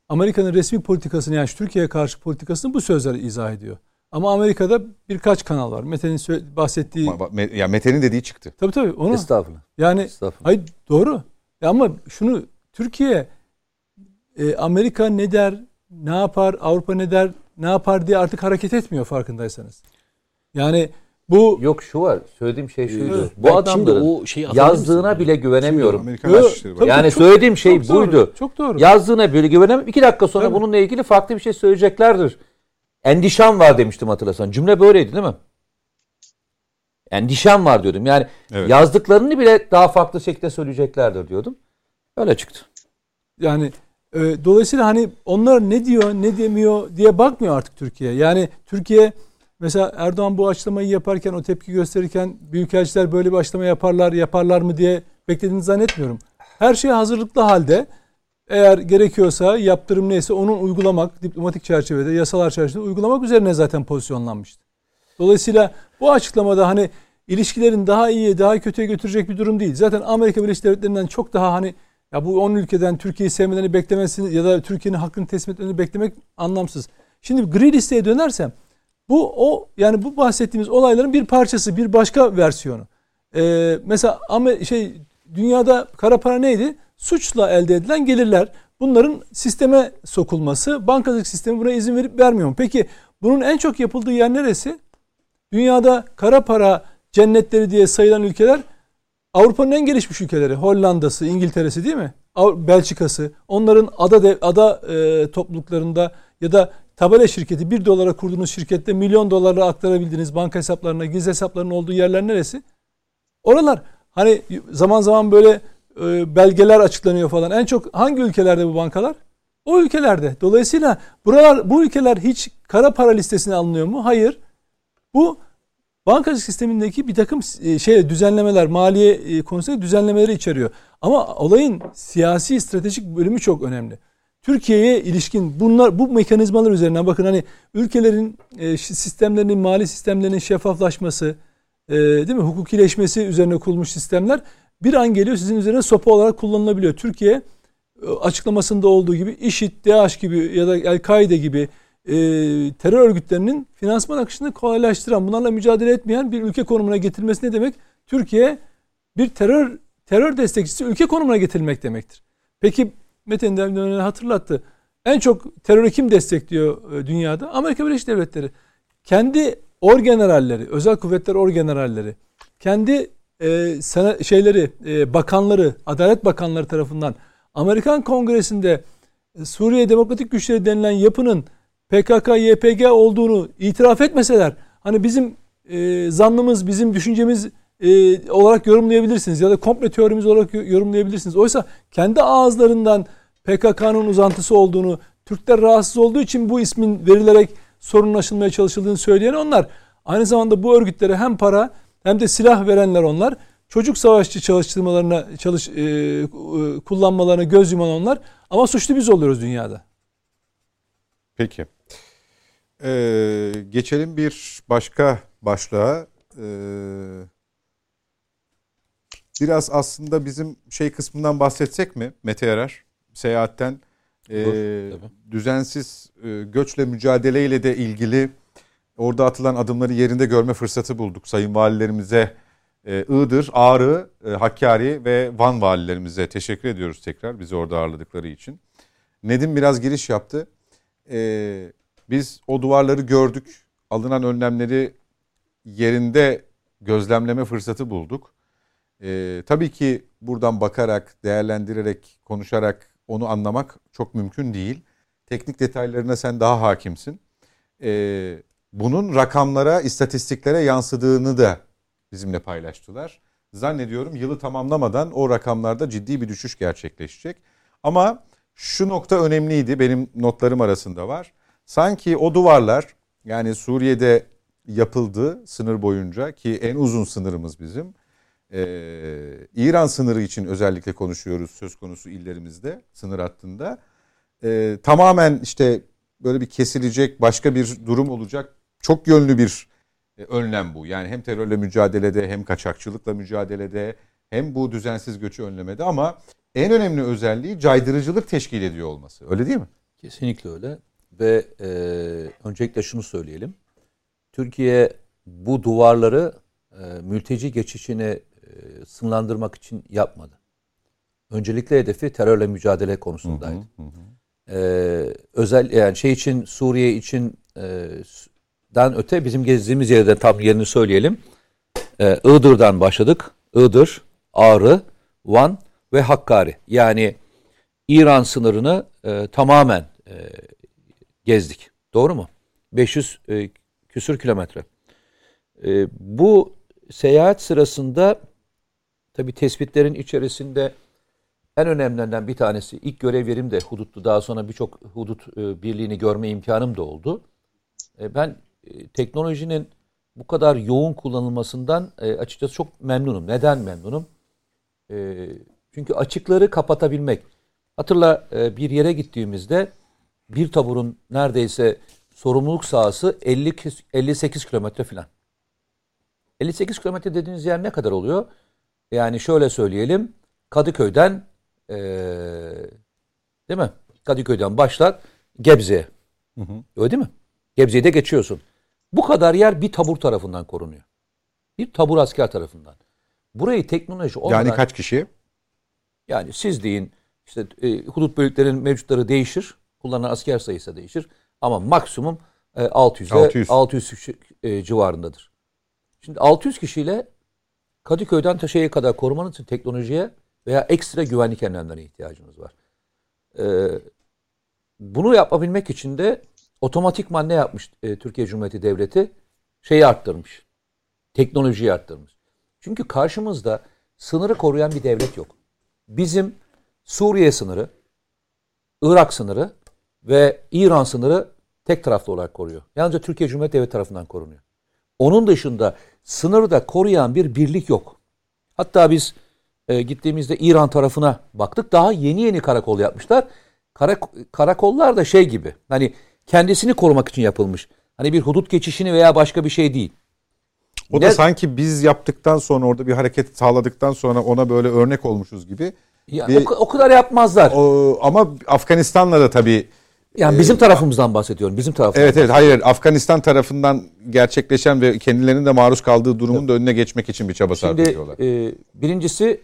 Amerika'nın resmi politikasını yani Türkiye'ye karşı politikasını bu sözler izah ediyor. Ama Amerika'da birkaç kanal var. Mete'nin bahsettiği Ya Mete'nin dediği çıktı. tabii tabii onu Estağfurullah. yani Estağfurullah. hayır doğru. Ya ama şunu Türkiye e, Amerika ne der, ne yapar, Avrupa ne der, ne yapar diye artık hareket etmiyor farkındaysanız. Yani bu Yok şu var. Söylediğim şey şuydu. Evet. Bu Bak adamların şimdi o şeyi yazdığına bile güvenemiyorum. Amerikan Yo. Yani çok- söylediğim şey çok doğru, buydu. Çok doğru. Yazdığına bile güvenemem. İki dakika sonra Tabii. bununla ilgili farklı bir şey söyleyeceklerdir. Endişem var demiştim hatırlasan. Cümle böyleydi değil mi? Endişem var diyordum. Yani Evet. yazdıklarını bile daha farklı şekilde söyleyeceklerdir diyordum. Öyle çıktı. Yani e, dolayısıyla hani onlar ne diyor ne demiyor diye bakmıyor artık Türkiye. Yani Türkiye mesela Erdoğan bu açıklamayı yaparken o tepki gösterirken büyükelçiler böyle bir açıklama yaparlar yaparlar mı diye beklediğini zannetmiyorum. Her şey hazırlıklı halde eğer gerekiyorsa yaptırım neyse onun uygulamak diplomatik çerçevede yasalar çerçevesinde uygulamak üzerine zaten pozisyonlanmıştı. Dolayısıyla bu açıklamada hani ilişkilerin daha iyiye daha kötüye götürecek bir durum değil. Zaten Amerika Birleşik Devletleri'nden çok daha hani ya bu 10 ülkeden Türkiye'yi sevmelerini beklemesini ya da Türkiye'nin hakkını teslim etmelerini beklemek anlamsız. Şimdi gri listeye dönersem bu o yani bu bahsettiğimiz olayların bir parçası, bir başka versiyonu. Ee, mesela Amer- şey dünyada kara para neydi? Suçla elde edilen gelirler. Bunların sisteme sokulması, bankacılık sistemi buna izin verip vermiyor mu? Peki bunun en çok yapıldığı yer neresi? Dünyada kara para cennetleri diye sayılan ülkeler Avrupa'nın en gelişmiş ülkeleri. Hollanda'sı, İngiltere'si değil mi? Belçika'sı. Onların ada dev, ada e, topluluklarında ya da tabela şirketi 1 dolara kurduğunuz şirkette milyon dolarla aktarabildiğiniz banka hesaplarına, gizli hesaplarının olduğu yerler neresi? Oralar hani zaman zaman böyle e, belgeler açıklanıyor falan. En çok hangi ülkelerde bu bankalar? O ülkelerde. Dolayısıyla buralar bu ülkeler hiç kara para listesine alınıyor mu? Hayır. Bu bankacılık sistemindeki bir takım e, şey düzenlemeler, maliye e, konusunda düzenlemeleri içeriyor. Ama olayın siyasi stratejik bölümü çok önemli. Türkiye'ye ilişkin bunlar bu mekanizmalar üzerinden bakın hani ülkelerin e, sistemlerinin mali sistemlerinin şeffaflaşması, değil mi? Hukukileşmesi üzerine kurulmuş sistemler bir an geliyor sizin üzerine sopa olarak kullanılabiliyor. Türkiye açıklamasında olduğu gibi IŞİD, DAEŞ gibi ya da El-Kaide gibi e, terör örgütlerinin finansman akışını kolaylaştıran, bunlarla mücadele etmeyen bir ülke konumuna getirmesi ne demek? Türkiye bir terör terör destekçisi ülke konumuna getirilmek demektir. Peki Metin Demirel hatırlattı. En çok terörü kim destekliyor e, dünyada? Amerika Birleşik Devletleri. Kendi orgeneralleri, özel kuvvetler orgeneralleri, kendi e, sena, şeyleri, e, bakanları, adalet bakanları tarafından Amerikan Kongresi'nde e, Suriye Demokratik Güçleri denilen yapının PKK, YPG olduğunu itiraf etmeseler, hani bizim e, zannımız, bizim düşüncemiz e, olarak yorumlayabilirsiniz ya da komple teorimiz olarak yorumlayabilirsiniz. Oysa kendi ağızlarından PKK'nın uzantısı olduğunu, Türkler rahatsız olduğu için bu ismin verilerek sorunun aşılmaya çalışıldığını söyleyen onlar. Aynı zamanda bu örgütlere hem para hem de silah verenler onlar. Çocuk savaşçı çalıştırmalarına, çalış, e, e, kullanmalarına göz yuman onlar. Ama suçlu biz oluyoruz dünyada. Peki. Ee, geçelim bir başka başlığa. Ee, biraz aslında bizim şey kısmından bahsetsek mi Mete Yarar? Seyahatten e, düzensiz e, göçle mücadeleyle de ilgili orada atılan adımları yerinde görme fırsatı bulduk. Sayın valilerimize e, Iğdır, Ağrı, e, Hakkari ve Van valilerimize teşekkür ediyoruz tekrar bizi orada ağırladıkları için. Nedim biraz giriş yaptı. E, biz o duvarları gördük. Alınan önlemleri yerinde gözlemleme fırsatı bulduk. E, tabii ki buradan bakarak, değerlendirerek, konuşarak onu anlamak çok mümkün değil. Teknik detaylarına sen daha hakimsin. E, bunun rakamlara, istatistiklere yansıdığını da bizimle paylaştılar. Zannediyorum yılı tamamlamadan o rakamlarda ciddi bir düşüş gerçekleşecek. Ama şu nokta önemliydi. Benim notlarım arasında var. Sanki o duvarlar yani Suriye'de yapıldı sınır boyunca ki en uzun sınırımız bizim. Ee, İran sınırı için özellikle konuşuyoruz söz konusu illerimizde sınır hattında. Ee, tamamen işte böyle bir kesilecek başka bir durum olacak. Çok yönlü bir e, önlem bu. Yani hem terörle mücadelede hem kaçakçılıkla mücadelede hem bu düzensiz göçü önlemede ama en önemli özelliği caydırıcılık teşkil ediyor olması. Öyle değil mi? Kesinlikle öyle. Ve e, öncelikle şunu söyleyelim. Türkiye bu duvarları e, mülteci geçişini e, sınırlandırmak için yapmadı. Öncelikle hedefi terörle mücadele konusundaydı. Hı hı hı. E, özel yani şey için Suriye için e, dan öte bizim gezdiğimiz yerden tam yerini söyleyelim. E, Iğdır'dan başladık. Iğdır, Ağrı, Van ve Hakkari. Yani İran sınırını e, tamamen e, gezdik. Doğru mu? 500 e, küsür kilometre. E, bu seyahat sırasında tabi tespitlerin içerisinde en önemlilerinden bir tanesi ilk görev yerim de huduttu. Daha sonra birçok hudut e, birliğini görme imkanım da oldu. E, ben e, teknolojinin bu kadar yoğun kullanılmasından e, açıkçası çok memnunum. Neden memnunum? E, çünkü açıkları kapatabilmek. Hatırla e, bir yere gittiğimizde bir taburun neredeyse sorumluluk sahası 50 58 kilometre falan. 58 kilometre dediğiniz yer ne kadar oluyor? Yani şöyle söyleyelim. Kadıköy'den ee, değil mi? Kadıköy'den başlar Gebze'ye. Öyle değil mi? Gebze'yi de geçiyorsun. Bu kadar yer bir tabur tarafından korunuyor. Bir tabur asker tarafından. Burayı teknoloji olmadan... Yani kaç kişi? Yani siz deyin işte e, hudut bölüklerin mevcutları değişir. Kullanılan asker sayısı değişir. Ama maksimum e, 600'e 600, 600 e, civarındadır. Şimdi 600 kişiyle Kadıköy'den Taşya'ya kadar korumanın için teknolojiye veya ekstra güvenlik önlemlerine ihtiyacımız var. Ee, bunu yapabilmek için de otomatikman ne yapmış e, Türkiye Cumhuriyeti Devleti? Şeyi arttırmış. Teknolojiyi arttırmış. Çünkü karşımızda sınırı koruyan bir devlet yok. Bizim Suriye sınırı, Irak sınırı ve İran sınırı tek taraflı olarak koruyor. Yalnızca Türkiye Cumhuriyeti Devleti tarafından korunuyor. Onun dışında sınırı da koruyan bir birlik yok. Hatta biz e, gittiğimizde İran tarafına baktık. Daha yeni yeni karakol yapmışlar. Karak karakollar da şey gibi. Hani kendisini korumak için yapılmış. Hani bir hudut geçişini veya başka bir şey değil. O Ne- da sanki biz yaptıktan sonra orada bir hareket sağladıktan sonra ona böyle örnek olmuşuz gibi. Ya, Bir- o, o kadar yapmazlar. O, ama Afganistan'la da tabii yani bizim tarafımızdan bahsediyorum. Bizim tarafımızdan. Evet evet hayır Afganistan tarafından gerçekleşen ve kendilerinin de maruz kaldığı durumun da önüne geçmek için bir çaba sarf ediyorlar. e, birincisi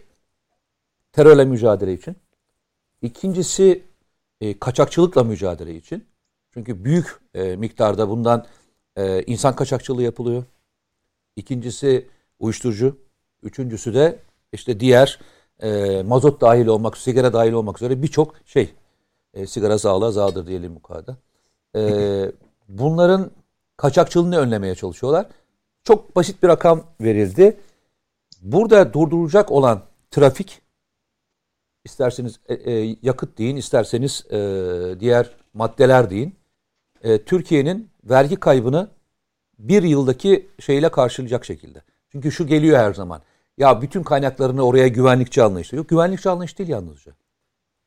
terörle mücadele için. İkincisi e, kaçakçılıkla mücadele için. Çünkü büyük e, miktarda bundan e, insan kaçakçılığı yapılıyor. İkincisi uyuşturucu. Üçüncüsü de işte diğer e, mazot dahil olmak, sigara dahil olmak üzere birçok şey. E, sigara sağlığa zarardır diyelim bu kadar. E, bunların kaçakçılığını önlemeye çalışıyorlar. Çok basit bir rakam verildi. Burada durdurulacak olan trafik isterseniz e, e, yakıt deyin, isterseniz e, diğer maddeler deyin. E, Türkiye'nin vergi kaybını bir yıldaki şeyle karşılayacak şekilde. Çünkü şu geliyor her zaman. Ya bütün kaynaklarını oraya güvenlikçi anlayışla. Yok güvenlikçi anlayış değil yalnızca.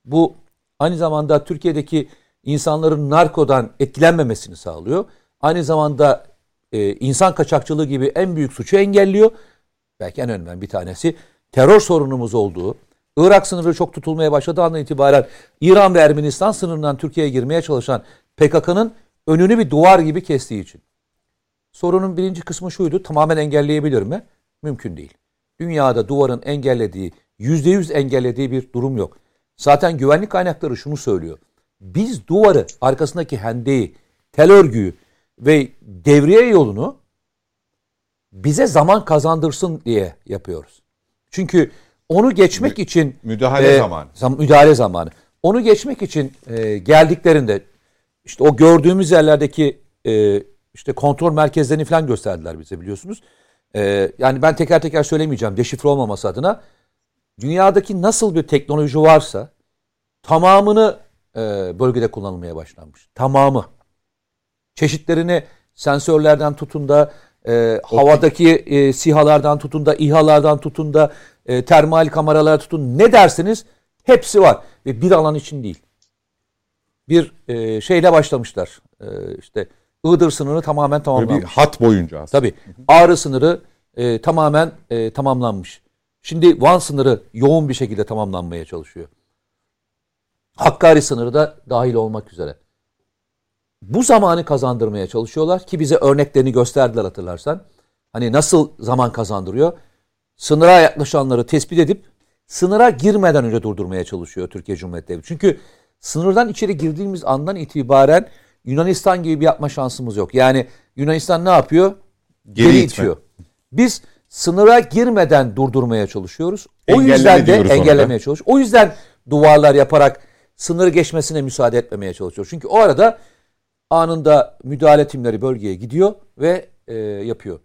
Bu aynı zamanda Türkiye'deki insanların narkodan etkilenmemesini sağlıyor. Aynı zamanda e, insan kaçakçılığı gibi en büyük suçu engelliyor. Belki en önemli bir tanesi terör sorunumuz olduğu, Irak sınırı çok tutulmaya başladığı andan itibaren İran ve Ermenistan sınırından Türkiye'ye girmeye çalışan PKK'nın önünü bir duvar gibi kestiği için. Sorunun birinci kısmı şuydu. Tamamen engelleyebilir mi? Mümkün değil. Dünyada duvarın engellediği, yüzde yüz engellediği bir durum yok. Zaten güvenlik kaynakları şunu söylüyor. Biz duvarı, arkasındaki hendeyi, tel örgüyü ve devriye yolunu bize zaman kazandırsın diye yapıyoruz. Çünkü onu geçmek için müdahale zamanı. zam- müdahale zamanı. Onu geçmek için e, geldiklerinde işte o gördüğümüz yerlerdeki e, işte kontrol merkezlerini falan gösterdiler bize biliyorsunuz. E, yani ben teker teker söylemeyeceğim deşifre olmaması adına. Dünyadaki nasıl bir teknoloji varsa tamamını e, bölgede kullanılmaya başlanmış. Tamamı. Çeşitlerini sensörlerden tutun da e, havadaki e, sihalardan tutun da İHA'lardan tutun da e, termal kameralara tutun ne dersiniz hepsi var ve bir alan için değil. Bir e, şeyle başlamışlar. E, işte Iğdır sınırı tamamen Böyle bir tamamlanmış. hat boyunca aslında. Tabii. Ağrı sınırı e, tamamen e, tamamlanmış. Şimdi Van sınırı yoğun bir şekilde tamamlanmaya çalışıyor. Hakkari sınırı da dahil olmak üzere. Bu zamanı kazandırmaya çalışıyorlar ki bize örneklerini gösterdiler hatırlarsan. Hani nasıl zaman kazandırıyor? Sınıra yaklaşanları tespit edip sınıra girmeden önce durdurmaya çalışıyor Türkiye Cumhuriyeti Devleti. Çünkü sınırdan içeri girdiğimiz andan itibaren Yunanistan gibi bir yapma şansımız yok. Yani Yunanistan ne yapıyor? Geri Geri, itiyor. Biz sınıra girmeden durdurmaya çalışıyoruz. O Engelleme yüzden de engellemeye çalışıyoruz. O yüzden duvarlar yaparak sınırı geçmesine müsaade etmemeye çalışıyoruz. Çünkü o arada anında müdahale timleri bölgeye gidiyor ve e, yapıyor.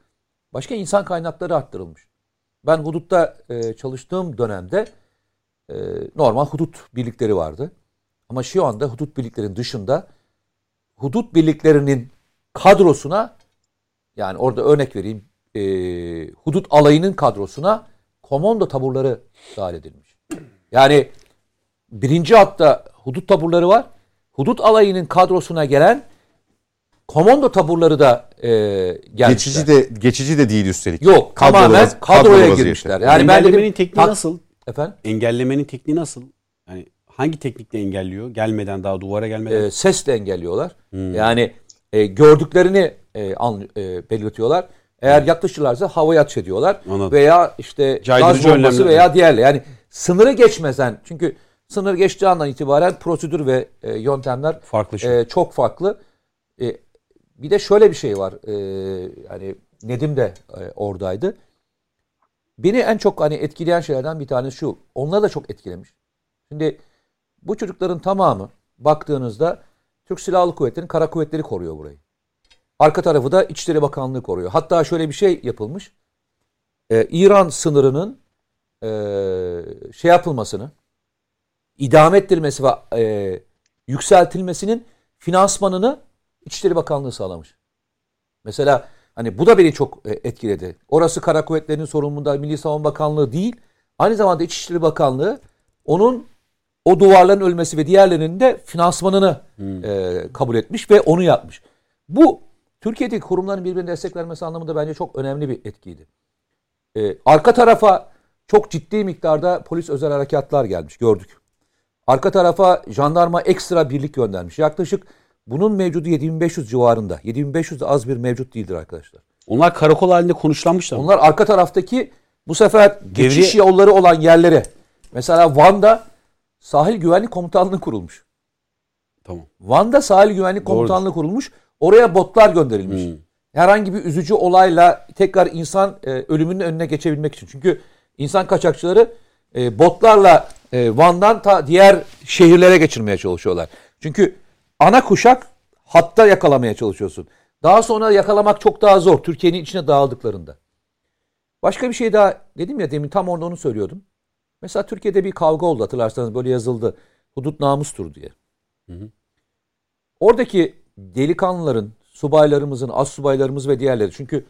Başka insan kaynakları arttırılmış. Ben hudutta e, çalıştığım dönemde e, normal hudut birlikleri vardı. Ama şu anda hudut birliklerinin dışında hudut birliklerinin kadrosuna yani orada örnek vereyim e, hudut alayının kadrosuna komando taburları dahil edilmiş. Yani birinci hatta hudut taburları var. Hudut alayının kadrosuna gelen komando taburları da e, gelmişler. Geçici de geçici de değil üstelik. Yok Kadrolu tamamen kadrolu kadroya vaziyette. girmişler. Yani Engellemenin dedim, tekniği tak- nasıl? Efendim? Engellemenin tekniği nasıl? Yani hangi teknikle engelliyor? Gelmeden daha duvara gelmeden. e, sesle engelliyorlar. Yani e, gördüklerini e, an, e, belirtiyorlar. Eğer yaklaşırlarsa havaya ateş ediyorlar. Anladım. Veya işte Caydırıcı gaz bombası önlemler. veya diğerle. Yani sınırı geçmesen çünkü sınır geçtiği andan itibaren prosedür ve e, yöntemler Farklılaşıyor. e, çok farklı. E, bir de şöyle bir şey var. E, yani Nedim de e, oradaydı. Beni en çok hani etkileyen şeylerden bir tanesi şu. Onları da çok etkilemiş. Şimdi bu çocukların tamamı baktığınızda Türk Silahlı Kuvvetleri'nin kara kuvvetleri koruyor burayı. Arka tarafı da İçişleri Bakanlığı koruyor. Hatta şöyle bir şey yapılmış. Ee, İran sınırının e, şey yapılmasını, idame ettirilmesi ve e, yükseltilmesinin finansmanını İçişleri Bakanlığı sağlamış. Mesela hani bu da beni çok e, etkiledi. Orası Kara Kuvvetleri'nin sorumluluğunda Milli Savunma Bakanlığı değil. Aynı zamanda İçişleri Bakanlığı onun o duvarların ölmesi ve diğerlerinin de finansmanını e, kabul etmiş ve onu yapmış. Bu Türkiye'deki kurumların birbirini desteklenmesi anlamında bence çok önemli bir etkiydi. Ee, arka tarafa çok ciddi miktarda polis özel harekatlar gelmiş gördük. Arka tarafa jandarma ekstra birlik göndermiş. Yaklaşık bunun mevcudu 7500 civarında. 7500 de az bir mevcut değildir arkadaşlar. Onlar karakol halinde konuşlanmışlar. Onlar arka taraftaki bu sefer geçiş Devriye- yolları olan yerlere. Mesela Van'da sahil güvenlik komutanlığı kurulmuş. Tamam. Van'da sahil güvenlik komutanlığı kurulmuş. Oraya botlar gönderilmiş. Hmm. Herhangi bir üzücü olayla tekrar insan e, ölümünün önüne geçebilmek için. Çünkü insan kaçakçıları e, botlarla e, Van'dan ta diğer şehirlere geçirmeye çalışıyorlar. Çünkü ana kuşak hatta yakalamaya çalışıyorsun. Daha sonra yakalamak çok daha zor. Türkiye'nin içine dağıldıklarında. Başka bir şey daha dedim ya demin tam orada onu söylüyordum. Mesela Türkiye'de bir kavga oldu hatırlarsanız böyle yazıldı. Hudut namustur diye. Oradaki delikanlıların, subaylarımızın, az subaylarımız ve diğerleri. Çünkü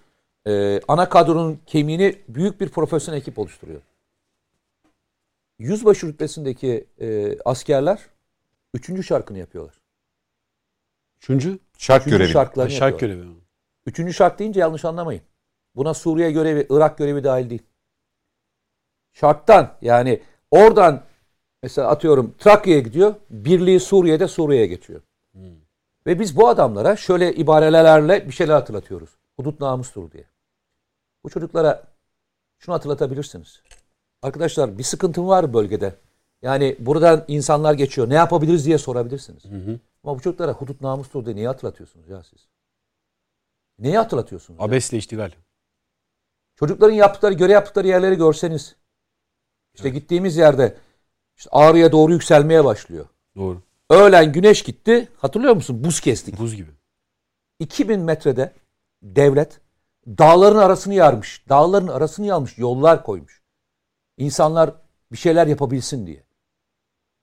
e, ana kadronun kemiğini büyük bir profesyonel ekip oluşturuyor. Yüzbaşı rütbesindeki e, askerler üçüncü şarkını yapıyorlar. Üçüncü Şark Üçüncü görevi. şarkılarını şark yapıyorlar. görevi. Üçüncü şart deyince yanlış anlamayın. Buna Suriye görevi, Irak görevi dahil değil. Şarttan yani oradan mesela atıyorum Trakya'ya gidiyor. Birliği Suriye'de Suriye'ye geçiyor. Ve biz bu adamlara şöyle ibarelerle bir şeyler hatırlatıyoruz. Hudut namustur diye. Bu çocuklara şunu hatırlatabilirsiniz. Arkadaşlar bir sıkıntım var bölgede. Yani buradan insanlar geçiyor. Ne yapabiliriz diye sorabilirsiniz. Ama bu çocuklara hudut namustur diye niye hatırlatıyorsunuz ya siz? Neyi hatırlatıyorsunuz? ya? Abesle iştigal. Çocukların yaptıkları, göre yaptıkları yerleri görseniz. İşte gittiğimiz yerde işte Ağrı'ya doğru yükselmeye başlıyor. Doğru. Öğlen güneş gitti. Hatırlıyor musun? Buz kestik. Buz gibi. 2000 metrede devlet dağların arasını yarmış. Dağların arasını yarmış. Yollar koymuş. İnsanlar bir şeyler yapabilsin diye.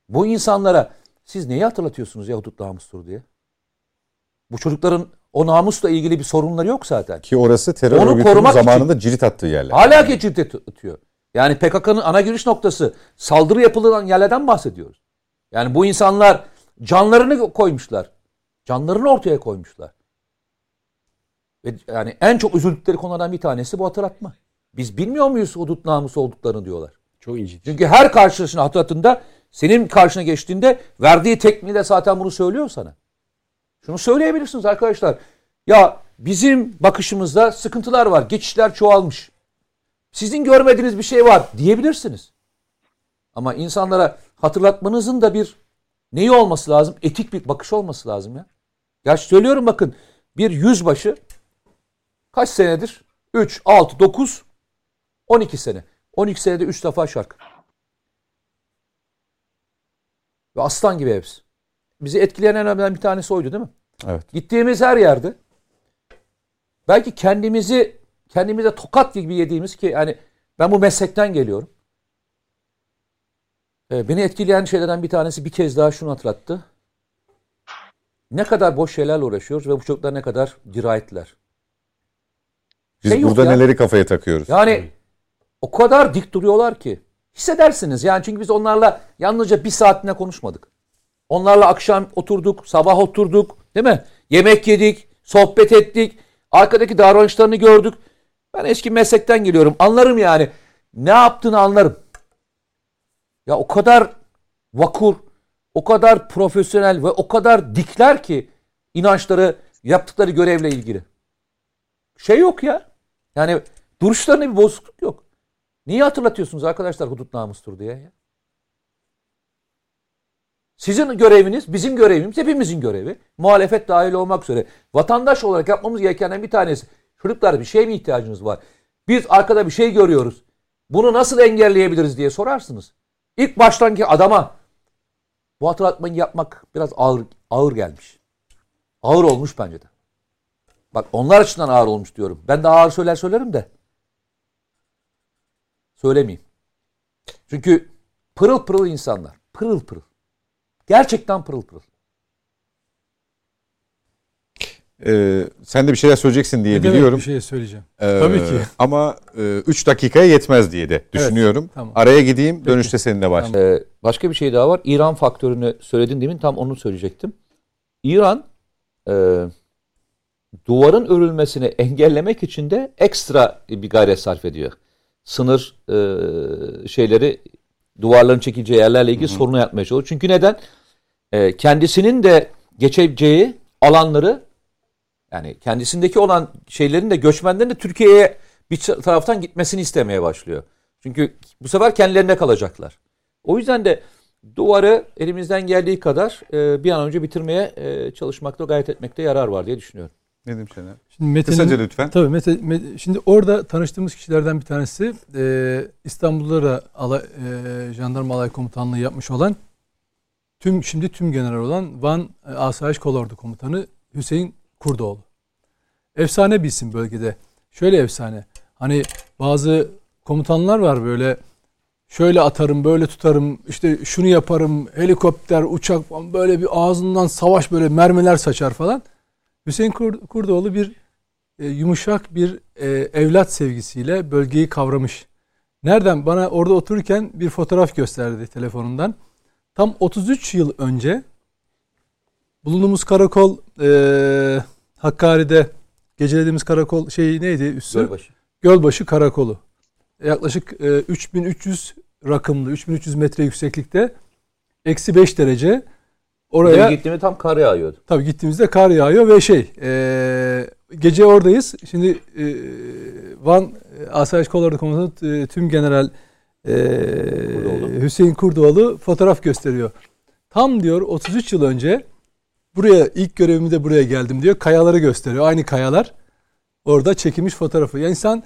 Bu insanlara siz neyi hatırlatıyorsunuz ya hudut namustur diye? Bu çocukların o namusla ilgili bir sorunları yok zaten. Ki orası terör Onu örgütünün zamanında cirit attığı yerler. Hala geçit atıyor. Yani PKK'nın ana giriş noktası saldırı yapılan yerlerden bahsediyoruz. Yani bu insanlar canlarını koymuşlar. Canlarını ortaya koymuşlar. Ve yani en çok üzüldükleri konulardan bir tanesi bu hatırlatma. Biz bilmiyor muyuz hudut namusu olduklarını diyorlar. Çok incitici. Çünkü her karşılaşına hatırlatında senin karşına geçtiğinde verdiği tekniğiyle zaten bunu söylüyor sana. Şunu söyleyebilirsiniz arkadaşlar. Ya bizim bakışımızda sıkıntılar var. Geçişler çoğalmış. Sizin görmediğiniz bir şey var diyebilirsiniz. Ama insanlara hatırlatmanızın da bir neyi olması lazım? Etik bir bakış olması lazım ya. Ya söylüyorum bakın bir yüzbaşı kaç senedir? 3, 6, 9, 12 sene. 12 senede 3 defa şarkı. Ve aslan gibi hepsi. Bizi etkileyen en önemli bir tanesi oydu değil mi? Evet. Gittiğimiz her yerde belki kendimizi kendimize tokat gibi yediğimiz ki yani ben bu meslekten geliyorum. Ee, beni etkileyen şeylerden bir tanesi bir kez daha şunu hatırlattı. Ne kadar boş şeylerle uğraşıyoruz ve bu çocuklar ne kadar dirayetler. Biz Şey burada ya. neleri kafaya takıyoruz? Yani o kadar dik duruyorlar ki. Hissedersiniz yani çünkü biz onlarla yalnızca bir saatine konuşmadık. Onlarla akşam oturduk, sabah oturduk değil mi? Yemek yedik, sohbet ettik. Arkadaki davranışlarını gördük. Ben eski meslekten geliyorum. Anlarım yani. Ne yaptığını anlarım. Ya o kadar vakur, o kadar profesyonel ve o kadar dikler ki inançları, yaptıkları görevle ilgili. Şey yok ya. Yani duruşlarında bir bozukluk yok. Niye hatırlatıyorsunuz arkadaşlar hudut namustur diye ya? Sizin göreviniz, bizim görevimiz, hepimizin görevi. Muhalefet dahil olmak üzere. Vatandaş olarak yapmamız gerekenlerden bir tanesi. Çocuklar bir şey mi ihtiyacınız var? Biz arkada bir şey görüyoruz. Bunu nasıl engelleyebiliriz diye sorarsınız. İlk baştanki adama bu hatırlatmayı yapmak biraz ağır ağır gelmiş. Ağır olmuş bence de. Bak onlar açısından ağır olmuş diyorum. Ben de ağır söyler söylerim de. Söylemeyeyim. Çünkü pırıl pırıl insanlar. Pırıl pırıl. Gerçekten pırıl pırıl. Ee, sen de bir şeyler söyleyeceksin diye Ne demek biliyorum. bir şey söyleyeceğim. Ee, Tabii ki. Ama 3 dakikaya yetmez diye de düşünüyorum. tamam. Araya gideyim, dönüşte seninle başlayalım. Ee, başka bir şey daha var. İran faktörünü söyledin demin tam onu söyleyecektim. İran e, duvarın örülmesini engellemek için de ekstra bir gayret sarf ediyor. Sınır e, şeyleri duvarların çekileceği yerlerle ilgili sorunu yapmaya çalışıyor. Çünkü neden? E, kendisinin de geçeceği alanları yani kendisindeki olan şeylerin de göçmenlerin de Türkiye'ye bir taraftan gitmesini istemeye başlıyor. Çünkü bu sefer kendilerine kalacaklar. O yüzden de duvarı elimizden geldiği kadar e, bir an önce bitirmeye e, çalışmakta, gayret etmekte yarar var diye düşünüyorum. Nedim Şener. Şimdi Mete'nin, Kısaca lütfen. Tabii Mete, Mete- şimdi orada tanıştığımız kişilerden bir tanesi e, İstanbul'da da ala, e, jandarma alay komutanlığı yapmış olan tüm şimdi tüm general olan Van e, Asayiş Kolordu komutanı Hüseyin Kurdoğlu. Efsane bir isim bölgede. Şöyle efsane. Hani bazı komutanlar var böyle şöyle atarım, böyle tutarım, işte şunu yaparım, helikopter, uçak böyle bir ağzından savaş böyle mermiler saçar falan. Hüseyin Kur- Kurdoğlu bir e, yumuşak bir e, evlat sevgisiyle bölgeyi kavramış. Nereden? Bana orada otururken bir fotoğraf gösterdi telefonundan. Tam 33 yıl önce bulunduğumuz karakol e, Hakkari'de gecelediğimiz karakol şey neydi üssü? Gölbaşı. Gölbaşı Karakolu. Yaklaşık e, 3300 rakımlı, 3300 metre yükseklikte. Eksi 5 derece. Oraya Oraya gittiğimde tam kar yağıyordu. tabii gittiğimizde kar yağıyor ve şey e, gece oradayız. Şimdi e, Van e, Asayiş Kolordu Komutanı e, tüm general e, Hüseyin Kurdoğlu fotoğraf gösteriyor. Tam diyor 33 yıl önce buraya ilk görevimde buraya geldim diyor. Kayaları gösteriyor. Aynı kayalar. Orada çekilmiş fotoğrafı. Yani insan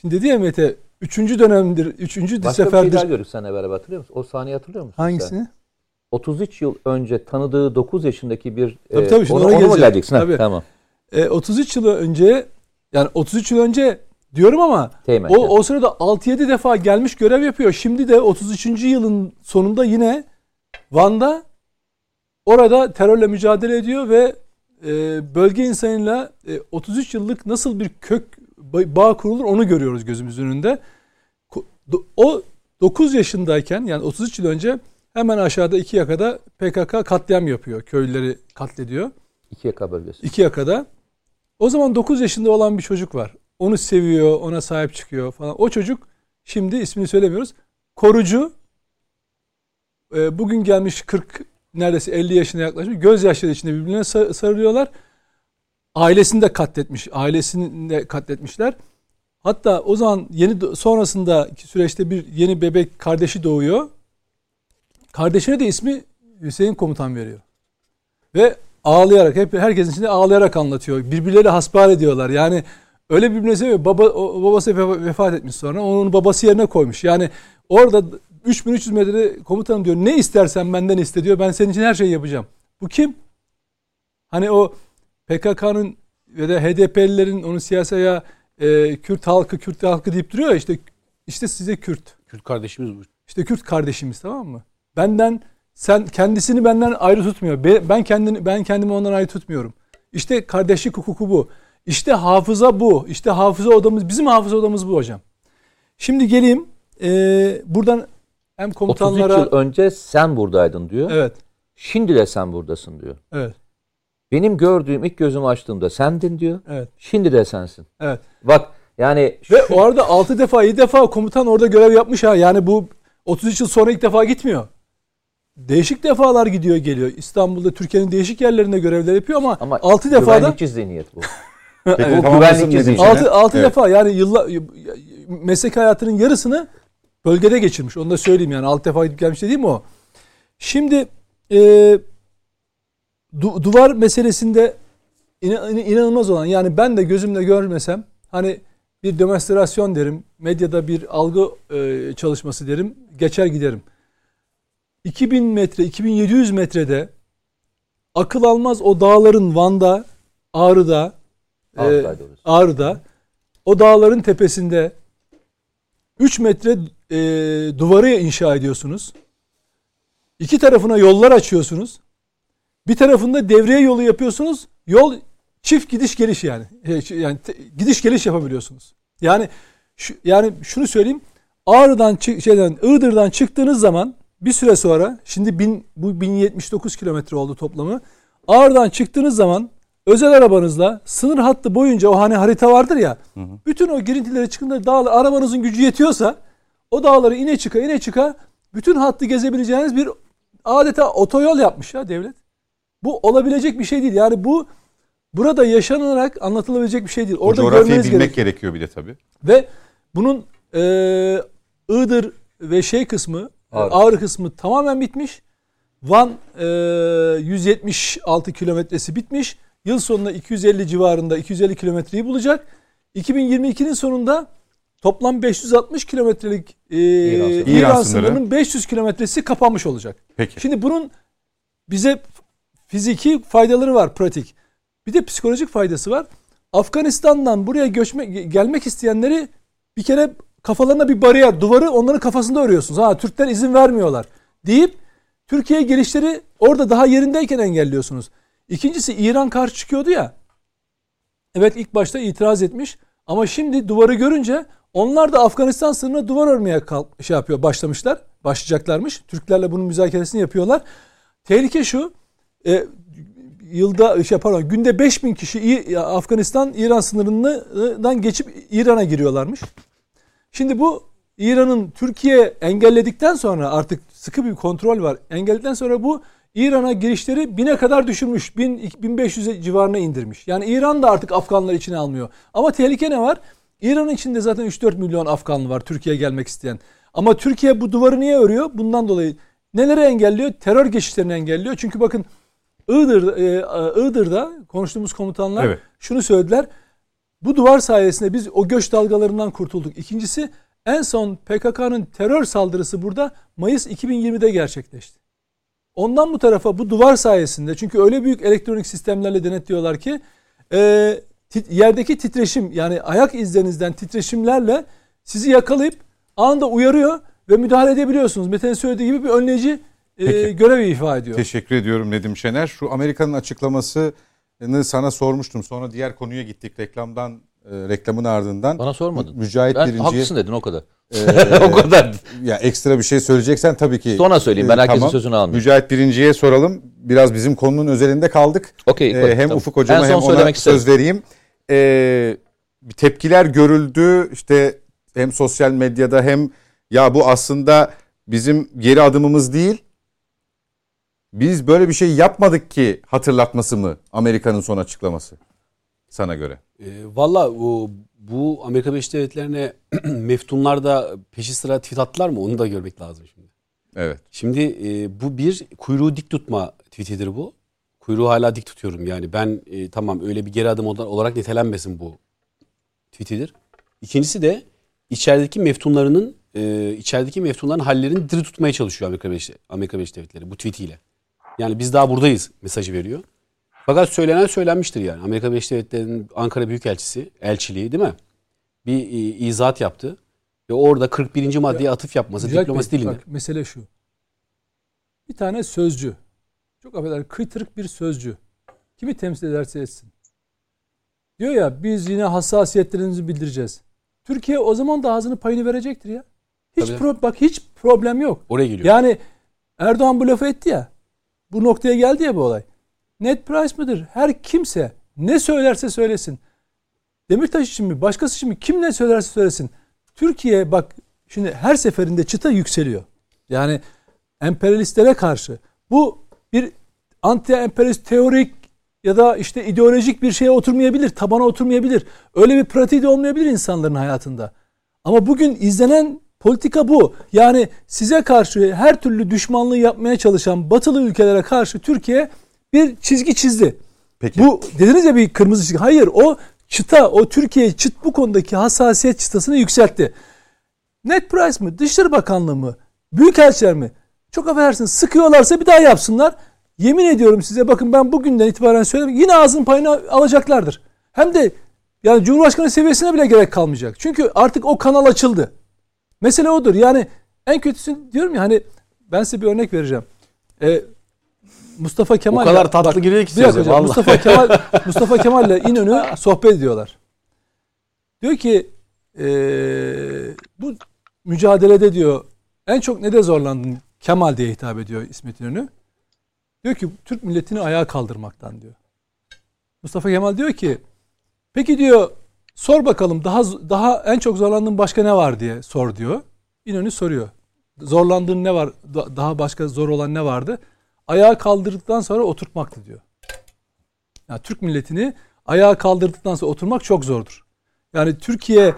şimdi dedi ya Mete üçüncü dönemdir, üçüncü Başka bir şey seferdir. daha gördük seninle beraber hatırlıyor musun? O sahneyi hatırlıyor musun? sen? Hangisini? 33 yıl önce tanıdığı 9 yaşındaki bir... Tabii, tabii, şimdi ona, oraya ona geleceğim. geleceksin? Ha, Tabii. Tamam. E, 33 yıl önce yani 33 yıl önce diyorum ama Teğmen. o, o sırada 6-7 defa gelmiş görev yapıyor. Şimdi de 33. yılın sonunda yine Van'da orada terörle mücadele ediyor ve e, bölge insanıyla e, 33 yıllık nasıl bir kök ba- bağ kurulur onu görüyoruz gözümüzün önünde. O 9 yaşındayken yani 33 yıl önce hemen aşağıda iki yakada PKK katliam yapıyor. Köylüleri katlediyor. İki yaka bölgesi. İki yakada. O zaman 9 yaşında olan bir çocuk var. Onu seviyor, ona sahip çıkıyor falan. O çocuk şimdi ismini söylemiyoruz. Korucu. e, bugün gelmiş 40 neredeyse 50 yaşına yaklaşmış. Gözyaşları içinde birbirine sa- sarılıyorlar. Ailesini de katletmiş. Ailesini de katletmişler. Hatta o zaman yeni sonrasındaki süreçte bir yeni bebek kardeşi doğuyor. Kardeşine de ismi Hüseyin komutan veriyor. Ve ağlayarak hep herkesin içinde ağlayarak anlatıyor. Birbirleri hasbihal ediyorlar. Yani öyle birbirine. Baba o, babası vefa- vefat etmiş sonra. Onun babası yerine koymuş. Yani orada 3300 metrede komutanım diyor. Ne istersen benden iste diyor. Ben senin için her şeyi yapacağım. Bu kim? Hani o PKK'nın ve de HDP'lilerin onun siyasaya e, Kürt halkı Kürt halkı deyip duruyor ya işte işte size Kürt. Kürt kardeşimiz bu. İşte Kürt kardeşimiz tamam mı? Benden sen kendisini benden ayrı tutmuyor. Be- Ben kendini ben kendimi ondan ayrı tutmuyorum. İşte kardeşlik hukuku bu. İşte hafıza bu. İşte hafıza odamız bizim hafıza odamız bu hocam. Şimdi geleyim ee, buradan hem 33 komutanlara yıl önce sen buradaydın diyor. evet Şimdi de sen buradasın diyor. evet Benim gördüğüm ilk gözümü açtığımda sendin diyor. evet Şimdi de sensin. evet. Bak yani Ve şu- o arada 6 defa 7 defa komutan orada görev yapmış ha. Yani bu 33 yıl sonra ilk defa gitmiyor. Değişik defalar gidiyor geliyor. İstanbul'da Türkiye'nin değişik yerlerinde görevler yapıyor ama, ama 6 defa da güvenlikçi zihniyet bu. Peki. Bu. Şener. 6 6 Evet. defa yani yılla meslek hayatının yarısını bölgede geçirmiş. Onu da söyleyeyim yani 6 defa gidip gelmiş dediğim o. Şimdi e, du- duvar meselesinde ina- inanılmaz olan yani ben de gözümle görmesem hani bir demonstrasyon derim, medyada bir algı e, çalışması derim, geçer giderim. 2000 metre, 2700 metrede akıl almaz o dağların Van'da, Ağrı'da, e, Ağrı'daydı orası. Ağrı'da o dağların tepesinde 3 metre e, duvarı inşa ediyorsunuz. İki tarafına yollar açıyorsunuz. Bir tarafında devriye yolu yapıyorsunuz. Yol çift gidiş geliş yani. E, Yani te- gidiş geliş yapabiliyorsunuz. Yani şu, yani şunu söyleyeyim. Ağrı'dan şeyden Iğdır'dan çıktığınız zaman bir süre sonra şimdi bin, bu 1079 kilometre oldu toplamı. Ağrı'dan çıktığınız zaman özel arabanızla sınır hattı boyunca o hani harita vardır ya. Bütün o girintileri çıkında dağlar arabanızın gücü yetiyorsa o dağları ine çıka ine çıka bütün hattı gezebileceğiniz bir adeta otoyol yapmış ya devlet. Bu olabilecek bir şey değil. Yani bu burada yaşanarak anlatılabilecek bir şey değil. O Orada coğrafyayı görmeniz bilmek gerekiyor. gerekiyor bir de tabii. Ve bunun e, Iğdır ve şey kısmı, Ağrı. Ağrı, kısmı tamamen bitmiş. Van e, 176 kilometresi bitmiş. Yıl sonunda 250 civarında 250 kilometreyi bulacak. 2022'nin sonunda toplam 560 kilometrelik e, İran İran, sınırı. İran sınırı. sınırının 500 kilometresi kapanmış olacak. Peki. Şimdi bunun bize fiziki faydaları var pratik. Bir de psikolojik faydası var. Afganistan'dan buraya göçme, gelmek isteyenleri bir kere kafalarına bir bariyer, duvarı onların kafasında örüyorsunuz. Ha Türkler izin vermiyorlar deyip Türkiye'ye gelişleri orada daha yerindeyken engelliyorsunuz. İkincisi İran karşı çıkıyordu ya. Evet ilk başta itiraz etmiş ama şimdi duvarı görünce onlar da Afganistan sınırına duvar örmeye kalk, şey yapıyor başlamışlar. Başlayacaklarmış. Türklerle bunun müzakeresini yapıyorlar. Tehlike şu. E, yılda şey pardon günde 5000 kişi Afganistan İran sınırından geçip İran'a giriyorlarmış. Şimdi bu İran'ın Türkiye engelledikten sonra artık sıkı bir kontrol var. Engelledikten sonra bu İran'a girişleri bine kadar düşürmüş. 1000 1500 civarına indirmiş. Yani İran da artık Afganlar içine almıyor. Ama tehlike ne var? İran'ın içinde zaten 3-4 milyon Afganlı var Türkiye'ye gelmek isteyen. Ama Türkiye bu duvarı niye örüyor? Bundan dolayı neleri engelliyor? Terör geçişlerini engelliyor. Çünkü bakın Iğdır, e, Iğdır'da konuştuğumuz komutanlar Evet. şunu söylediler. Bu duvar sayesinde biz o göç dalgalarından kurtulduk. İkincisi en son PKK'nın terör saldırısı burada Mayıs 2020'de gerçekleşti. Ondan bu tarafa bu duvar sayesinde çünkü öyle büyük elektronik sistemlerle denetliyorlar ki e, tit- yerdeki titreşim yani ayak izlerinizden titreşimlerle sizi yakalayıp anında uyarıyor ve müdahale edebiliyorsunuz. Mete'nin söylediği gibi bir önleyici e, görevi ifa ediyor. Teşekkür ediyorum Nedim Şener. Şu Amerika'nın açıklamasını sana sormuştum. Sonra diğer konuya gittik reklamdan e, reklamın ardından. Bana sormadın. Mücahit Ben birinciye haklısın dedin o kadar. e, [LAUGHS] o kadar. ya ekstra bir şey söyleyeceksen tabii ki. Sonra söyleyeyim, ben e, herkesin sözünü almayayım. Mücahit birinciye soralım. Biraz bizim konunun özelinde kaldık. Okey, E, okey, hem tamam. Ufuk hocama hem ona söz vereyim. E, bir tepkiler görüldü. İşte hem sosyal medyada hem ya bu aslında bizim geri adımımız değil. Biz böyle bir şey yapmadık ki hatırlatması mı Amerika'nın son açıklaması sana göre? E, Valla o- bu Amerika Birleşik Devletleri'ne [CLEARS THROAT] meftunlar da peşi sıra tweet attılar mı onu da görmek lazım şimdi. Evet. Şimdi e, bu bir kuyruğu dik tutma tweetidir bu. Kuyruğu hala dik tutuyorum yani ben e, tamam öyle bir geri adım ola- olarak nitelenmesin bu tweetidir. İkincisi de içerideki meftunlarının e, içerideki meftunların hallerini diri tutmaya çalışıyor Amerika Birleşik, Amerika Birleşik Devletleri bu tweetiyle. Yani biz daha buradayız mesajı veriyor. Fakat söylenen söylenmiştir yani. Amerika Birleşik Devletleri'nin Ankara Büyükelçisi, elçiliği değil mi? Bir e, izahat yaptı. Ve orada 41. maddeye atıf yapması Mücahit diplomasi Bey, dilinde. Bak mesele şu. Bir tane sözcü. Çok affedersin kıytırık bir sözcü. Kimi temsil ederse etsin. Diyor ya biz yine hassasiyetlerimizi bildireceğiz. Türkiye o zaman da ağzını payını verecektir ya. Hiç Tabii. pro- bak hiç problem yok. Oraya geliyor. Yani Erdoğan bu lafı etti ya. Bu noktaya geldi ya bu olay. Net price mıdır? Her kimse ne söylerse söylesin. Demirtaş için mi, başkası için mi kim ne söylerse söylesin. Türkiye bak şimdi her seferinde çıta yükseliyor. Yani emperyalistlere karşı. Bu bir anti emperyalist teorik ya da işte ideolojik bir şeye oturmayabilir, tabana oturmayabilir. Öyle bir pratiği de olmayabilir insanların hayatında. Ama bugün izlenen politika bu. Yani size karşı her türlü düşmanlığı yapmaya çalışan batılı ülkelere karşı Türkiye bir çizgi çizdi. Peki. Bu dediniz ya bir kırmızı çizgi. Hayır o çıta, o Türkiye çıt bu konudaki hassasiyet çıtasını yükseltti. Net price mı? Dışişleri Bakanlığı mı? Büyükelçiler mi? Çok affedersiniz sıkıyorlarsa bir daha yapsınlar. Yemin ediyorum size bakın ben bugünden itibaren söyleyeyim yine ağzın payını alacaklardır. Hem de yani Cumhurbaşkanı seviyesine bile gerek kalmayacak. Çünkü artık o kanal açıldı. Mesele odur. Yani en kötüsü diyorum ya hani ben size bir örnek vereceğim. Ee, Mustafa Kemal O kadar tatlı giriyor ki bir hocam. Mustafa Kemal [LAUGHS] Mustafa Kemal ile İnönü sohbet ediyorlar. Diyor ki eee, bu mücadelede diyor en çok ne de zorlandın Kemal diye hitap ediyor İsmet İnönü. Diyor ki Türk milletini ayağa kaldırmaktan diyor. Mustafa Kemal diyor ki peki diyor sor bakalım daha daha en çok zorlandığın başka ne var diye sor diyor. İnönü soruyor. Zorlandığın ne var? Daha başka zor olan ne vardı? Ayağı kaldırdıktan sonra oturtmaktı diyor. Yani Türk milletini ayağa kaldırdıktan sonra oturmak çok zordur. Yani Türkiye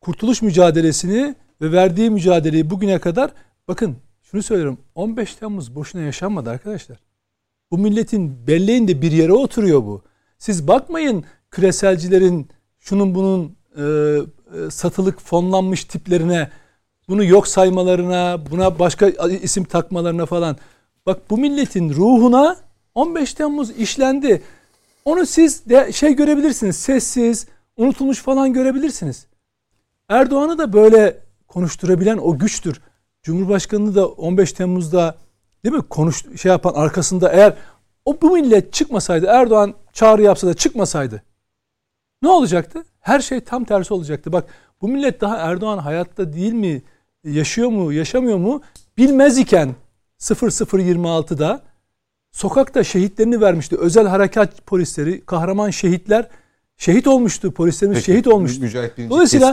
kurtuluş mücadelesini ve verdiği mücadeleyi bugüne kadar bakın şunu söylüyorum 15 Temmuz boşuna yaşanmadı arkadaşlar. Bu milletin belleğinde bir yere oturuyor bu. Siz bakmayın küreselcilerin şunun bunun e, e, satılık fonlanmış tiplerine bunu yok saymalarına buna başka isim takmalarına falan. Bak bu milletin ruhuna 15 Temmuz işlendi. Onu siz de şey görebilirsiniz. Sessiz, unutulmuş falan görebilirsiniz. Erdoğan'ı da böyle konuşturabilen o güçtür. Cumhurbaşkanını da 15 Temmuz'da değil mi konuş şey yapan arkasında eğer o bu millet çıkmasaydı Erdoğan çağrı yapsa da çıkmasaydı ne olacaktı? Her şey tam tersi olacaktı. Bak bu millet daha Erdoğan hayatta değil mi? Yaşıyor mu, yaşamıyor mu? Bilmez iken 0026'da sokakta şehitlerini vermişti. Özel harekat polisleri, kahraman şehitler şehit olmuştu. Polislerimiz Peki, şehit olmuştu. Mücahit Dolayısıyla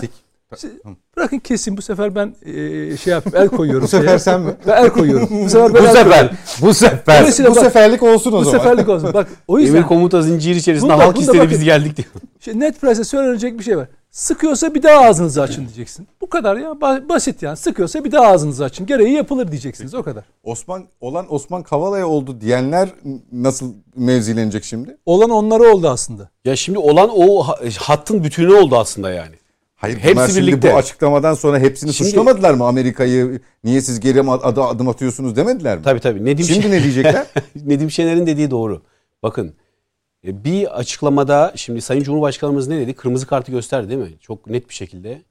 kestik. bırakın kesin bu sefer ben e, şey yapayım el koyuyorum. [LAUGHS] Bu sefer şeye. sen mi? Ben el koyuyorum. [LAUGHS] Bu sefer ben Bu el sefer, bu sefer, Dolayısıyla bu bak- seferlik olsun o Bu zaman. seferlik olsun. Bak o yüzden Emir komuta zinciri içerisinde Bunda- halk bunda istedi bakın. biz geldik diyor. şey, net presse söylenecek bir şey var. Sıkıyorsa bir daha ağzınızı açın diyeceksin. Bu kadar ya. Ba- basit yani. Sıkıyorsa bir daha ağzınızı açın. Gereği yapılır diyeceksiniz. O kadar. Osman olan Osman Kavala'ya oldu diyenler nasıl mevzilenecek şimdi? Olan onlara oldu aslında. Ya şimdi olan o ha- hattın bütünü oldu aslında yani. Hayır Hepsi bunlar şimdi birlikte. bu açıklamadan sonra hepsini Şimdi- suçlamadılar mı Amerika'yı? Niye siz geri adı adım atıyorsunuz demediler mi? Tabii tabii. Nedim, Şimdi ne diyecekler? [LAUGHS] Nedim Şener'in dediği doğru. Bakın bir açıklamada şimdi Sayın Cumhurbaşkanımız ne dedi? Kırmızı kartı gösterdi değil mi? Çok net bir şekilde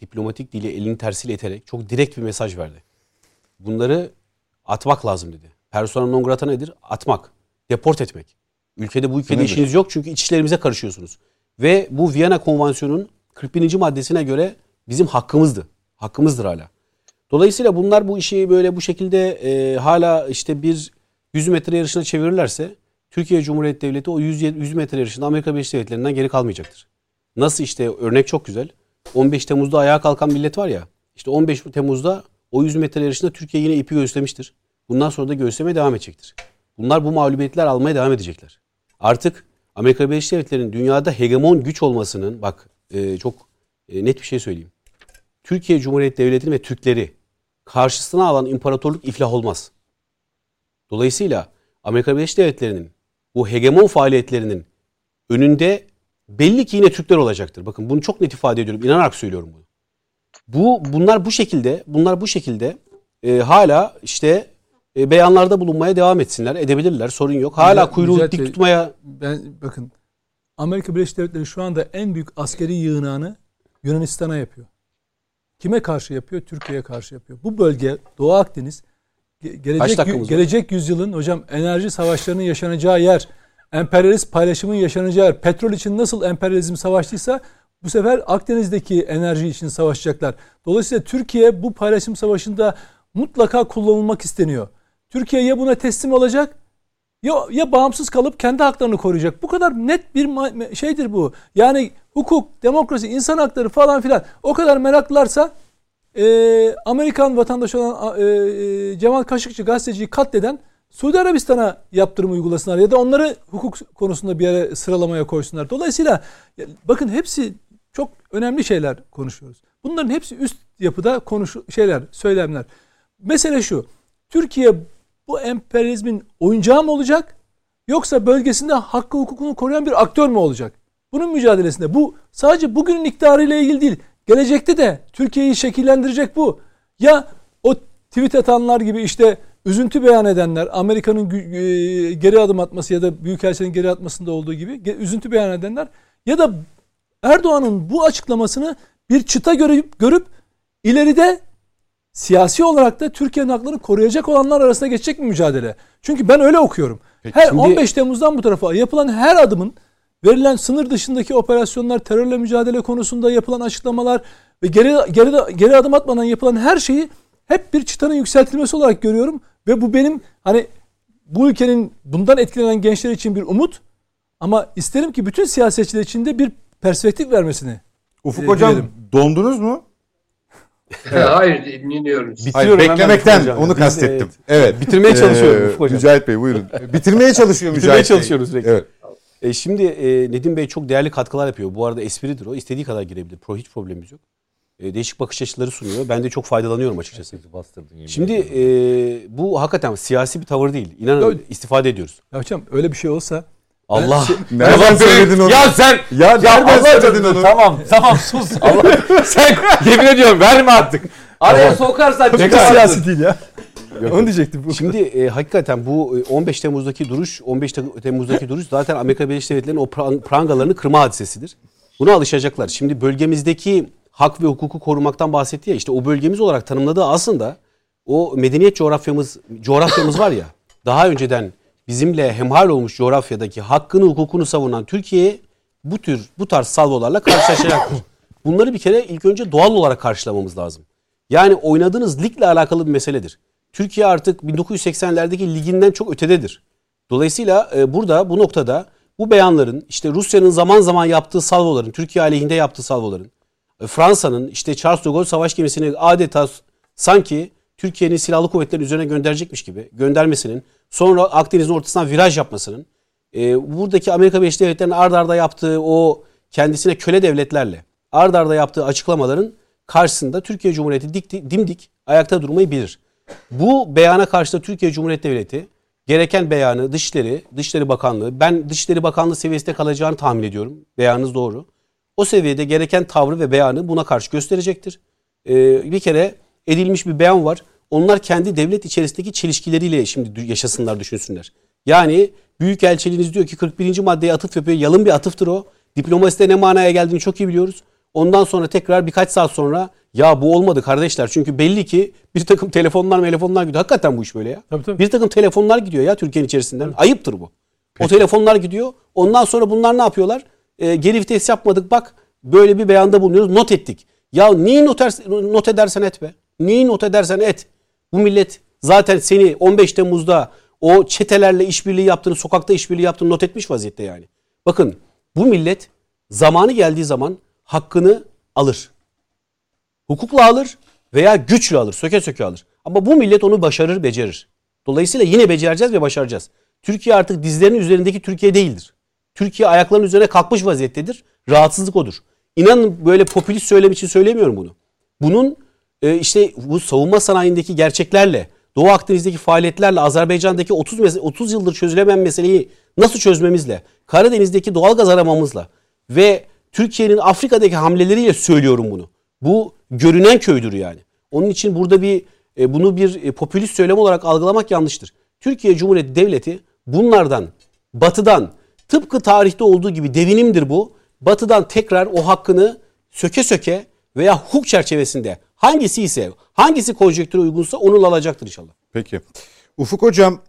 diplomatik dili elini tersiyle iterek çok direkt bir mesaj verdi. Bunları atmak lazım dedi. Persona non grata nedir? Atmak. Deport etmek. Ülkede bu ülkede Nedir? işiniz yok çünkü iç işlerimize karışıyorsunuz. Ve bu Viyana Konvansiyonu'nun 41. maddesine göre bizim hakkımızdı. Hakkımızdır hala. Dolayısıyla bunlar bu işi böyle bu şekilde e, hala işte bir 100 metre yarışına çevirirlerse Türkiye Cumhuriyeti Devleti o 100, 100 metre yarışında Amerika Birleşik Devletleri'nden geri kalmayacaktır. Nasıl işte örnek çok güzel. 15 Temmuz'da ayağa kalkan millet var ya. İşte 15 Temmuz'da o 100 metre yarışında Türkiye yine ipi göğüslemiştir. Bundan sonra da göğüslemeye devam edecektir. Bunlar bu mağlubiyetler almaya devam edecekler. Artık Amerika Birleşik Devletleri'nin dünyada hegemon güç olmasının bak e, çok e, net bir şey söyleyeyim. Türkiye Cumhuriyeti Devleti'ni ve Türkleri karşısına alan imparatorluk iflah olmaz. Dolayısıyla Amerika Birleşik Devletleri'nin bu hegemon faaliyetlerinin önünde belli ki yine Türkler olacaktır. Bakın bunu çok net ifade ediyorum. İnanarak söylüyorum bunu. Bu bunlar bu şekilde bunlar bu şekilde e, hala işte e, beyanlarda bulunmaya devam etsinler. Edebilirler. Sorun yok. Hala kuyruğu Bey, dik tutmaya Ben bakın Amerika Birleşik Devletleri şu anda en büyük askeri yığınağını Yunanistan'a yapıyor. Kime karşı yapıyor? Türkiye'ye karşı yapıyor. Bu bölge Doğu Akdeniz gelecek gelecek yüzyılın hocam enerji savaşlarının yaşanacağı yer, emperyalist paylaşımın yaşanacağı yer, petrol için nasıl emperyalizm savaştıysa bu sefer Akdeniz'deki enerji için savaşacaklar. Dolayısıyla Türkiye bu paylaşım savaşında mutlaka kullanılmak isteniyor. Türkiye ya buna teslim olacak ya, ya bağımsız kalıp kendi haklarını koruyacak. Bu kadar net bir şeydir bu. Yani hukuk, demokrasi, insan hakları falan filan o kadar meraklılarsa e, Amerikan vatandaşı olan e, e, Cemal Kaşıkçı gazeteciyi katleden Suudi Arabistan'a yaptırım uygulasınlar ya da onları hukuk konusunda bir yere sıralamaya koysunlar. Dolayısıyla bakın hepsi çok önemli şeyler konuşuyoruz. Bunların hepsi üst yapıda konuş şeyler, söylemler. Mesele şu. Türkiye bu emperyalizmin oyuncağı mı olacak? Yoksa bölgesinde hakkı hukukunu koruyan bir aktör mü olacak? Bunun mücadelesinde. Bu sadece bugünün iktidarıyla ilgili değil. Gelecekte de Türkiye'yi şekillendirecek bu. Ya o tweet atanlar gibi işte üzüntü beyan edenler, Amerika'nın e, geri adım atması ya da Büyükelçinin geri atmasında olduğu gibi üzüntü beyan edenler ya da Erdoğan'ın bu açıklamasını bir çıta görüp, görüp ileride siyasi olarak da Türkiye'nin haklarını koruyacak olanlar arasında geçecek bir mücadele. Çünkü ben öyle okuyorum. her şimdi- 15 Temmuz'dan bu tarafa yapılan her adımın verilen sınır dışındaki operasyonlar, terörle mücadele konusunda yapılan açıklamalar ve geri geri geri adım atmadan yapılan her şeyi hep bir çıtanın yükseltilmesi olarak görüyorum ve bu benim hani bu ülkenin bundan etkilenen gençler için bir umut Ama isterim ki bütün siyasetçiler içinde bir perspektif vermesini. Ufuk Ee, hocam dilerim. dondunuz mu? [LAUGHS] Hayır dinliyoruz. Hayır, Bitiriyorum hemen beklemekten Ufuk hocam. onu de- kastettim. evet. Evet. Bitirmeye çalışıyorum Ee, Ufuk hocam. Mücahit Bey buyurun. [LAUGHS] Bitirmeye çalışıyor Bitirmeye Mücahit Bey. çalışıyoruz sürekli. Evet. E, şimdi e, Nedim Bey çok değerli katkılar yapıyor. Bu arada espridir o. İstediği kadar girebilir. Pro hiç problemimiz yok. E, değişik bakış açıları sunuyor. Ben de çok faydalanıyorum açıkçası. Şimdi e, bu hakikaten siyasi bir tavır değil. İnanın Öyle. istifade ediyoruz. Ya hocam öyle bir şey olsa Allah. [LAUGHS] Nereden söyledin onu? Ya sen Ya nereden söyledin onu? Tamam tamam sus. [LAUGHS] Allah, [LAUGHS] sen yemin ediyorum verme artık. Araya sokarsan çıkarsın. siyasi değil ya. Onu diyecektim. Şimdi e, hakikaten bu e, 15 Temmuz'daki duruş, 15 Te- Temmuz'daki duruş zaten Amerika Birleşik Devletleri'nin o prang- prangalarını kırma hadisesidir. Buna alışacaklar. Şimdi bölgemizdeki hak ve hukuku korumaktan bahsetti ya işte o bölgemiz olarak tanımladığı aslında o medeniyet coğrafyamız coğrafyamız var ya daha önceden bizimle hemhal olmuş coğrafyadaki hakkını hukukunu savunan Türkiye bu tür bu tarz salvolarla karşılaşacaktır. Bunları bir kere ilk önce doğal olarak karşılamamız lazım. Yani oynadığınız ligle alakalı bir meseledir. Türkiye artık 1980'lerdeki liginden çok ötededir. Dolayısıyla e, burada bu noktada bu beyanların işte Rusya'nın zaman zaman yaptığı salvoların, Türkiye aleyhinde yaptığı salvoların, e, Fransa'nın işte Charles de Gaulle savaş gemisini adeta sanki Türkiye'nin silahlı kuvvetleri üzerine gönderecekmiş gibi göndermesinin, sonra Akdeniz'in ortasından viraj yapmasının, e, buradaki Amerika Birleşik Devletleri'nin ard arda yaptığı o kendisine köle devletlerle ard arda yaptığı açıklamaların karşısında Türkiye Cumhuriyeti dik, dimdik ayakta durmayı bilir. Bu beyana karşı da Türkiye Cumhuriyeti Devleti gereken beyanı Dışişleri, Dışişleri Bakanlığı, ben Dışişleri Bakanlığı seviyesinde kalacağını tahmin ediyorum. Beyanınız doğru. O seviyede gereken tavrı ve beyanı buna karşı gösterecektir. Ee, bir kere edilmiş bir beyan var. Onlar kendi devlet içerisindeki çelişkileriyle şimdi yaşasınlar, düşünsünler. Yani Büyükelçiliğiniz diyor ki 41. maddeye atıf yapıyor. Yalın bir atıftır o. Diplomaside ne manaya geldiğini çok iyi biliyoruz. Ondan sonra tekrar birkaç saat sonra ya bu olmadı kardeşler. Çünkü belli ki bir takım telefonlar telefonlar gidiyor. Hakikaten bu iş böyle ya. Tabii, tabii. Bir takım telefonlar gidiyor ya Türkiye'nin içerisinden. Ayıptır bu. O telefonlar gidiyor. Ondan sonra bunlar ne yapıyorlar? Ee, geri vites yapmadık bak böyle bir beyanda bulunuyoruz. Not ettik. Ya neyi not, er- not edersen et be. Neyi not edersen et. Bu millet zaten seni 15 Temmuz'da o çetelerle işbirliği yaptığını, sokakta işbirliği yaptığını not etmiş vaziyette yani. Bakın bu millet zamanı geldiği zaman hakkını alır. Hukukla alır veya güçle alır, söke söke alır. Ama bu millet onu başarır, becerir. Dolayısıyla yine becereceğiz ve başaracağız. Türkiye artık dizlerinin üzerindeki Türkiye değildir. Türkiye ayaklarının üzerine kalkmış vaziyettedir. Rahatsızlık odur. İnanın böyle popülist söylem için söylemiyorum bunu. Bunun e, işte bu savunma sanayindeki gerçeklerle, Doğu Akdeniz'deki faaliyetlerle, Azerbaycan'daki 30 mes- 30 yıldır çözülemeyen meseleyi nasıl çözmemizle, Karadeniz'deki doğal gaz aramamızla ve Türkiye'nin Afrika'daki hamleleriyle söylüyorum bunu. Bu görünen köydür yani. Onun için burada bir e, bunu bir e, popülist söylem olarak algılamak yanlıştır. Türkiye Cumhuriyeti Devleti bunlardan, batıdan tıpkı tarihte olduğu gibi devinimdir bu. Batıdan tekrar o hakkını söke söke veya hukuk çerçevesinde hangisi ise hangisi konjektüre uygunsa onu alacaktır inşallah. Peki. Ufuk Hocam,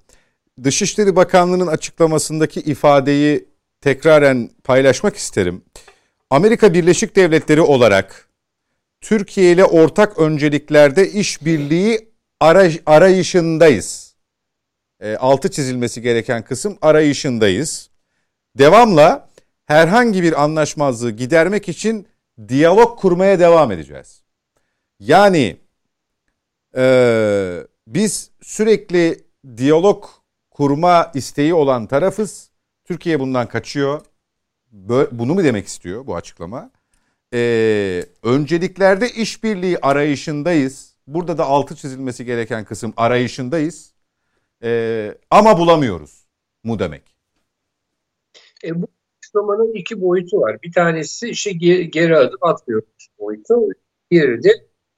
Dışişleri Bakanlığı'nın açıklamasındaki ifadeyi tekraren paylaşmak isterim. Amerika Birleşik Devletleri olarak Türkiye ile ortak önceliklerde işbirliği ara- arayışındayız. E, altı çizilmesi gereken kısım arayışındayız. Devamla herhangi bir anlaşmazlığı gidermek için diyalog kurmaya devam edeceğiz. Yani ee, biz sürekli diyalog kurma isteği olan tarafız. Türkiye bundan kaçıyor. Bunu mu demek istiyor bu açıklama? Ee, önceliklerde işbirliği arayışındayız. Burada da altı çizilmesi gereken kısım arayışındayız. Ee, ama bulamıyoruz mu demek. E, bu açıklamanın iki boyutu var. Bir tanesi işte geri, geri adım atmıyoruz boyutu. Diğeri de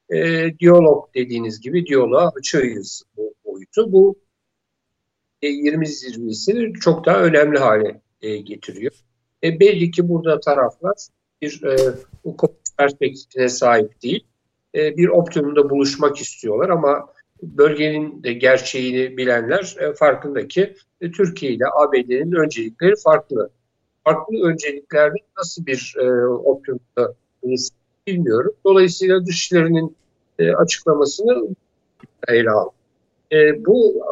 e, diyalog dediğiniz gibi diyaloğa açığız bu boyutu. Bu e, 20 zirvesini çok daha önemli hale e, getiriyor. E, belli ki burada taraflar bir e, perspektifine sahip değil. E, bir optimumda buluşmak istiyorlar ama bölgenin de gerçeğini bilenler e, farkında ki e, Türkiye ile ABD'nin öncelikleri farklı. Farklı önceliklerde nasıl bir e, optimumda buluşmak bilmiyorum. Dolayısıyla dışlarının e, açıklamasını ele aldım. E, bu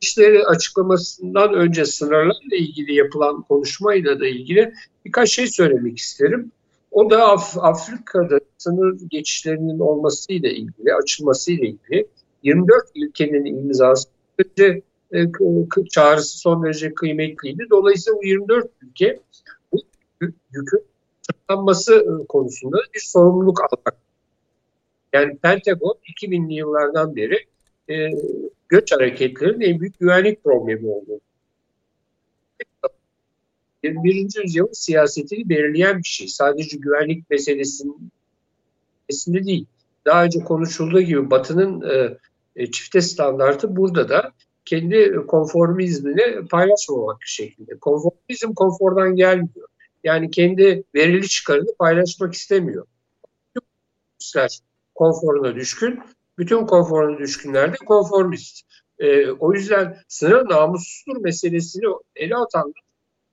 İşleri açıklamasından önce sınırlarla ilgili yapılan konuşmayla da ilgili birkaç şey söylemek isterim. O da Af Afrika'da sınır geçişlerinin olmasıyla ilgili, açılmasıyla ilgili 24 ülkenin imzası önce e, çağrısı son derece kıymetliydi. Dolayısıyla bu 24 ülke bu yükün sırtlanması e, konusunda bir sorumluluk almak. Yani Pentagon 2000'li yıllardan beri e, göç hareketlerinin en büyük güvenlik problemi oldu. 21. yüzyılın siyasetini belirleyen bir şey. Sadece güvenlik meselesinde değil. Daha önce konuşulduğu gibi Batı'nın e, e, çifte standartı burada da kendi konformizmini paylaşmamak şeklinde. Konformizm konfordan gelmiyor. Yani kendi verili çıkarını paylaşmak istemiyor. Konforuna düşkün, bütün konforuna düşkünler de konformist. E, o yüzden sınır namussuzdur meselesini ele atanlar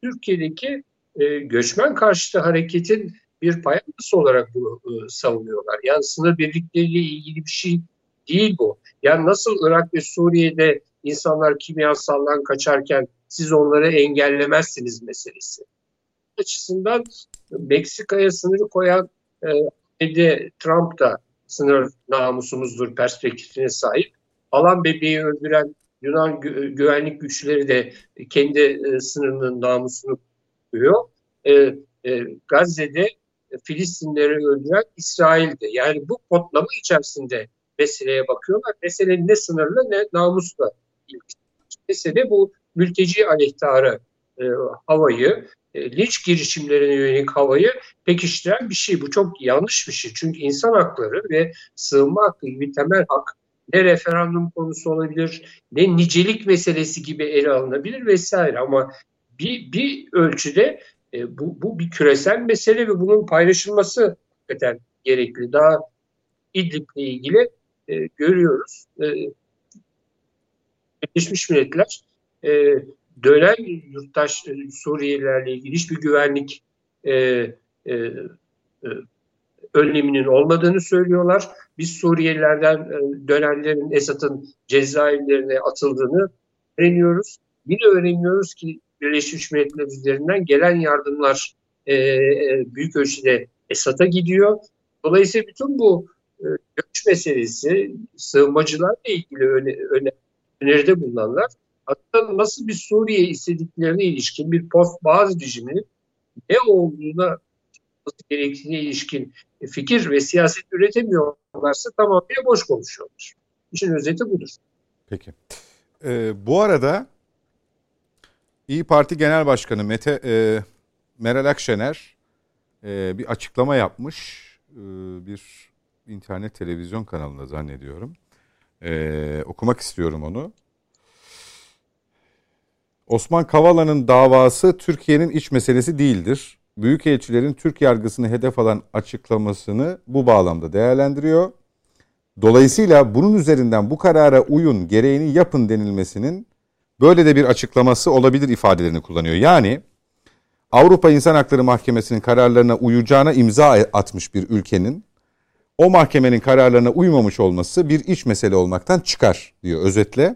Türkiye'deki e, göçmen karşıtı hareketin bir payası olarak bunu e, savunuyorlar. Yani sınır birlikleriyle ilgili bir şey değil bu. Yani nasıl Irak ve Suriye'de insanlar kimyasaldan kaçarken siz onları engellemezsiniz meselesi. Açısından Meksika'ya sınırı koyan e, Trump da sınır namusumuzdur perspektifine sahip. Alan bebeği öldüren Yunan gü- güvenlik güçleri de kendi e, sınırının namusunu koruyor. E, e, Gazze'de Filistinleri öldüren İsrail'de. Yani bu kodlama içerisinde meseleye bakıyorlar. Mesele ne sınırlı ne namusla Mesele bu mülteci aleyhtarı e, havayı, e, linç girişimlerine yönelik havayı pekiştiren bir şey. Bu çok yanlış bir şey. Çünkü insan hakları ve sığınma hakkı gibi temel hak ne referandum konusu olabilir, ne nicelik meselesi gibi ele alınabilir vesaire. Ama bir, bir ölçüde e, bu, bu bir küresel mesele ve bunun paylaşılması hakikaten gerekli. Daha İdlib'le ilgili e, görüyoruz. E, Birleşmiş Milletler e, dönen yurttaş e, Suriyelilerle ilgili hiçbir güvenlik e, e, e, önleminin olmadığını söylüyorlar. Biz Suriyelilerden e, dönenlerin Esad'ın cezaevlerine atıldığını öğreniyoruz. Yine öğreniyoruz ki Birleşmiş Milletler üzerinden gelen yardımlar e, büyük ölçüde Esad'a gidiyor. Dolayısıyla bütün bu göç meselesi, sığınmacılarla ilgili öne, öne, öneride bulunanlar hatta nasıl bir Suriye istediklerine ilişkin bir post bazı rejiminin ne olduğuna gerektiğine ilişkin fikir ve siyaset üretemiyorlarsa tamamıyla boş konuşuyorlar. İşin özeti budur. Peki. Ee, bu arada İyi Parti Genel Başkanı Mete e, Meral Akşener e, bir açıklama yapmış. E, bir internet televizyon kanalında zannediyorum. E, okumak istiyorum onu. Osman Kavala'nın davası Türkiye'nin iç meselesi değildir. Büyükelçilerin Türk yargısını hedef alan açıklamasını bu bağlamda değerlendiriyor. Dolayısıyla bunun üzerinden bu karara uyun, gereğini yapın denilmesinin böyle de bir açıklaması olabilir ifadelerini kullanıyor. Yani Avrupa İnsan Hakları Mahkemesi'nin kararlarına uyacağına imza atmış bir ülkenin o mahkemenin kararlarına uymamış olması bir iç mesele olmaktan çıkar diyor özetle.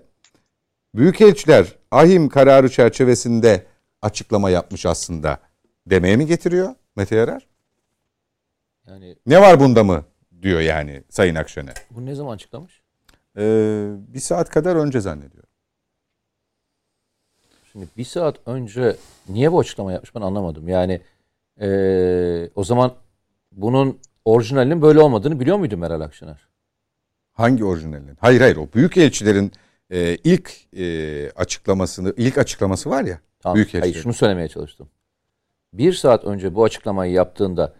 Büyükelçiler ahim kararı çerçevesinde açıklama yapmış aslında demeye mi getiriyor Mete Yarar? Yani ne var bunda mı diyor yani Sayın Akşener. Bu ne zaman açıklamış? Ee, bir saat kadar önce zannediyorum. Şimdi bir saat önce niye bu açıklama yapmış ben anlamadım. Yani ee, o zaman bunun orijinalinin böyle olmadığını biliyor muydu Meral Akşener? Hangi orijinalinin? Hayır hayır o büyük elçilerin e, ilk e, açıklamasını ilk açıklaması var ya. Tamam, büyük hayır şunu söylemeye çalıştım. Bir saat önce bu açıklamayı yaptığında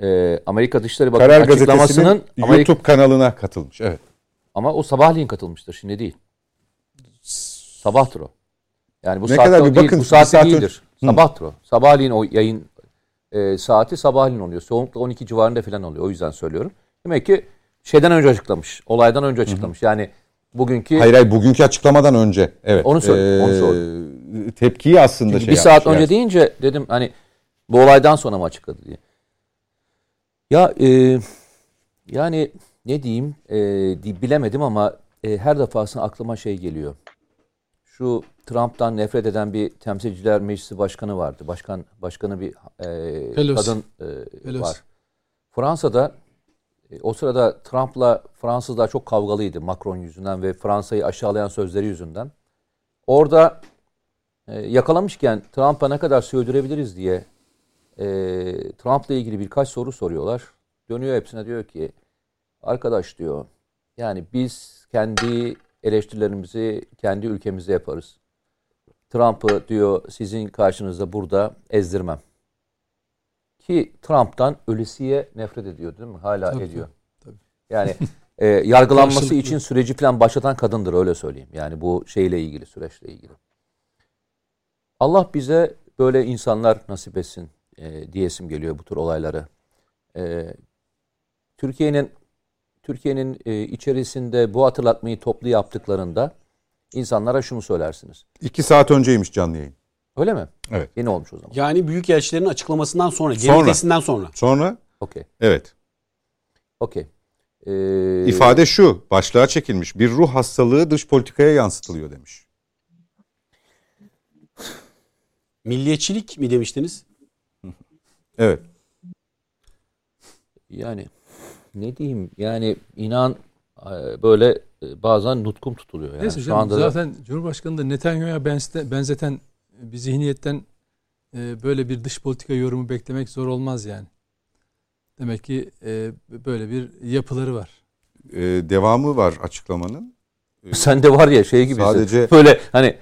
e, Amerika Dışişleri Bakanı Karar açıklamasının Amerika... YouTube kanalına katılmış. Evet. Ama o sabahleyin katılmıştır şimdi değil. Sabahtır o. Yani bu ne saatte kadar bir değil, bakın, bu saatte saat değildir. Hı. Sabahtır o. Sabahleyin o yayın e, saati sabahleyin oluyor. Soğukta 12 civarında falan oluyor. O yüzden söylüyorum. Demek ki şeyden önce açıklamış. Olaydan önce açıklamış. Hı hı. Yani bugünkü Hayır hayır bugünkü açıklamadan önce. Evet. Onu söyle. Ee, onu söyle. Tepkiyi aslında Çünkü şey bir saat önce deyince dedim hani bu olaydan sonra mı açıkladı diye. Ya e, yani ne diyeyim e, bilemedim ama e, her defasında aklıma şey geliyor. şu Trump'tan nefret eden bir temsilciler meclisi başkanı vardı. Başkan başkanı bir e, Pelosi. kadın e, Pelosi. var. Fransa'da o sırada Trump'la Fransızlar çok kavgalıydı Macron yüzünden ve Fransa'yı aşağılayan sözleri yüzünden. Orada e, yakalamışken Trump'a ne kadar sürdürebiliriz diye e, Trump'la ilgili birkaç soru soruyorlar. Dönüyor hepsine diyor ki arkadaş diyor yani biz kendi eleştirilerimizi kendi ülkemizde yaparız. Trump'ı diyor sizin karşınızda burada ezdirmem. Ki Trump'tan ölesiye nefret ediyor değil mi? Hala Tabii, ediyor. tabii. Yani e, yargılanması için süreci falan başlatan kadındır öyle söyleyeyim. Yani bu şeyle ilgili süreçle ilgili. Allah bize böyle insanlar nasip etsin e, diyesim geliyor bu tür olayları. E, Türkiye'nin Türkiye'nin e, içerisinde bu hatırlatmayı toplu yaptıklarında insanlara şunu söylersiniz. İki saat önceymiş canlı yayın. Öyle mi? Evet. Yeni olmuş o zaman. Yani büyükelçilerin açıklamasından sonra, vitesinden sonra. Sonra Okey. evet Okey. Ee, ifade şu başlığa çekilmiş bir ruh hastalığı dış politikaya yansıtılıyor demiş. Milliyetçilik mi demiştiniz? Evet. Yani ne diyeyim yani inan e, böyle e, bazen nutkum tutuluyor. Yani Neyse şu canım, anda da- zaten Cumhurbaşkanı da Netanyahu'ya benzete- benzeten bir zihniyetten e, böyle bir dış politika yorumu beklemek zor olmaz yani. Demek ki e, böyle bir yapıları var. Ee, devamı var açıklamanın. sen de var ya şey gibi Sadece- böyle hani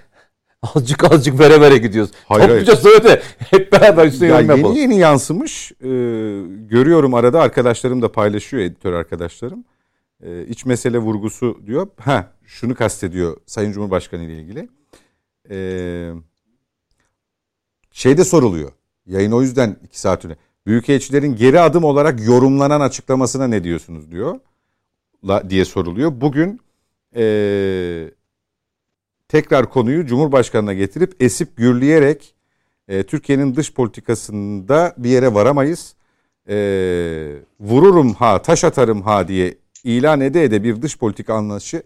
azıcık azıcık vere vere gidiyoruz. Hayır, Topluca söyle de hep beraber üstüne Ya yorum yapalım. yeni yeni yansımış. Ee, görüyorum arada arkadaşlarım da paylaşıyor editör arkadaşlarım. Ee, iç mesele vurgusu diyor. Ha şunu kastediyor Sayın Cumhurbaşkanı ile ilgili. Ee, şeyde soruluyor. Yayın o yüzden iki saat önce. Büyükelçilerin geri adım olarak yorumlanan açıklamasına ne diyorsunuz diyor. La, diye soruluyor. Bugün ee, tekrar konuyu Cumhurbaşkanı'na getirip esip gürleyerek e, Türkiye'nin dış politikasında bir yere varamayız. E, vururum ha, taş atarım ha diye ilan ede ede bir dış politika anlayışı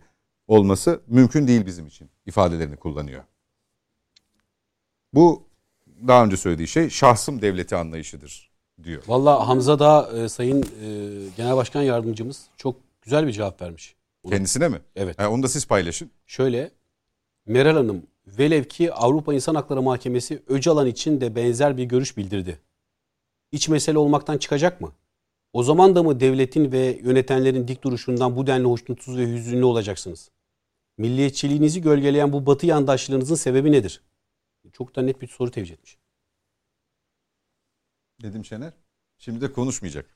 olması mümkün değil bizim için ifadelerini kullanıyor. Bu daha önce söylediği şey şahsım devleti anlayışıdır diyor. Valla Hamza da e, Sayın e, Genel Başkan Yardımcımız çok güzel bir cevap vermiş. Kendisine mi? Evet. Ha, onu da siz paylaşın. Şöyle Meral Hanım velev ki Avrupa İnsan Hakları Mahkemesi Öcalan için de benzer bir görüş bildirdi. İç mesele olmaktan çıkacak mı? O zaman da mı devletin ve yönetenlerin dik duruşundan bu denli hoşnutsuz ve hüzünlü olacaksınız? Milliyetçiliğinizi gölgeleyen bu batı yandaşlığınızın sebebi nedir? Çok da net bir soru tevcih etmiş. Dedim Şener. Şimdi de konuşmayacak.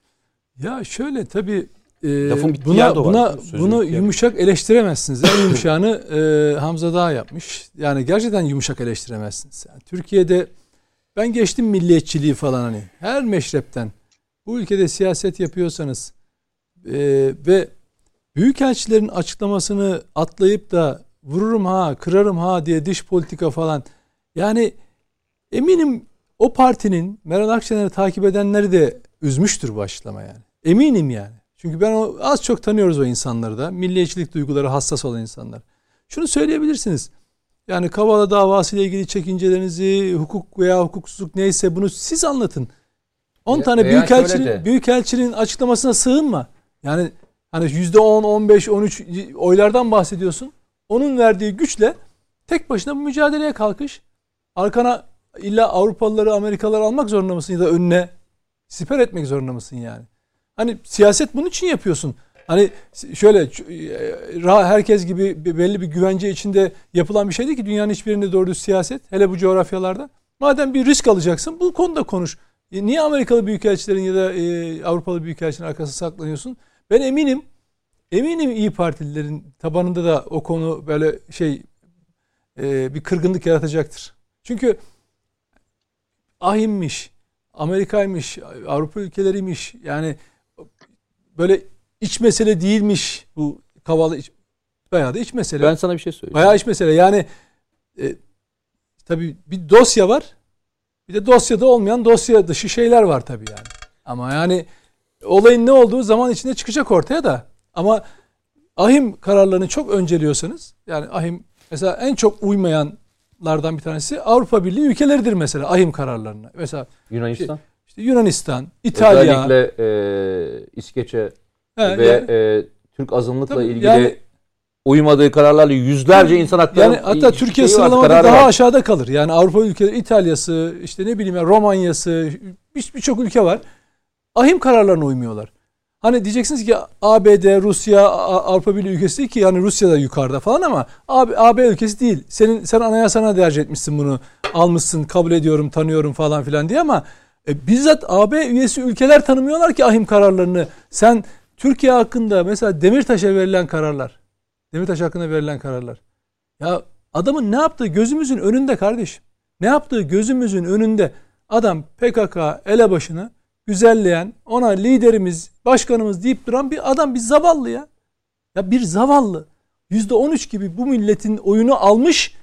Ya şöyle tabii e, Lafın buna var. buna bunu yumuşak eleştiremezsiniz. En yumuşağını e, Hamza Dağ yapmış. Yani gerçekten yumuşak eleştiremezsiniz. Yani Türkiye'de ben geçtim milliyetçiliği falan hani her meşrepten bu ülkede siyaset yapıyorsanız e, ve büyükelçilerin açıklamasını atlayıp da vururum ha kırarım ha diye dış politika falan yani eminim o partinin Meral Akşener'i takip edenleri de üzmüştür bu açıklama yani. Eminim yani. Çünkü ben o, az çok tanıyoruz o insanları da. Milliyetçilik duyguları hassas olan insanlar. Şunu söyleyebilirsiniz. Yani Kavala davası ile ilgili çekincelerinizi, hukuk veya hukuksuzluk neyse bunu siz anlatın. 10 Ya- tane veya büyükelçinin, büyükelçinin açıklamasına sığınma. Yani hani %10, 15, 13 oylardan bahsediyorsun. Onun verdiği güçle tek başına bu mücadeleye kalkış. Arkana illa Avrupalıları, Amerikalıları almak zorunda mısın ya da önüne siper etmek zorunda mısın yani? Hani siyaset bunun için yapıyorsun. Hani şöyle e, herkes gibi belli bir güvence içinde yapılan bir şey değil ki dünyanın hiçbir yerinde doğru siyaset. Hele bu coğrafyalarda. Madem bir risk alacaksın bu konuda konuş. E, Niye Amerikalı büyükelçilerin ya da e, Avrupalı büyükelçinin arkasına saklanıyorsun? Ben eminim eminim İyi Partililerin tabanında da o konu böyle şey bir kırgınlık yaratacaktır. Çünkü ahimmiş, Amerika'ymış, Avrupa ülkeleriymiş. Yani böyle iç mesele değilmiş bu Kavala iç, bayağı da iç mesele. Ben sana bir şey söyleyeyim. Bayağı iç mesele. Yani e, tabii bir dosya var. Bir de dosyada olmayan dosya dışı şeyler var tabii yani. Ama yani olayın ne olduğu zaman içinde çıkacak ortaya da. Ama ahim kararlarını çok önceliyorsanız yani ahim mesela en çok uymayanlardan bir tanesi Avrupa Birliği ülkeleridir mesela ahim kararlarına. Mesela Yunanistan. işte Yunanistan, İtalya, Özellikle e, İskeçe he, ve ya- e, Türk azınlıkla Tabii, ilgili yani- uymadığı kararlarla yüzlerce insan hakları yani hatta Türkiye şeyi var, sıralamada daha var. aşağıda kalır. Yani Avrupa ülkeleri İtalya'sı, işte ne bileyim ya Romanya'sı, bir- birçok ülke var. Ahim kararlarına uymuyorlar. Hani diyeceksiniz ki ABD, Rusya, Avrupa Birliği ülkesi ki yani Rusya da yukarıda falan ama AB, AB ülkesi değil. Senin sen anayasana derc etmişsin bunu. Almışsın, kabul ediyorum, tanıyorum falan filan diye ama e, bizzat AB üyesi ülkeler tanımıyorlar ki ahim kararlarını. Sen Türkiye hakkında mesela Demirtaş'a verilen kararlar. Demirtaş hakkında verilen kararlar. Ya adamın ne yaptığı gözümüzün önünde kardeşim. Ne yaptığı gözümüzün önünde. Adam PKK elebaşını güzelleyen, ona liderimiz, başkanımız deyip duran bir adam, bir zavallı ya. Ya bir zavallı. %13 gibi bu milletin oyunu almış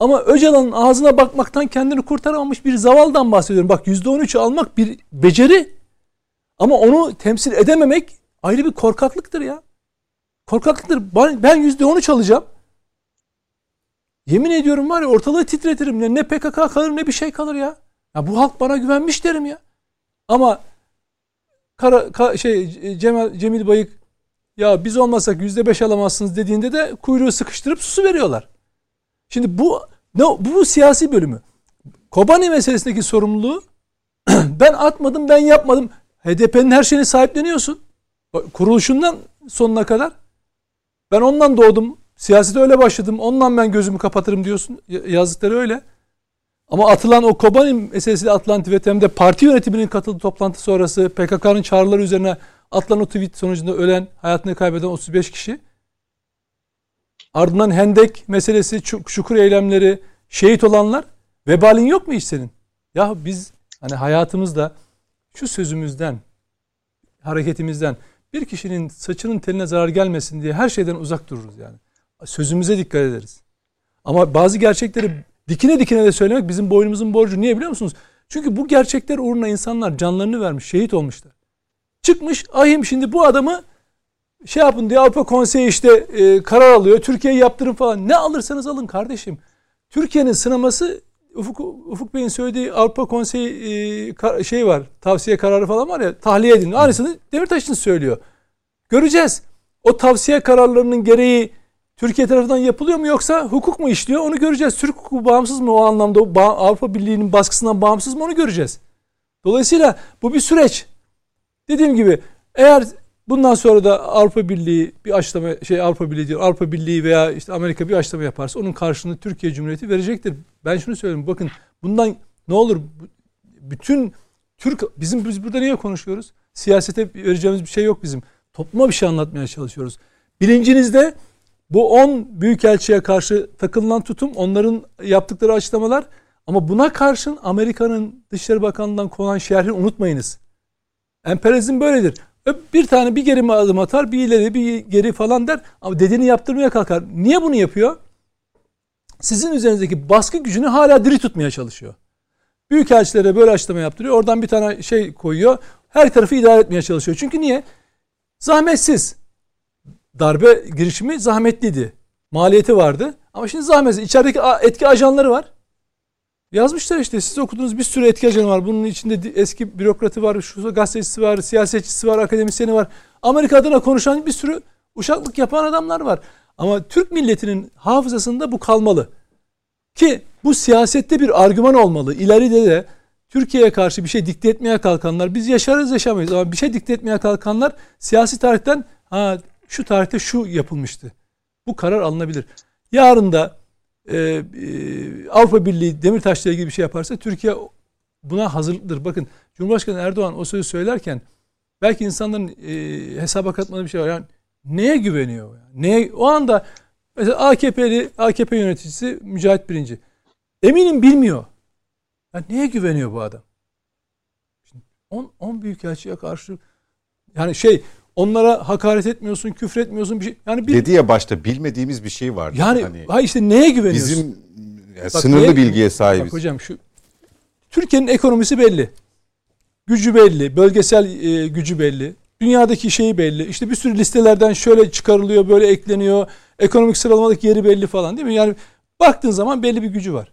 ama Öcalan'ın ağzına bakmaktan kendini kurtaramamış bir zavaldan bahsediyorum. Bak %13'ü almak bir beceri ama onu temsil edememek ayrı bir korkaklıktır ya. Korkaklıktır. Ben ben %13 alacağım. Yemin ediyorum var ya ortalığı titretirim. Ne PKK kalır ne bir şey kalır ya. Ya bu halk bana güvenmiş derim ya. Ama Kara, Ka- şey Cemal Cemil Bayık ya biz olmasak yüzde beş alamazsınız dediğinde de kuyruğu sıkıştırıp susu veriyorlar. Şimdi bu ne bu, bu siyasi bölümü. Kobani meselesindeki sorumluluğu [CLEARS THROAT] ben atmadım ben yapmadım. HDP'nin her şeyini sahipleniyorsun. Kuruluşundan sonuna kadar. Ben ondan doğdum. Siyasete öyle başladım. Ondan ben gözümü kapatırım diyorsun. Ya- Yazdıkları öyle. Ama atılan o Kobani meselesiyle atılan tweet hem de parti yönetiminin katıldığı toplantı sonrası PKK'nın çağrıları üzerine atılan o tweet sonucunda ölen, hayatını kaybeden 35 kişi. Ardından Hendek meselesi, çukur eylemleri, şehit olanlar. Vebalin yok mu hiç senin? Ya biz hani hayatımızda şu sözümüzden, hareketimizden bir kişinin saçının teline zarar gelmesin diye her şeyden uzak dururuz yani. Sözümüze dikkat ederiz. Ama bazı gerçekleri dikine dikine de söylemek bizim boynumuzun borcu. Niye biliyor musunuz? Çünkü bu gerçekler uğruna insanlar canlarını vermiş, şehit olmuşlar. Çıkmış ahim şimdi bu adamı şey yapın diye Avrupa Konseyi işte e, karar alıyor. Türkiye'yi yaptırın falan. Ne alırsanız alın kardeşim. Türkiye'nin sınaması Ufuk, Ufuk Bey'in söylediği Avrupa Konseyi e, ka- şey var. Tavsiye kararı falan var ya tahliye edin. Aynısını Demirtaş'ın söylüyor. Göreceğiz. O tavsiye kararlarının gereği Türkiye tarafından yapılıyor mu yoksa hukuk mu işliyor onu göreceğiz. Türk hukuku bağımsız mı o anlamda Avrupa Birliği'nin baskısından bağımsız mı onu göreceğiz. Dolayısıyla bu bir süreç. Dediğim gibi eğer bundan sonra da Avrupa Birliği bir açlama şey Avrupa Birliği diyor Avrupa Birliği veya işte Amerika bir açlama yaparsa onun karşılığını Türkiye Cumhuriyeti verecektir. Ben şunu söyleyeyim bakın bundan ne olur bütün Türk bizim biz burada niye konuşuyoruz? Siyasete vereceğimiz bir şey yok bizim. Topluma bir şey anlatmaya çalışıyoruz. Bilincinizde bu 10 büyükelçiye karşı takılınan tutum, onların yaptıkları açıklamalar ama buna karşın Amerika'nın Dışişleri Bakanlığı'ndan konan şerhi unutmayınız. Emperyalizm böyledir. Bir tane bir geri adım atar, bir ileri bir geri falan der ama dediğini yaptırmaya kalkar. Niye bunu yapıyor? Sizin üzerinizdeki baskı gücünü hala diri tutmaya çalışıyor. Büyükelçilere böyle açıklama yaptırıyor. Oradan bir tane şey koyuyor. Her tarafı idare etmeye çalışıyor. Çünkü niye? Zahmetsiz. Darbe girişimi zahmetliydi. Maliyeti vardı. Ama şimdi zahmetsiz. İçerideki etki ajanları var. Yazmışlar işte siz okudunuz bir sürü etki ajanı var. Bunun içinde eski bürokratı var, şu gazetecisi var, siyasetçisi var, akademisyeni var. Amerika adına konuşan bir sürü uşaklık yapan adamlar var. Ama Türk milletinin hafızasında bu kalmalı. Ki bu siyasette bir argüman olmalı. İleride de Türkiye'ye karşı bir şey dikte etmeye kalkanlar biz yaşarız yaşamayız ama bir şey dikte etmeye kalkanlar siyasi tarihten ha şu tarihte şu yapılmıştı. Bu karar alınabilir. Yarın da e, e, Avrupa Birliği Demirtaş'la ilgili bir şey yaparsa Türkiye buna hazırlıktır. Bakın Cumhurbaşkanı Erdoğan o sözü söylerken belki insanların e, hesaba katmadığı bir şey var. Yani neye güveniyor? Yani? Neye, o anda mesela AKP'li AKP yöneticisi Mücahit Birinci. Eminim bilmiyor. Ya neye güveniyor bu adam? 10 10 büyükelçiye karşı yani şey onlara hakaret etmiyorsun, küfür etmiyorsun bir şey. Yani bir Dedi ya başta bilmediğimiz bir şey var. yani Hani ha işte neye güveniyorsun? bizim yani Bak sınırlı neye- bilgiye sahibiz. Bak hocam şu Türkiye'nin ekonomisi belli. Gücü belli, bölgesel e, gücü belli. Dünyadaki şeyi belli. İşte bir sürü listelerden şöyle çıkarılıyor, böyle ekleniyor. Ekonomik sıralamadaki yeri belli falan değil mi? Yani baktığın zaman belli bir gücü var.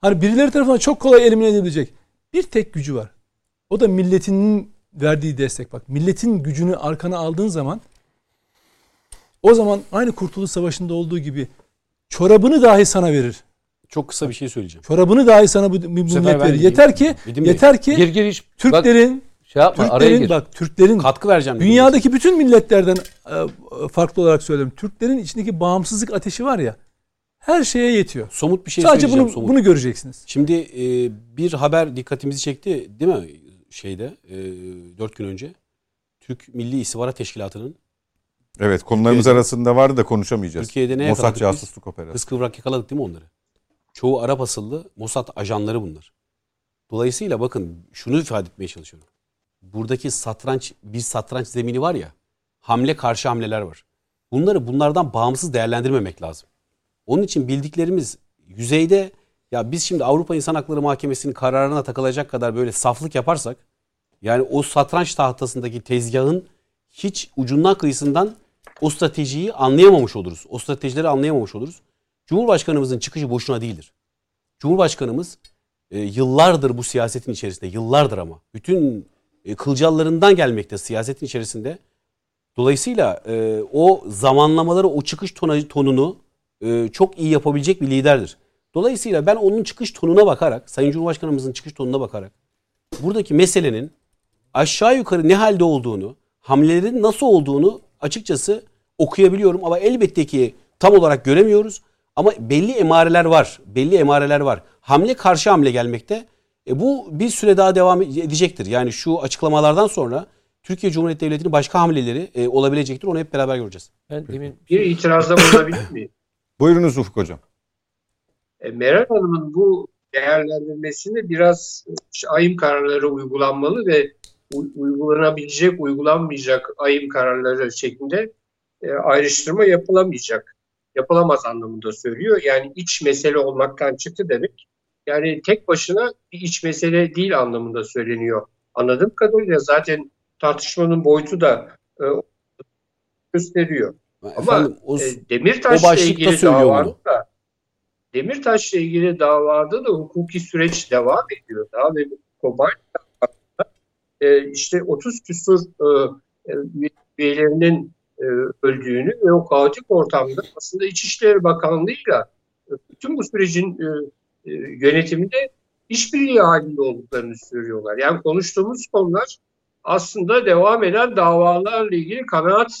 Hani birileri tarafından çok kolay elimine edilecek. Bir tek gücü var. O da milletinin verdiği destek. Bak milletin gücünü arkana aldığın zaman o zaman aynı Kurtuluş Savaşı'nda olduğu gibi çorabını dahi sana verir. Çok kısa bir şey söyleyeceğim. Çorabını dahi sana bu, bu ben verir. Yeter ki mi? yeter ki Gir gir hiç. Bak, Türklerin şey yapma araya Türklerin gir. bak Türklerin Katkı vereceğim. dünyadaki bütün milletlerden e, farklı olarak söylüyorum. Türklerin içindeki bağımsızlık ateşi var ya her şeye yetiyor. somut bir şey Sadece söyleyeceğim. bunu somut. bunu göreceksiniz. Şimdi e, bir haber dikkatimizi çekti değil mi şeyde e, 4 gün önce. Türk Milli İstihbarat Teşkilatı'nın Evet konularımız Türkiye'de- arasında vardı da konuşamayacağız. Türkiye'de ne Mossad casusluk operasyonu. Kız kıvrak yakaladık değil mi onları? Çoğu Arap asıllı Mossad ajanları bunlar. Dolayısıyla bakın şunu ifade etmeye çalışıyorum. Buradaki satranç, bir satranç zemini var ya, hamle karşı hamleler var. Bunları bunlardan bağımsız değerlendirmemek lazım. Onun için bildiklerimiz yüzeyde ya biz şimdi Avrupa İnsan Hakları Mahkemesi'nin kararına takılacak kadar böyle saflık yaparsak yani o satranç tahtasındaki tezgahın hiç ucundan kıyısından o stratejiyi anlayamamış oluruz. O stratejileri anlayamamış oluruz. Cumhurbaşkanımızın çıkışı boşuna değildir. Cumhurbaşkanımız e, yıllardır bu siyasetin içerisinde, yıllardır ama bütün e, kılcallarından gelmekte siyasetin içerisinde. Dolayısıyla e, o zamanlamaları, o çıkış tona- tonunu e, çok iyi yapabilecek bir liderdir. Dolayısıyla ben onun çıkış tonuna bakarak, Sayın Cumhurbaşkanımızın çıkış tonuna bakarak buradaki meselenin aşağı yukarı ne halde olduğunu, hamlelerin nasıl olduğunu açıkçası okuyabiliyorum ama elbette ki tam olarak göremiyoruz. Ama belli emareler var. Belli emareler var. Hamle karşı hamle gelmekte. E bu bir süre daha devam edecektir. Yani şu açıklamalardan sonra Türkiye Cumhuriyeti Devleti'nin başka hamleleri e, olabilecektir. Onu hep beraber göreceğiz. Ben demin Bir itirazda bulunabilir miyim? [LAUGHS] Buyurunuz Ufuk Hocam. E, Meral Hanım'ın bu değerlendirmesinde biraz e, ayım kararları uygulanmalı ve uygulanabilecek, uygulanmayacak ayım kararları şeklinde e, ayrıştırma yapılamayacak. Yapılamaz anlamında söylüyor. Yani iç mesele olmaktan çıktı demek. Yani tek başına bir iç mesele değil anlamında söyleniyor. Anladığım kadarıyla zaten tartışmanın boyutu da e, gösteriyor. Efendim o, E, Demirtaş'la ilgili bunu. da Demirtaş'la ilgili davada da hukuki süreç devam ediyor. Daha ve Kobay e, işte 30 küsur e, e, üyelerinin öldüğünü ve o kaotik ortamda aslında İçişleri Bakanlığı'yla bütün bu sürecin yönetiminde işbirliği halinde olduklarını söylüyorlar. Yani konuştuğumuz konular aslında devam eden davalarla ilgili kanaat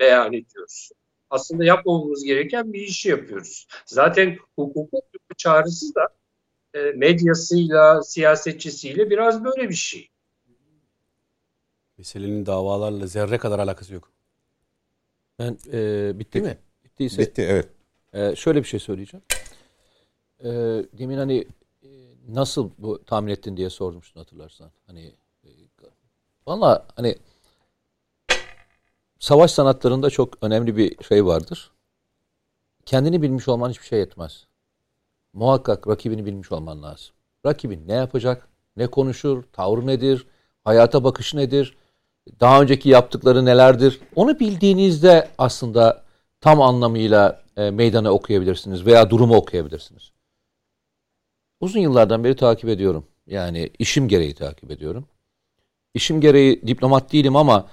beyan ediyoruz. Aslında yapmamamız gereken bir işi yapıyoruz. Zaten hukukun çağrısı da e, medyasıyla, siyasetçisiyle biraz böyle bir şey. meselenin davalarla zerre kadar alakası yok. ben e, bitti mi? Bittiyse Bitti evet. Ee, şöyle bir şey söyleyeceğim. Ee, demin hani e, nasıl bu tahmin ettin diye sormuştun hatırlarsan. Hani e, valla hani savaş sanatlarında çok önemli bir şey vardır. Kendini bilmiş olman hiçbir şey yetmez. Muhakkak rakibini bilmiş olman lazım. Rakibin ne yapacak, ne konuşur, tavrı nedir, hayata bakışı nedir, daha önceki yaptıkları nelerdir. Onu bildiğinizde aslında tam anlamıyla e, meydanı okuyabilirsiniz veya durumu okuyabilirsiniz. Uzun yıllardan beri takip ediyorum. Yani işim gereği takip ediyorum. İşim gereği diplomat değilim ama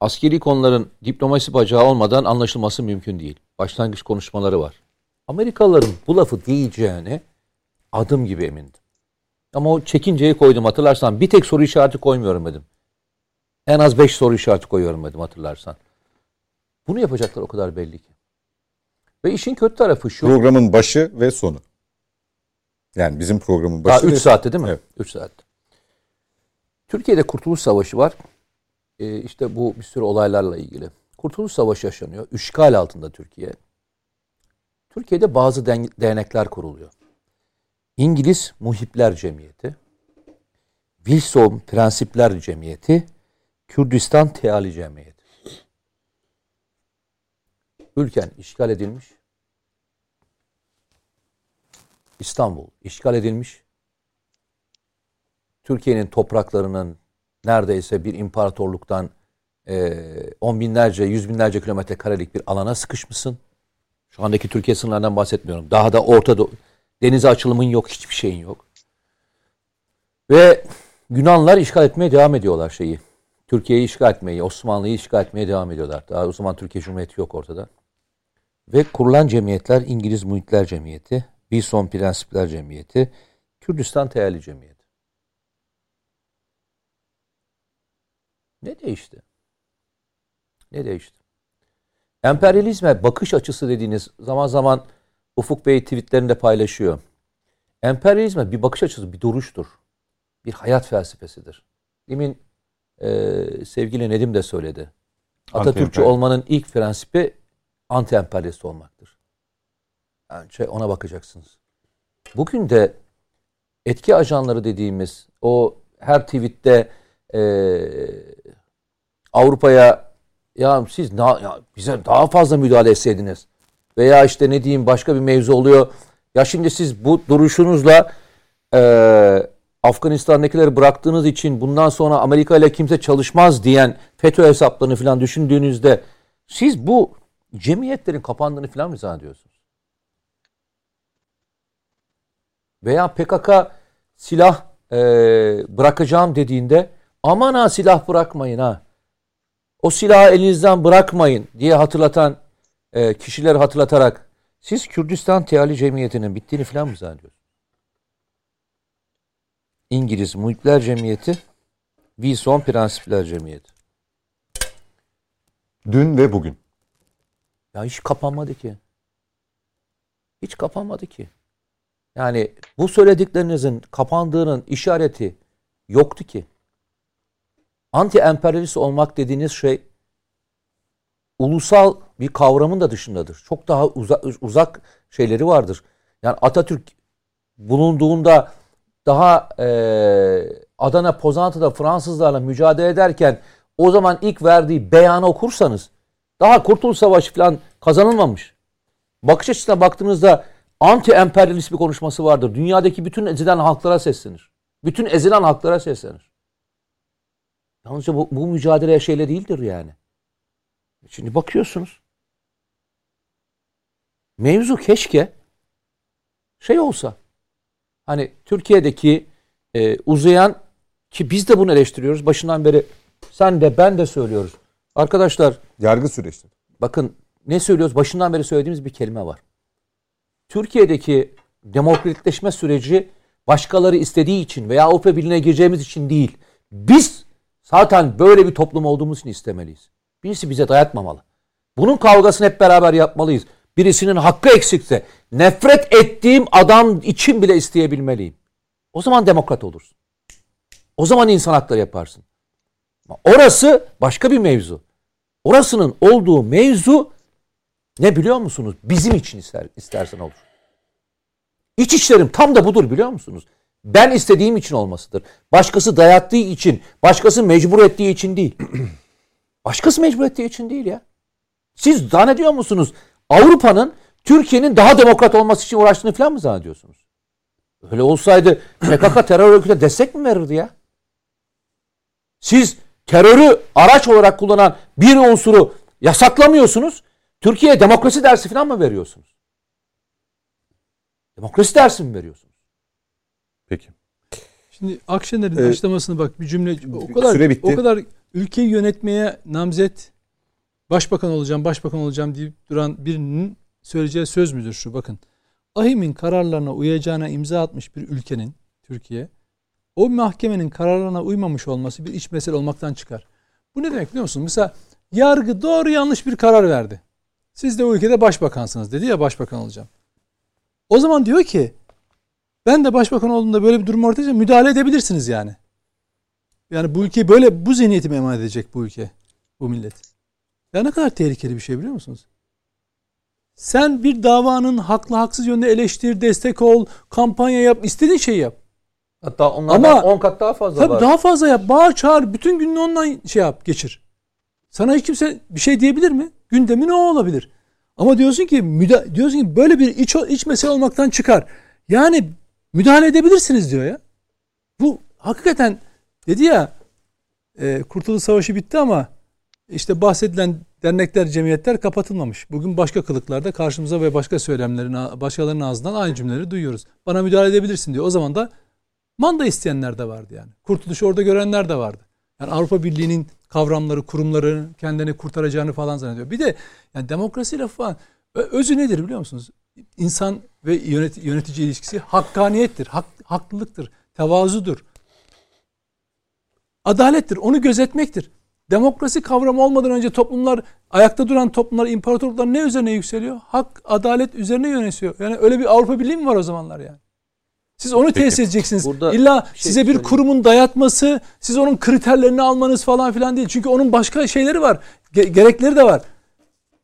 askeri konuların diplomasi bacağı olmadan anlaşılması mümkün değil. Başlangıç konuşmaları var. Amerikalıların bu lafı diyeceğine adım gibi emindim. Ama o çekinceyi koydum hatırlarsan. Bir tek soru işareti koymuyorum dedim. En az beş soru işareti koyuyorum dedim hatırlarsan. Bunu yapacaklar o kadar belli ki. Ve işin kötü tarafı şu. Programın başı ve sonu. Yani bizim programın başı Daha 3 ve saatte değil mi? Evet. 3 saatte. Türkiye'de Kurtuluş Savaşı var. Ee, işte bu bir sürü olaylarla ilgili. Kurtuluş Savaşı yaşanıyor. Üçgal altında Türkiye. Türkiye'de bazı dernekler kuruluyor. İngiliz Muhipler Cemiyeti, Wilson Prensipler Cemiyeti, Kürdistan Teali Cemiyeti. Ülken işgal edilmiş. İstanbul işgal edilmiş. Türkiye'nin topraklarının neredeyse bir imparatorluktan e, on binlerce, yüz binlerce kilometre karelik bir alana sıkışmışsın. Şu andaki Türkiye sınırlarından bahsetmiyorum. Daha da ortada denize açılımın yok, hiçbir şeyin yok. Ve Yunanlar işgal etmeye devam ediyorlar şeyi. Türkiye'yi işgal etmeyi, Osmanlı'yı işgal etmeye devam ediyorlar. Daha o zaman Türkiye Cumhuriyeti yok ortada. Ve kurulan cemiyetler İngiliz Muhitler Cemiyeti, Wilson Prensipler Cemiyeti, Kürdistan Teali Cemiyeti. Ne değişti? Ne değişti? Emperyalizme bakış açısı dediğiniz zaman zaman Ufuk Bey tweetlerinde paylaşıyor. Emperyalizme bir bakış açısı, bir duruştur. Bir hayat felsefesidir. Demin e, sevgili Nedim de söyledi. Atatürkçü olmanın ilk prensibi anti-emperyalist olmaktır. Yani şey ona bakacaksınız. Bugün de etki ajanları dediğimiz o her tweette e, Avrupa'ya ya siz na, ya bize daha fazla müdahale etseydiniz veya işte ne diyeyim başka bir mevzu oluyor. Ya şimdi siz bu duruşunuzla e, Afganistan'dakileri bıraktığınız için bundan sonra Amerika ile kimse çalışmaz diyen FETÖ hesaplarını falan düşündüğünüzde siz bu cemiyetlerin kapandığını falan mı zannediyorsunuz? Veya PKK silah e, bırakacağım dediğinde aman ha silah bırakmayın ha. O silahı elinizden bırakmayın diye hatırlatan e, kişileri hatırlatarak siz Kürdistan Teali Cemiyeti'nin bittiğini falan mı zannediyorsunuz? İngiliz Muhitler Cemiyeti, Wilson Prensipler Cemiyeti. Dün ve bugün. Ya hiç kapanmadı ki. Hiç kapanmadı ki. Yani bu söylediklerinizin kapandığının işareti yoktu ki. Anti emperyalist olmak dediğiniz şey ulusal bir kavramın da dışındadır. Çok daha uzak, uzak şeyleri vardır. Yani Atatürk bulunduğunda daha e, Adana Pozantı'da Fransızlarla mücadele ederken o zaman ilk verdiği beyanı okursanız daha Kurtuluş Savaşı falan kazanılmamış. Bakış açısına baktığınızda anti emperyalist bir konuşması vardır. Dünyadaki bütün ezilen halklara seslenir. Bütün ezilen halklara seslenir. Yalnızca bu, bu mücadele şeyle değildir yani. Şimdi bakıyorsunuz. Mevzu keşke şey olsa. Hani Türkiye'deki e, uzayan ki biz de bunu eleştiriyoruz. Başından beri sen de ben de söylüyoruz. Arkadaşlar Yargı süreçleri. bakın ne söylüyoruz? Başından beri söylediğimiz bir kelime var. Türkiye'deki demokratikleşme süreci başkaları istediği için veya Avrupa Birliği'ne gireceğimiz için değil. Biz zaten böyle bir toplum olduğumuz için istemeliyiz. Birisi bize dayatmamalı. Bunun kavgasını hep beraber yapmalıyız. Birisinin hakkı eksikse nefret ettiğim adam için bile isteyebilmeliyim. O zaman demokrat olursun. O zaman insan hakları yaparsın. Orası başka bir mevzu. Orasının olduğu mevzu ne biliyor musunuz? Bizim için ister, istersen olur. İç içlerim tam da budur biliyor musunuz? Ben istediğim için olmasıdır. Başkası dayattığı için, başkası mecbur ettiği için değil. [CLEARS THROAT] Başkası mecbur ettiği için değil ya. Siz zannediyor musunuz Avrupa'nın Türkiye'nin daha demokrat olması için uğraştığını falan mı zannediyorsunuz? Öyle olsaydı [CLEARS THROAT] PKK terör örgütüne destek mi verirdi ya? Siz terörü araç olarak kullanan bir unsuru yasaklamıyorsunuz. Türkiye'ye demokrasi dersi falan mı veriyorsunuz? Demokrasi dersi mi veriyorsunuz? Şimdi Akşener'in Ee, açıklamasını bak bir cümle o kadar süre bitti. o kadar ülkeyi yönetmeye namzet başbakan olacağım, başbakan olacağım deyip duran birinin söyleyeceği söz müdür şu bakın. Ahim'in kararlarına uyacağına imza atmış bir ülkenin Türkiye o mahkemenin kararlarına uymamış olması bir iç mesele olmaktan çıkar. Bu ne demek biliyor musun? Mesela yargı doğru yanlış bir karar verdi. Siz de o ülkede başbakansınız dedi ya başbakan olacağım. O zaman diyor ki ben de başbakan olduğumda böyle bir durum ortaya müdahale edebilirsiniz yani. Yani bu ülkeyi böyle bu zihniyeti mi emanet edecek bu ülke, bu millet? Ya ne kadar tehlikeli bir şey biliyor musunuz? Sen bir davanın haklı haksız yönde eleştir, destek ol, kampanya yap, istediğin şeyi yap. Hatta onlardan Ama- 10 kat daha fazla Tabii var. daha fazla yap. Bağır çağır. Bütün gününü ondan şey yap geçir. Sana hiç kimse bir şey diyebilir mi? Gündemin o olabilir. Ama diyorsun ki müda diyorsun ki böyle bir iç, iç mesele olmaktan çıkar. Yani müdahale edebilirsiniz diyor ya. Bu hakikaten dedi ya e, Kurtuluş Savaşı bitti ama işte bahsedilen dernekler, cemiyetler kapatılmamış. Bugün başka kılıklarda karşımıza ve başka söylemlerin, başkalarının ağzından aynı cümleleri duyuyoruz. Bana müdahale edebilirsin diyor. O zaman da manda isteyenler de vardı yani. Kurtuluşu orada görenler de vardı. Yani Avrupa Birliği'nin kavramları, kurumları kendini kurtaracağını falan zannediyor. Bir de yani demokrasi lafı falan özü nedir biliyor musunuz? İnsan ve yönet, yönetici ilişkisi hakkaniyettir, hak, haklılıktır, tevazudur. Adalettir, onu gözetmektir. Demokrasi kavramı olmadan önce toplumlar, ayakta duran toplumlar, imparatorluklar ne üzerine yükseliyor? Hak, adalet üzerine yönesiyor. Yani öyle bir Avrupa Birliği mi var o zamanlar yani? Siz onu Peki. tesis edeceksiniz. Burada İlla bir şey size bir söyleyeyim. kurumun dayatması, siz onun kriterlerini almanız falan filan değil. Çünkü onun başka şeyleri var. ge- gerekleri de var.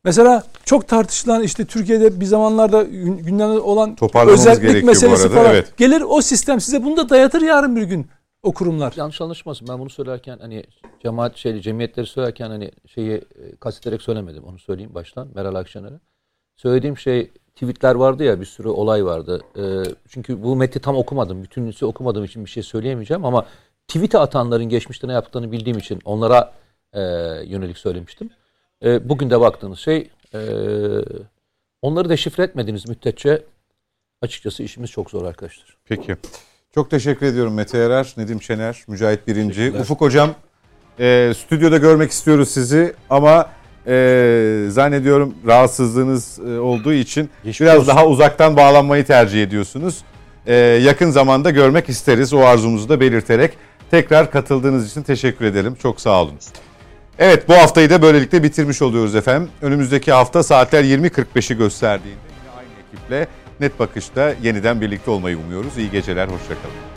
Mesela çok tartışılan işte Türkiye'de bir zamanlarda gün- gündemde olan özellik meselesi arada, falan. evet. Gelir o sistem size bunu da dayatır yarın bir gün o kurumlar. yanlış anlaşılmasın. Ben bunu söylerken hani cemaat şeyli cemiyetleri söylerken hani şeyi e, kastederek söylemedim. Onu söyleyeyim baştan Meral Akşener'e. Söylediğim şey tweetler vardı ya bir sürü olay vardı. E, çünkü bu metni tam okumadım. Bütünlüsü okumadığım için bir şey söyleyemeyeceğim ama tweet'e atanların geçmişte ne yaptıklarını bildiğim için onlara e, yönelik söylemiştim. E, bugün de baktığınız şey e, onları deşifre etmediğiniz müddetçe açıkçası işimiz çok zor arkadaşlar. Peki. Çok teşekkür ediyorum Mete Erer, Nedim Şener, Mücahit Birinci. Ufuk Hocam, e, stüdyoda görmek istiyoruz sizi ama e, zannediyorum rahatsızlığınız e, olduğu için Geçmiş biraz olsun. daha uzaktan bağlanmayı tercih ediyorsunuz. E, yakın zamanda görmek isteriz o arzumuzu da belirterek. Tekrar katıldığınız için teşekkür edelim. Çok sağ olun. Evet bu haftayı da böylelikle bitirmiş oluyoruz efendim. Önümüzdeki hafta saatler 20.45'i gösterdiğinde yine aynı ekiple Net Bakış'ta yeniden birlikte olmayı umuyoruz. İyi geceler, hoşçakalın.